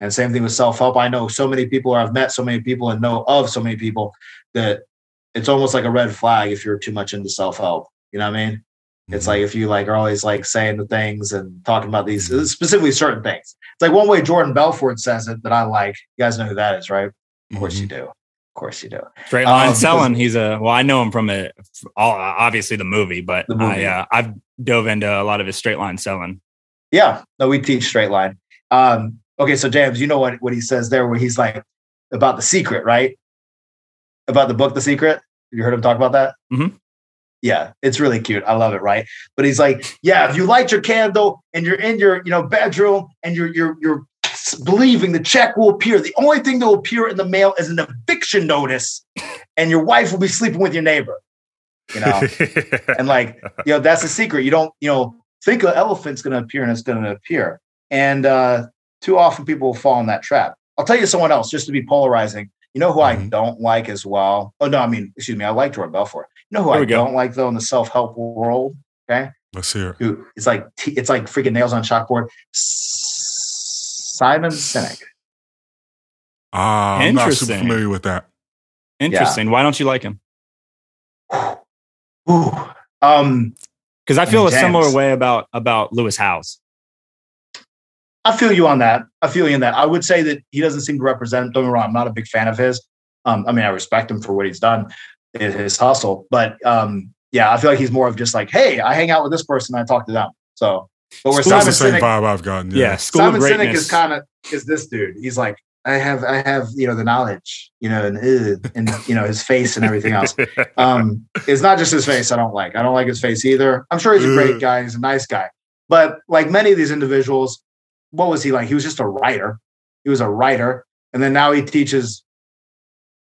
And same thing with self help. I know so many people, or I've met so many people and know of so many people that it's almost like a red flag if you're too much into self help. You know what I mean? Mm-hmm. It's like if you like are always like saying the things and talking about these mm-hmm. specifically certain things. It's like one way Jordan Belfort says it that I like. You guys know who that is, right? Of course mm-hmm. you do. Of course you do. Straight line um, selling. He's a well. I know him from a obviously the movie, but the movie. I uh, I've dove into a lot of his straight line selling. Yeah, no, we teach straight line. Um, okay, so James, you know what what he says there, where he's like about the secret, right? About the book, The Secret. Have you heard him talk about that? Mm-hmm. Yeah, it's really cute. I love it, right? But he's like, yeah, if you light your candle and you're in your, you know, bedroom and you're you're you're believing the check will appear. The only thing that will appear in the mail is an eviction notice, and your wife will be sleeping with your neighbor. You know, and like you know, that's the secret. You don't you know think an elephant's going to appear and it's going to appear, and uh, too often people will fall in that trap. I'll tell you someone else just to be polarizing. You know who mm-hmm. I don't like as well? Oh no, I mean, excuse me, I like Jordan Belfort. You know who I don't like though in the self help world? Okay, let's hear. It. Who it's like it's like freaking nails on chalkboard. Simon Sinek. Ah, I'm not super familiar with that. Interesting. Yeah. Why don't you like him? Ooh, um, because I feel a similar way about about Lewis Howes. I feel you on that. I feel you in that. I would say that he doesn't seem to represent. Don't get me wrong. I'm not a big fan of his. Um, I mean, I respect him for what he's done, his hustle. But um, yeah, I feel like he's more of just like, hey, I hang out with this person, I talk to them. So but where Simon the same Sinek, vibe I've gotten. Yeah, yeah Simon Sinek is kind of is this dude. He's like, I have I have you know the knowledge, you know, and uh, and you know his face and everything else. Um, it's not just his face I don't like. I don't like his face either. I'm sure he's a great guy. He's a nice guy, but like many of these individuals, what was he like? He was just a writer. He was a writer, and then now he teaches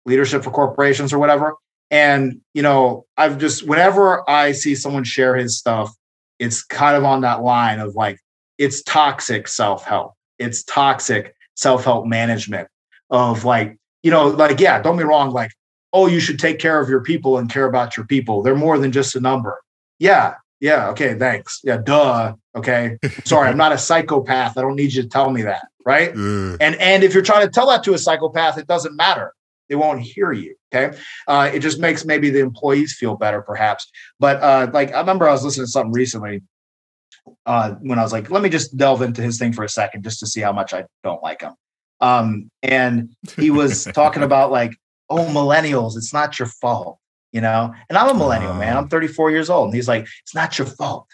leadership for corporations or whatever. And you know, I've just whenever I see someone share his stuff, it's kind of on that line of like it's toxic self-help. It's toxic self-help management of like you know like yeah don't be wrong like oh you should take care of your people and care about your people. They're more than just a number. Yeah yeah okay thanks. Yeah duh okay. Sorry i'm not a psychopath. I don't need you to tell me that right? And and if you're trying to tell that to a psychopath it doesn't matter. They won't hear you. Okay. Uh, it just makes maybe the employees feel better, perhaps. But uh, like I remember I was listening to something recently uh, when I was like, let me just delve into his thing for a second just to see how much I don't like him. Um, and he was talking about like, oh, millennials, it's not your fault, you know? And I'm a millennial, man. I'm 34 years old. And he's like, it's not your fault.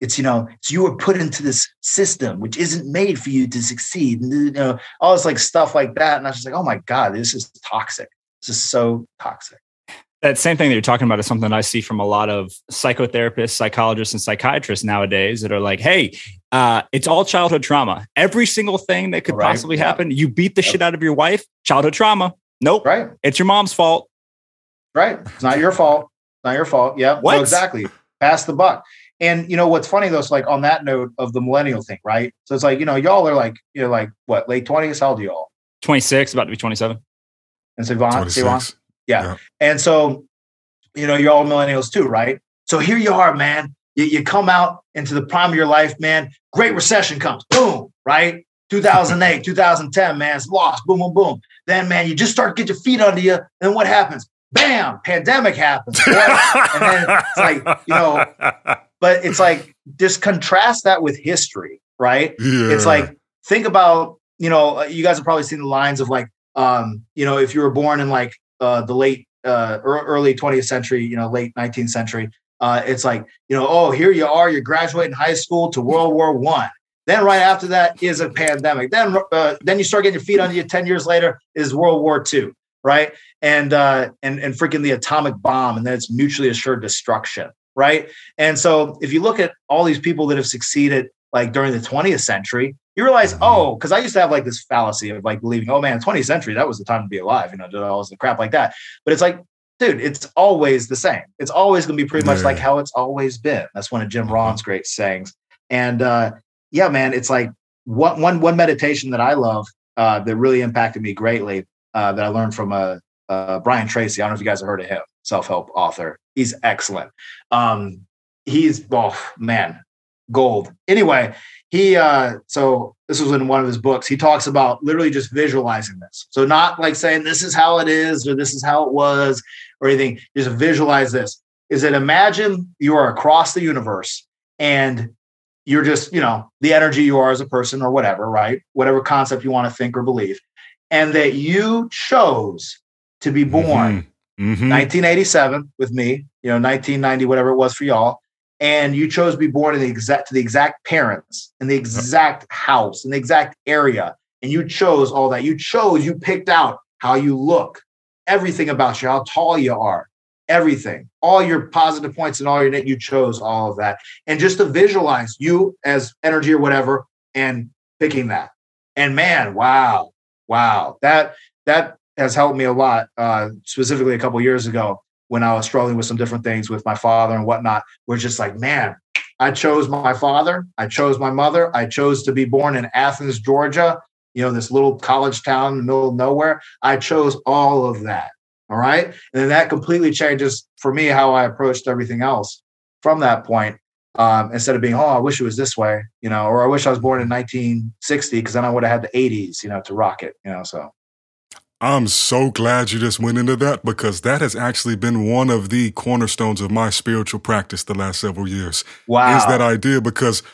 It's you know, it's you were put into this system which isn't made for you to succeed, and you know, all this like stuff like that. And I was just like, oh my god, this is toxic just so toxic. That same thing that you're talking about is something I see from a lot of psychotherapists, psychologists, and psychiatrists nowadays that are like, hey, uh, it's all childhood trauma. Every single thing that could right. possibly yeah. happen, you beat the yep. shit out of your wife, childhood trauma. Nope. Right. It's your mom's fault. Right. It's not your fault. Not your fault. Yeah. What? No, exactly. Pass the buck. And you know what's funny though It's like on that note of the millennial thing, right? So it's like, you know, y'all are like, you're like what, late 20s? How old are y'all? 26, about to be 27 and so Yvonne, yeah. yeah. And so, you know, you're all millennials too, right? So here you are, man. You, you come out into the prime of your life, man. Great recession comes, boom, right? 2008, 2010, man, it's lost, boom, boom, boom. Then, man, you just start to get your feet under you. Then what happens? Bam, pandemic happens. and then it's like, you know, but it's like, just contrast that with history, right? Yeah. It's like, think about, you know, uh, you guys have probably seen the lines of like um, you know, if you were born in like uh, the late, uh, early 20th century, you know, late 19th century, uh, it's like, you know, oh, here you are, you're graduating high school to World War One. Then right after that is a pandemic. Then uh, then you start getting your feet under you. Ten years later is World War Two, right? And uh, and and freaking the atomic bomb, and then it's mutually assured destruction, right? And so if you look at all these people that have succeeded, like during the 20th century, you realize, mm-hmm. oh, because I used to have like this fallacy of like believing, oh man, 20th century, that was the time to be alive, you know, did all this crap like that. But it's like dude, it's always the same. It's always going to be pretty much yeah. like how it's always been. That's one of Jim mm-hmm. Rohn's great sayings. And uh, yeah, man, it's like one, one, one meditation that I love uh, that really impacted me greatly uh, that I learned from uh, uh, Brian Tracy. I don't know if you guys have heard of him, self help author. He's excellent. Um, he's, oh man, gold. Anyway, he uh so this was in one of his books he talks about literally just visualizing this so not like saying this is how it is or this is how it was or anything just visualize this is that imagine you are across the universe and you're just you know the energy you are as a person or whatever right whatever concept you want to think or believe and that you chose to be born mm-hmm. Mm-hmm. 1987 with me you know 1990 whatever it was for y'all and you chose to be born in the exact to the exact parents in the exact house in the exact area. And you chose all that. You chose you picked out how you look. Everything about you how tall you are everything. All your positive points and all your net. you chose all of that. And just to visualize you as energy or whatever and picking that. And man wow wow. That that has helped me a lot uh, specifically a couple years ago when I was struggling with some different things with my father and whatnot, we're just like, man, I chose my father, I chose my mother, I chose to be born in Athens, Georgia, you know, this little college town in the middle of nowhere. I chose all of that. All right. And then that completely changes for me how I approached everything else from that point. Um, instead of being, oh, I wish it was this way, you know, or I wish I was born in 1960 because then I would have had the 80s, you know, to rock it, you know. So I'm so glad you just went into that because that has actually been one of the cornerstones of my spiritual practice the last several years. Wow. Is that idea because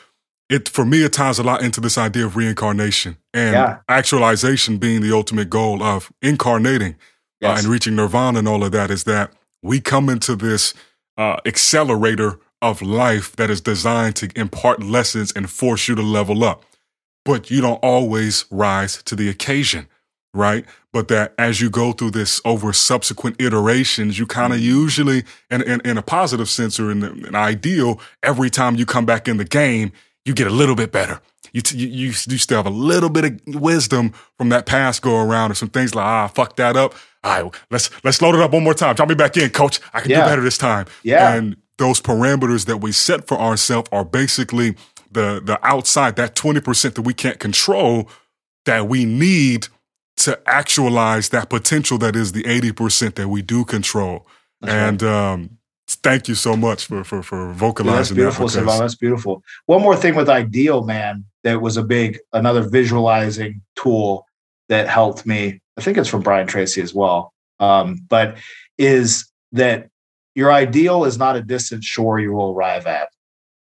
it for me it ties a lot into this idea of reincarnation and yeah. actualization being the ultimate goal of incarnating yes. uh, and reaching nirvana and all of that is that we come into this uh, accelerator of life that is designed to impart lessons and force you to level up. But you don't always rise to the occasion right? But that as you go through this over subsequent iterations, you kind of usually, in, in, in, a positive sense or in an ideal, every time you come back in the game, you get a little bit better. You, t- you, you, still have a little bit of wisdom from that past go around or some things like, ah, fuck that up. All right, let's, let's load it up one more time. Drop me back in, coach. I can yeah. do better this time. Yeah. And those parameters that we set for ourselves are basically the, the outside, that 20% that we can't control that we need – to actualize that potential that is the 80% that we do control. That's and right. um, thank you so much for for, for vocalizing Dude, that's beautiful, that. That's beautiful. One more thing with Ideal, man, that was a big, another visualizing tool that helped me. I think it's from Brian Tracy as well. Um, but is that your ideal is not a distant shore you will arrive at.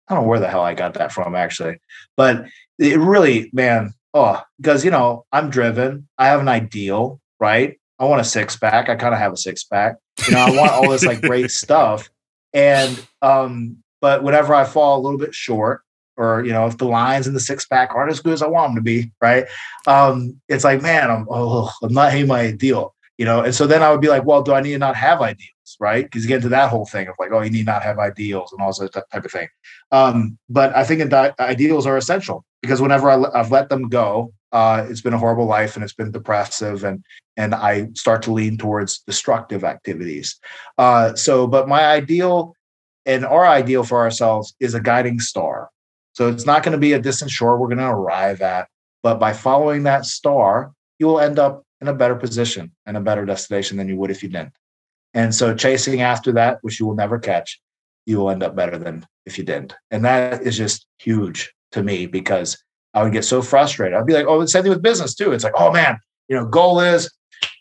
I don't know where the hell I got that from actually, but it really, man, oh, because you know, I'm driven. I have an ideal, right? I want a six pack. I kind of have a six pack. You know, I want all this like great stuff. And um, but whenever I fall a little bit short, or you know, if the lines in the six pack aren't as good as I want them to be, right? Um, it's like, man, I'm oh, I'm not hitting my ideal, you know. And so then I would be like, well, do I need to not have ideals, right? Because you get into that whole thing of like, oh, you need not have ideals and all that type of thing. Um, but I think ideals are essential because whenever I, have let them go, uh, it's been a horrible life and it's been depressive, and and I start to lean towards destructive activities. Uh, so, but my ideal and our ideal for ourselves is a guiding star. So it's not going to be a distant shore we're going to arrive at, but by following that star, you will end up in a better position and a better destination than you would if you didn't. And so chasing after that, which you will never catch, you will end up better than if you didn't. And that is just huge to me because I would get so frustrated. I'd be like, oh, the same thing with business too. It's like, oh man, you know, goal is,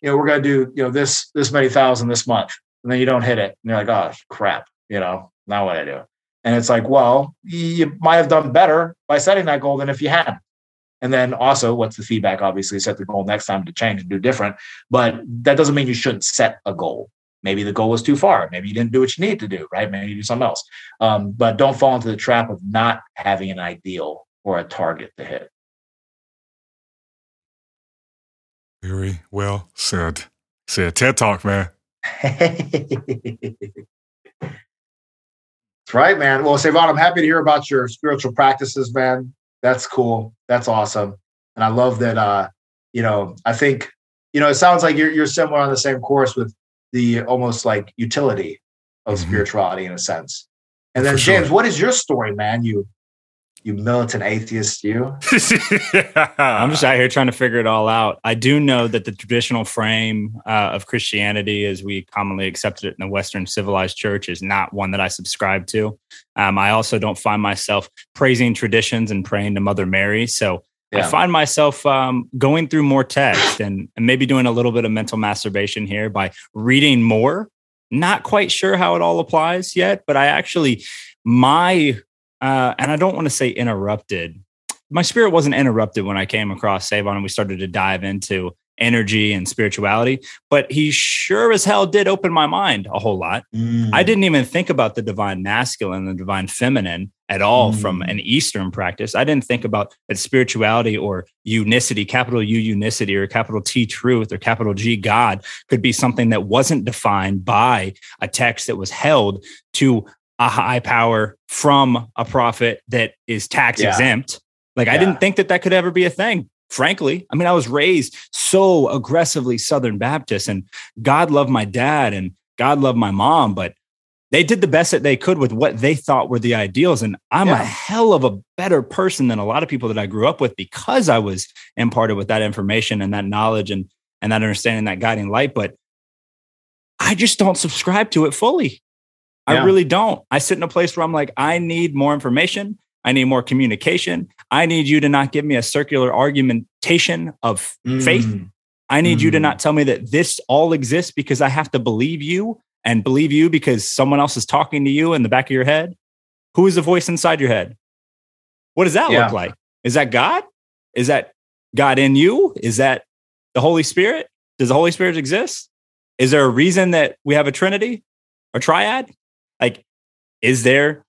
you know, we're gonna do, you know, this this many thousand this month, and then you don't hit it, and you're like, oh crap, you know, now what I do? And it's like, well, you might have done better by setting that goal than if you hadn't. And then also, what's the feedback? Obviously, set the goal next time to change and do different. But that doesn't mean you shouldn't set a goal. Maybe the goal was too far. Maybe you didn't do what you need to do, right? Maybe you do something else. Um, but don't fall into the trap of not having an ideal or a target to hit. Very well said. Said TED Talk, man. That's right, man. Well, Sae'Von, I'm happy to hear about your spiritual practices, man. That's cool. That's awesome. And I love that uh, you know, I think, you know, it sounds like you're you're similar on the same course with the almost like utility of mm-hmm. spirituality in a sense. And then James, what is your story, man? You you militant atheist, you. I'm just out here trying to figure it all out. I do know that the traditional frame uh, of Christianity, as we commonly accepted it in the Western civilized church, is not one that I subscribe to. Um, I also don't find myself praising traditions and praying to Mother Mary. So yeah. I find myself um, going through more text and, and maybe doing a little bit of mental masturbation here by reading more. Not quite sure how it all applies yet, but I actually, my uh, and I don't want to say interrupted. My spirit wasn't interrupted when I came across Sae'Von and we started to dive into energy and spirituality, but he sure as hell did open my mind a whole lot. Mm. I didn't even think about the divine masculine, and the divine feminine at all mm. from an Eastern practice. I didn't think about that spirituality or unicity, capital U unicity or capital T truth or capital G God could be something that wasn't defined by a text that was held to a high power from a profit that is tax yeah. exempt. Like yeah. I didn't think that that could ever be a thing. Frankly, I mean, I was raised so aggressively Southern Baptist, and God loved my dad and God loved my mom, but they did the best that they could with what they thought were the ideals. And I'm yeah. a hell of a better person than a lot of people that I grew up with because I was imparted with that information and that knowledge and and that understanding, that guiding light. But I just don't subscribe to it fully. I really don't. I sit in a place where I'm like, I need more information. I need more communication. I need you to not give me a circular argumentation of mm. faith. I need mm. you to mm. not tell me that this all exists because I have to believe you and believe you because someone else is talking to you in the back of your head. Who is the voice inside your head? What does that yeah. look like? Is that God? Is that God in you? Is that the Holy Spirit? Does the Holy Spirit exist? Is there a reason that we have a Trinity or triad? Like, is there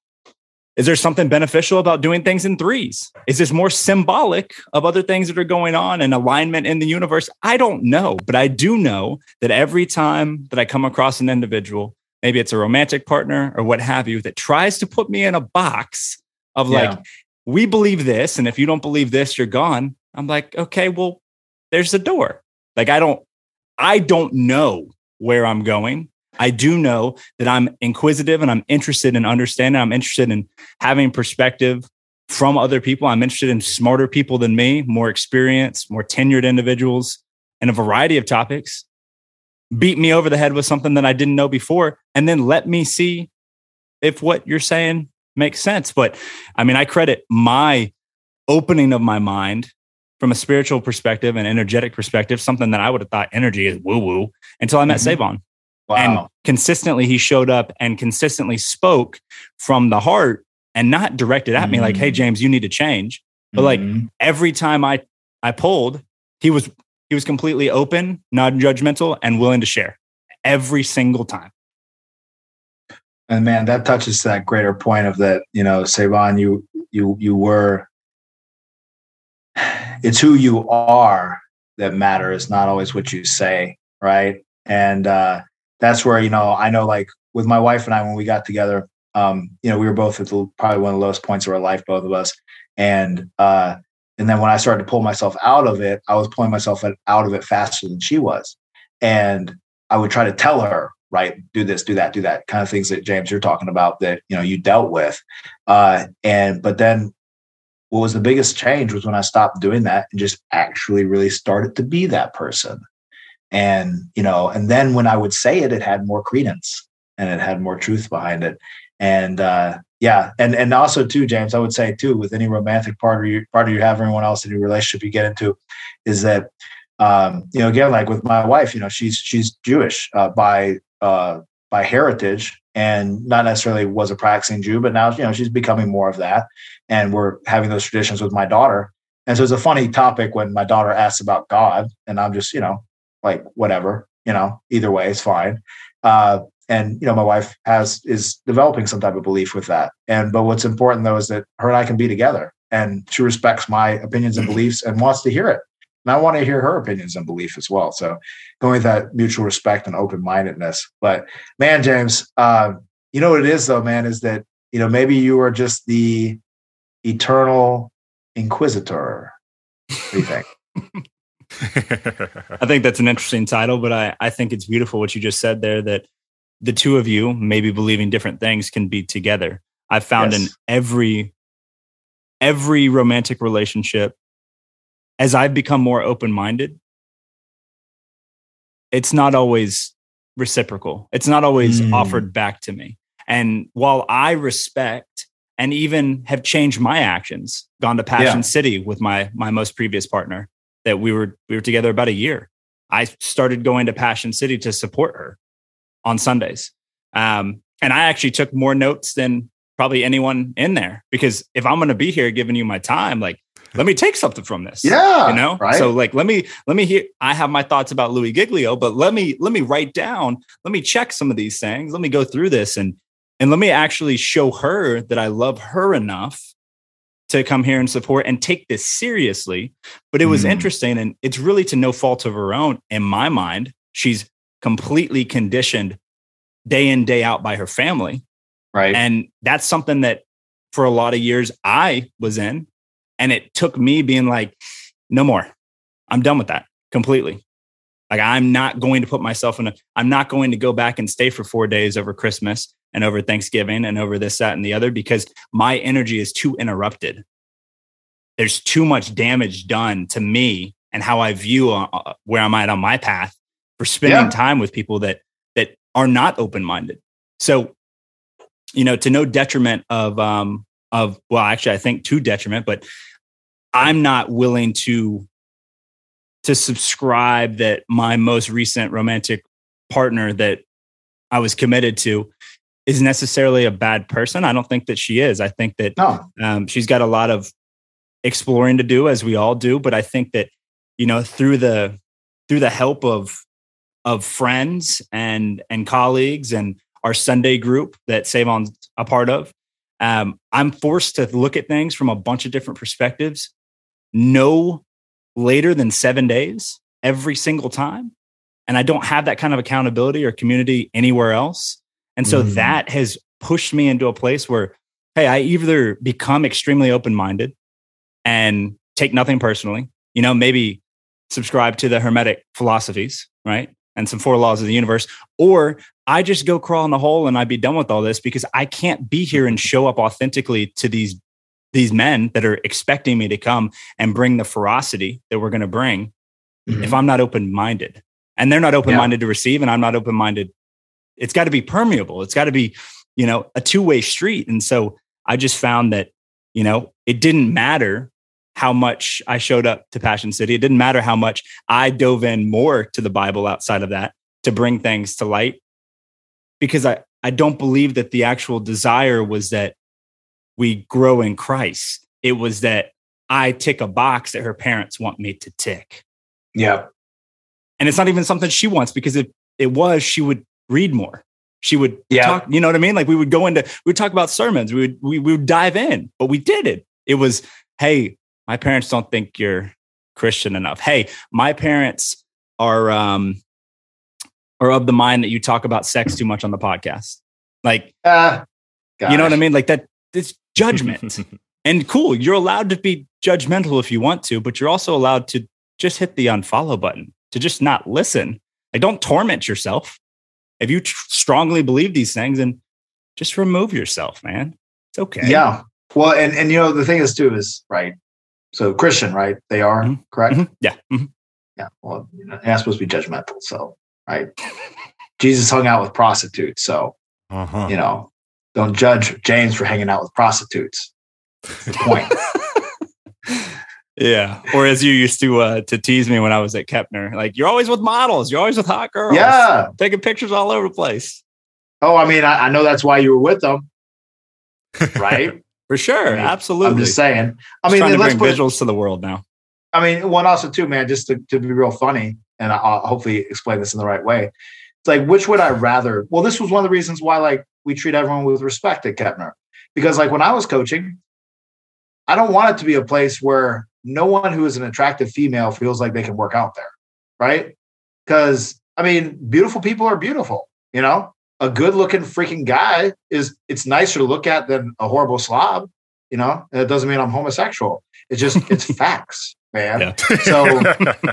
is there something beneficial about doing things in threes? Is this more symbolic of other things that are going on and alignment in the universe? I don't know, but I do know that every time that I come across an individual, maybe it's a romantic partner or what have you, that tries to put me in a box of yeah. like, we believe this, and if you don't believe this, you're gone. I'm like, okay, well, there's the door. Like, I don't, I don't know where I'm going. I do know that I'm inquisitive and I'm interested in understanding. I'm interested in having perspective from other people. I'm interested in smarter people than me, more experienced, more tenured individuals in a variety of topics. Beat me over the head with something that I didn't know before, and then let me see if what you're saying makes sense. But I mean, I credit my opening of my mind from a spiritual perspective and energetic perspective, something that I would have thought energy is woo woo until I met mm-hmm. Sae'Von. Wow. And consistently he showed up and consistently spoke from the heart and not directed at mm-hmm. me like, hey, mm. James, you need to change. But mm-hmm. like every time I I pulled, he was he was completely open, non-judgmental, and willing to share every single time. And man, that touches that greater point of that, you know, Sae'Von, you you you were it's who you are that matters, not always what you say, right? And uh that's where you know I know like with my wife and I when we got together, um, you know, we were both at the, probably one of the lowest points of our life, both of us, and uh, and then when I started to pull myself out of it, I was pulling myself out of it faster than she was, and I would try to tell her, right, do this, do that, do that, kind of things that James you're talking about that you know you dealt with, uh, and but then what was the biggest change was when I stopped doing that and just actually really started to be that person and you know and then when i would say it it had more credence and it had more truth behind it. And uh, yeah, and and also too, James, I would say too, with any romantic partner you partner you have, anyone else, any relationship you get into, is that um, you know, again, like with my wife, you know, she's she's Jewish uh, by uh, by heritage and not necessarily was a practicing Jew, but now you know she's becoming more of that, and we're having those traditions with my daughter. And so it's a funny topic when my daughter asks about God, and I'm just you know like whatever, you know, either way is fine. Uh, and you know, my wife has is developing some type of belief with that. And but what's important though is that her and I can be together, and she respects my opinions and beliefs and wants to hear it. And I want to hear her opinions and belief as well. So going with that mutual respect and open mindedness. But man, James, uh, you know what it is though, man, is that you know maybe you are just the eternal inquisitor. What do you think? I think that's an interesting title, but I, I think it's beautiful what you just said there that the two of you, maybe believing different things, can be together. I've found yes. in every every romantic relationship, as I've become more open minded, it's not always reciprocal. It's not always mm. offered back to me. And while I respect and even have changed my actions, gone to Passion yeah. City with my my most previous partner, that we were we were together about a year. I started going to Passion City to support her on Sundays. Um, and I actually took more notes than probably anyone in there because if I'm going to be here giving you my time, like let me take something from this. Yeah. You know? Right. So like let me let me hear I have my thoughts about Louis Giglio, but let me let me write down, let me check some of these things. Let me go through this and and let me actually show her that I love her enough to come here and support and take this seriously. But it was mm. interesting and it's really to no fault of her own in my mind. She's completely conditioned day in, day out by her family. Right. And that's something that for a lot of years I was in. And it took me being like, no more. I'm done with that completely. Like I'm not going to put myself in a, I'm not going to go back and stay for four days over Christmas and over Thanksgiving and over this, that, and the other because my energy is too interrupted. There's too much damage done to me and how I view uh, uh where I'm at on my path for spending yeah. time with people that that are not open minded. So, you know, to no detriment of um of well, actually, I think to detriment, but I'm not willing to to subscribe that my most recent romantic partner that I was committed to is necessarily a bad person. I don't think that she is. I think that no. um, she's got a lot of exploring to do, as we all do. But I think that you know through the through the help of of friends and and colleagues and our Sunday group that Sae'Von's a part of, um, I'm forced to look at things from a bunch of different perspectives. No later than seven days every single time, and I don't have that kind of accountability or community anywhere else. And so mm. that has pushed me into a place where, hey, I either become extremely open minded and take nothing personally, you know, maybe subscribe to the Hermetic philosophies, right? And some four laws of the universe, or I just go crawl in the hole and I'd be done with all this because I can't be here and show up authentically to these these men that are expecting me to come and bring the ferocity that we're going to bring mm-hmm. if I'm not open minded. And they're not open minded yeah. to receive, and I'm not open minded it's got to be permeable. It's got to be, you know, a two way street. And so I just found that, you know, it didn't matter how much I showed up to Passion City. It didn't matter how much I dove in more to the Bible outside of that to bring things to light because I, I don't believe that the actual desire was that we grow in Christ. It was that I tick a box that her parents want me to tick. Yeah. And it's not even something she wants because if it was, she would read more. She would yeah. talk, you know what I mean? Like we would go into, we would talk about sermons. We would, we, we would dive in, but we did it. It was, hey, my parents don't think you're Christian enough. Hey, my parents are, um, are of the mind that you talk about sex too much on the podcast. Like, uh, you know what I mean? Like that, it's judgment. and cool, you're allowed to be judgmental if you want to, but you're also allowed to just hit the unfollow button, to just not listen. Like, don't torment yourself if you tr- strongly believe these things and just remove yourself, man. It's okay. Yeah. Well, and and you know the thing is too is right. So Christian, right? They are mm-hmm. correct. Mm-hmm. Yeah. Mm-hmm. Yeah. Well, you're not supposed to be judgmental. So right. Jesus hung out with prostitutes, so uh-huh. you know don't judge James for hanging out with prostitutes. That's the point. yeah. Or as you used to uh, to tease me when I was at Keppner, like you're always with models, you're always with hot girls. Yeah. Taking pictures all over the place. Oh, I mean, I, I know that's why you were with them. Right? For sure. I mean, Absolutely. I'm just saying. I mean, to let's bring visuals to the world now. I mean, one also too, man, just to, to be real funny, and I'll hopefully explain this in the right way. It's like, which would I rather? Well, this was one of the reasons why, like, we treat everyone with respect at Keppner. Because, like, when I was coaching, I don't want it to be a place where no one who is an attractive female feels like they can work out there, right? Because, I mean, beautiful people are beautiful, you know? A good looking freaking guy is, it's nicer to look at than a horrible slob, you know? And it doesn't mean I'm homosexual. It's just, it's facts, man. Yeah. So,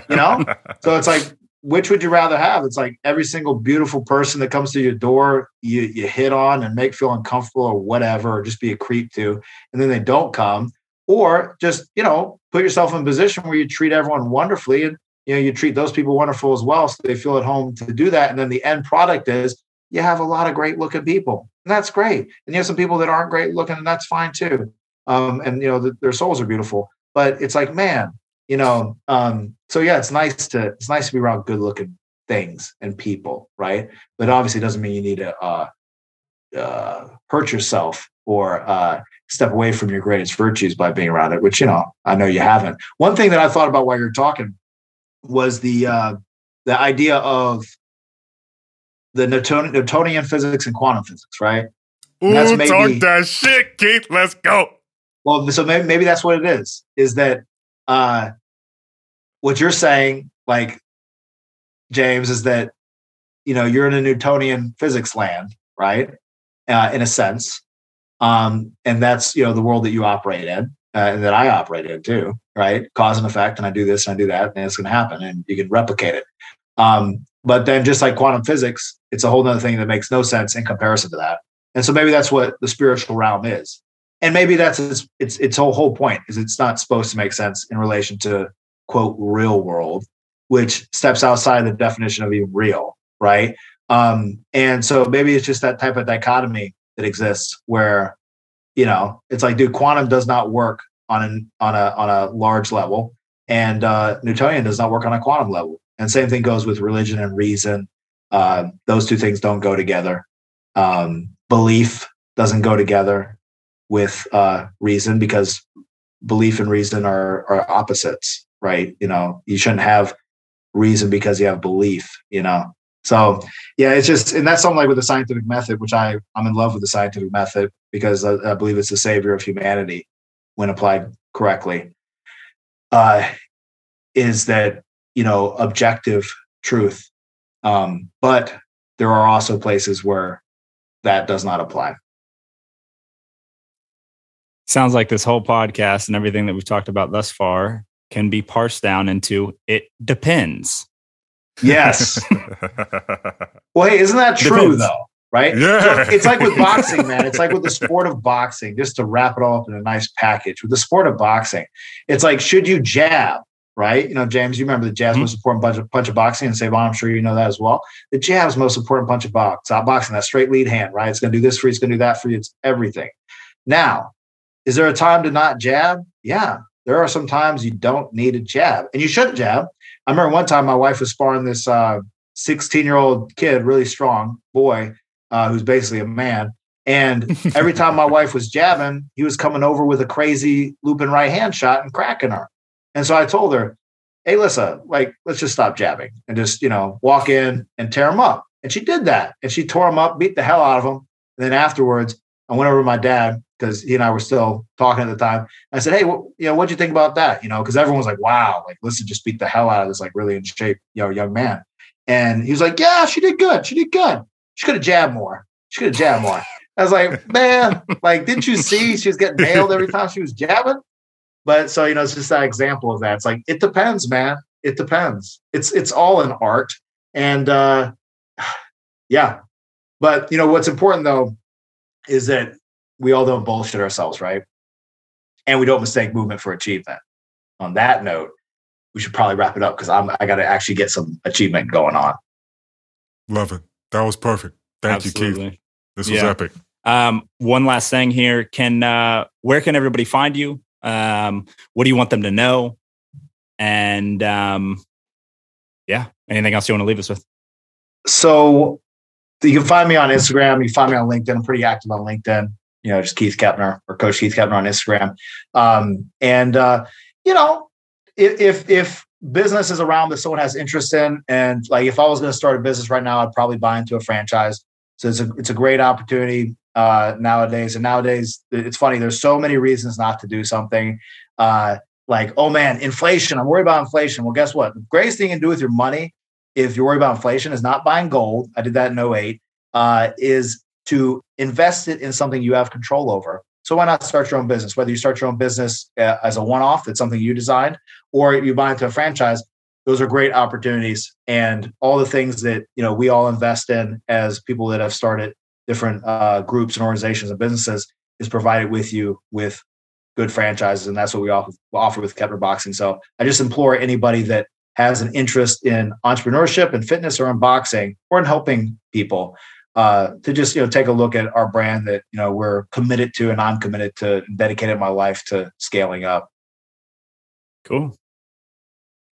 you know? So it's like, which would you rather have? It's like every single beautiful person that comes to your door, you you hit on and make feel uncomfortable or whatever, or just be a creep to, and then they don't come, or just you know put yourself in a position where you treat everyone wonderfully and you know you treat those people wonderful as well, so they feel at home to do that, and then the end product is you have a lot of great looking people, and that's great, and you have some people that aren't great looking, and that's fine too, um, and you know the, their souls are beautiful, but it's like man, you know um, so yeah it's nice to it's nice to be around good looking things and people right? But obviously doesn't mean you need to uh, uh, hurt yourself or uh, step away from your greatest virtues by being around it which you know i know you haven't one thing that i thought about while you're talking was the uh, the idea of the Newton- Newtonian physics and quantum physics, right? Ooh, that's maybe, talk that shit, Keith. Let's go. Well, so maybe, maybe that's what it is. Is that uh, what you're saying, like James, is that you know you're in a Newtonian physics land, right? Uh, in a sense, um, and that's you know the world that you operate in, uh, and that I operate in too, right? Cause and effect, and I do this and I do that, and it's going to happen, and you can replicate it. Um, but then, just like quantum physics, it's a whole other thing that makes no sense in comparison to that. And so maybe that's what the spiritual realm is and maybe that's its its its whole whole point is it's not supposed to make sense in relation to quote real world, which steps outside the definition of even real, right? Um, and so maybe it's just that type of dichotomy that exists where you know it's like dude quantum does not work on an on a on a large level and uh, newtonian does not work on a quantum level and same thing goes with religion and reason uh, those two things don't go together um, belief doesn't go together with uh, reason because belief and reason are, are opposites, right? You know, you shouldn't have reason because you have belief, you know. So yeah, it's just and that's something like with the scientific method, which I I'm in love with the scientific method because I, I believe it's the savior of humanity when applied correctly. Uh, is that you know objective truth, um, but there are also places where that does not apply sounds like this whole podcast and everything that we've talked about thus far can be parsed down into it depends. Yes. well, hey, isn't that true depends. though? Right? Yeah. So it's like with boxing, man. It's like with the sport of boxing, just to wrap it all up in a nice package. With the sport of boxing, it's like, should you jab? Right? You know, James, you remember the jab's mm-hmm. most important punch of, punch of boxing, and Sae'Von, I'm sure you know that as well. The jab's most important punch of box, uh, boxing, that straight lead hand, right? It's going to do this for you, it's going to do that for you, it's everything. Now, is there a time to not jab? Yeah, there are some times you don't need a jab, and you shouldn't jab. I remember one time my wife was sparring this 16 uh, year old kid, really strong boy, uh, who's basically a man. And every time my wife was jabbing, he was coming over with a crazy looping right hand shot and cracking her. And so I told her, Hey, Lissa, like, let's just stop jabbing and just, you know, walk in and tear him up. And she did that. And she tore him up, beat the hell out of him. And then afterwards, I went over to my dad because he and I were still talking at the time. I said, "Hey, what, you know, what'd you think about that?" You know, because everyone was like, "Wow, like listen, just beat the hell out of this like really in shape, you know, young man." And he was like, "Yeah, she did good. She did good. She could have jabbed more. She could have jabbed more." I was like, "Man, like, didn't you see she was getting nailed every time she was jabbing?" But so you know, it's just that example of that. It's like it depends, man. It depends. It's it's all an art, and uh, yeah. But you know what's important though is that we all don't bullshit ourselves, right? And we don't mistake movement for achievement. On that note, we should probably wrap it up because I'm I got to actually get some achievement going on. Love it. That was perfect. Thank Absolutely. you, Keith. This was yeah. epic. Um, one last thing here. Can uh, where can everybody find you? Um, what do you want them to know? And um, yeah, anything else you want to leave us with? So you can find me on Instagram. You find me on LinkedIn. I'm pretty active on LinkedIn. You know, just Keith Keppner or Coach Keith Keppner on Instagram. Um, and uh, you know, if, if if business is around that someone has interest in, and like if I was going to start a business right now, I'd probably buy into a franchise. So it's a it's a great opportunity uh, nowadays. And nowadays, it's funny. There's so many reasons not to do something. Uh, like, oh man, inflation. I'm worried about inflation. Well, guess what? The greatest thing you can do with your money, if you're worried about inflation, is not buying gold. I did that in 08. Uh, is to invest it in something you have control over. So why not start your own business? Whether you start your own business uh, as a one-off, that's something you designed, or you buy into a franchise, those are great opportunities. And all the things that you know we all invest in as people that have started different uh, groups and organizations and businesses is provided with you with good franchises, and that's what we offer, offer with Keppner Boxing. So I just implore anybody that has an interest in entrepreneurship and fitness or in boxing or in helping people uh, to just you know take a look at our brand that you know we're committed to and I'm committed to dedicated my life to scaling up. Cool.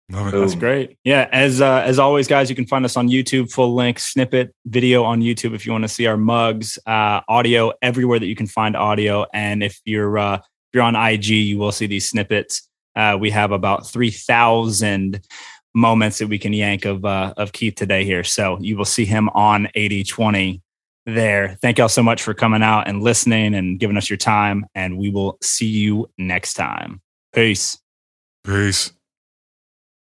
That's great. Yeah, as uh, as always, guys, you can find us on YouTube, full length snippet video on YouTube if you want to see our mugs, uh, audio everywhere that you can find audio. And if you're uh, if you're on IG, you will see these snippets. Uh, we have about three thousand moments that we can yank of uh, of Keith today here. So you will see him on 8020 there. Thank y'all so much for coming out and listening and giving us your time. And we will see you next time. Peace. Peace.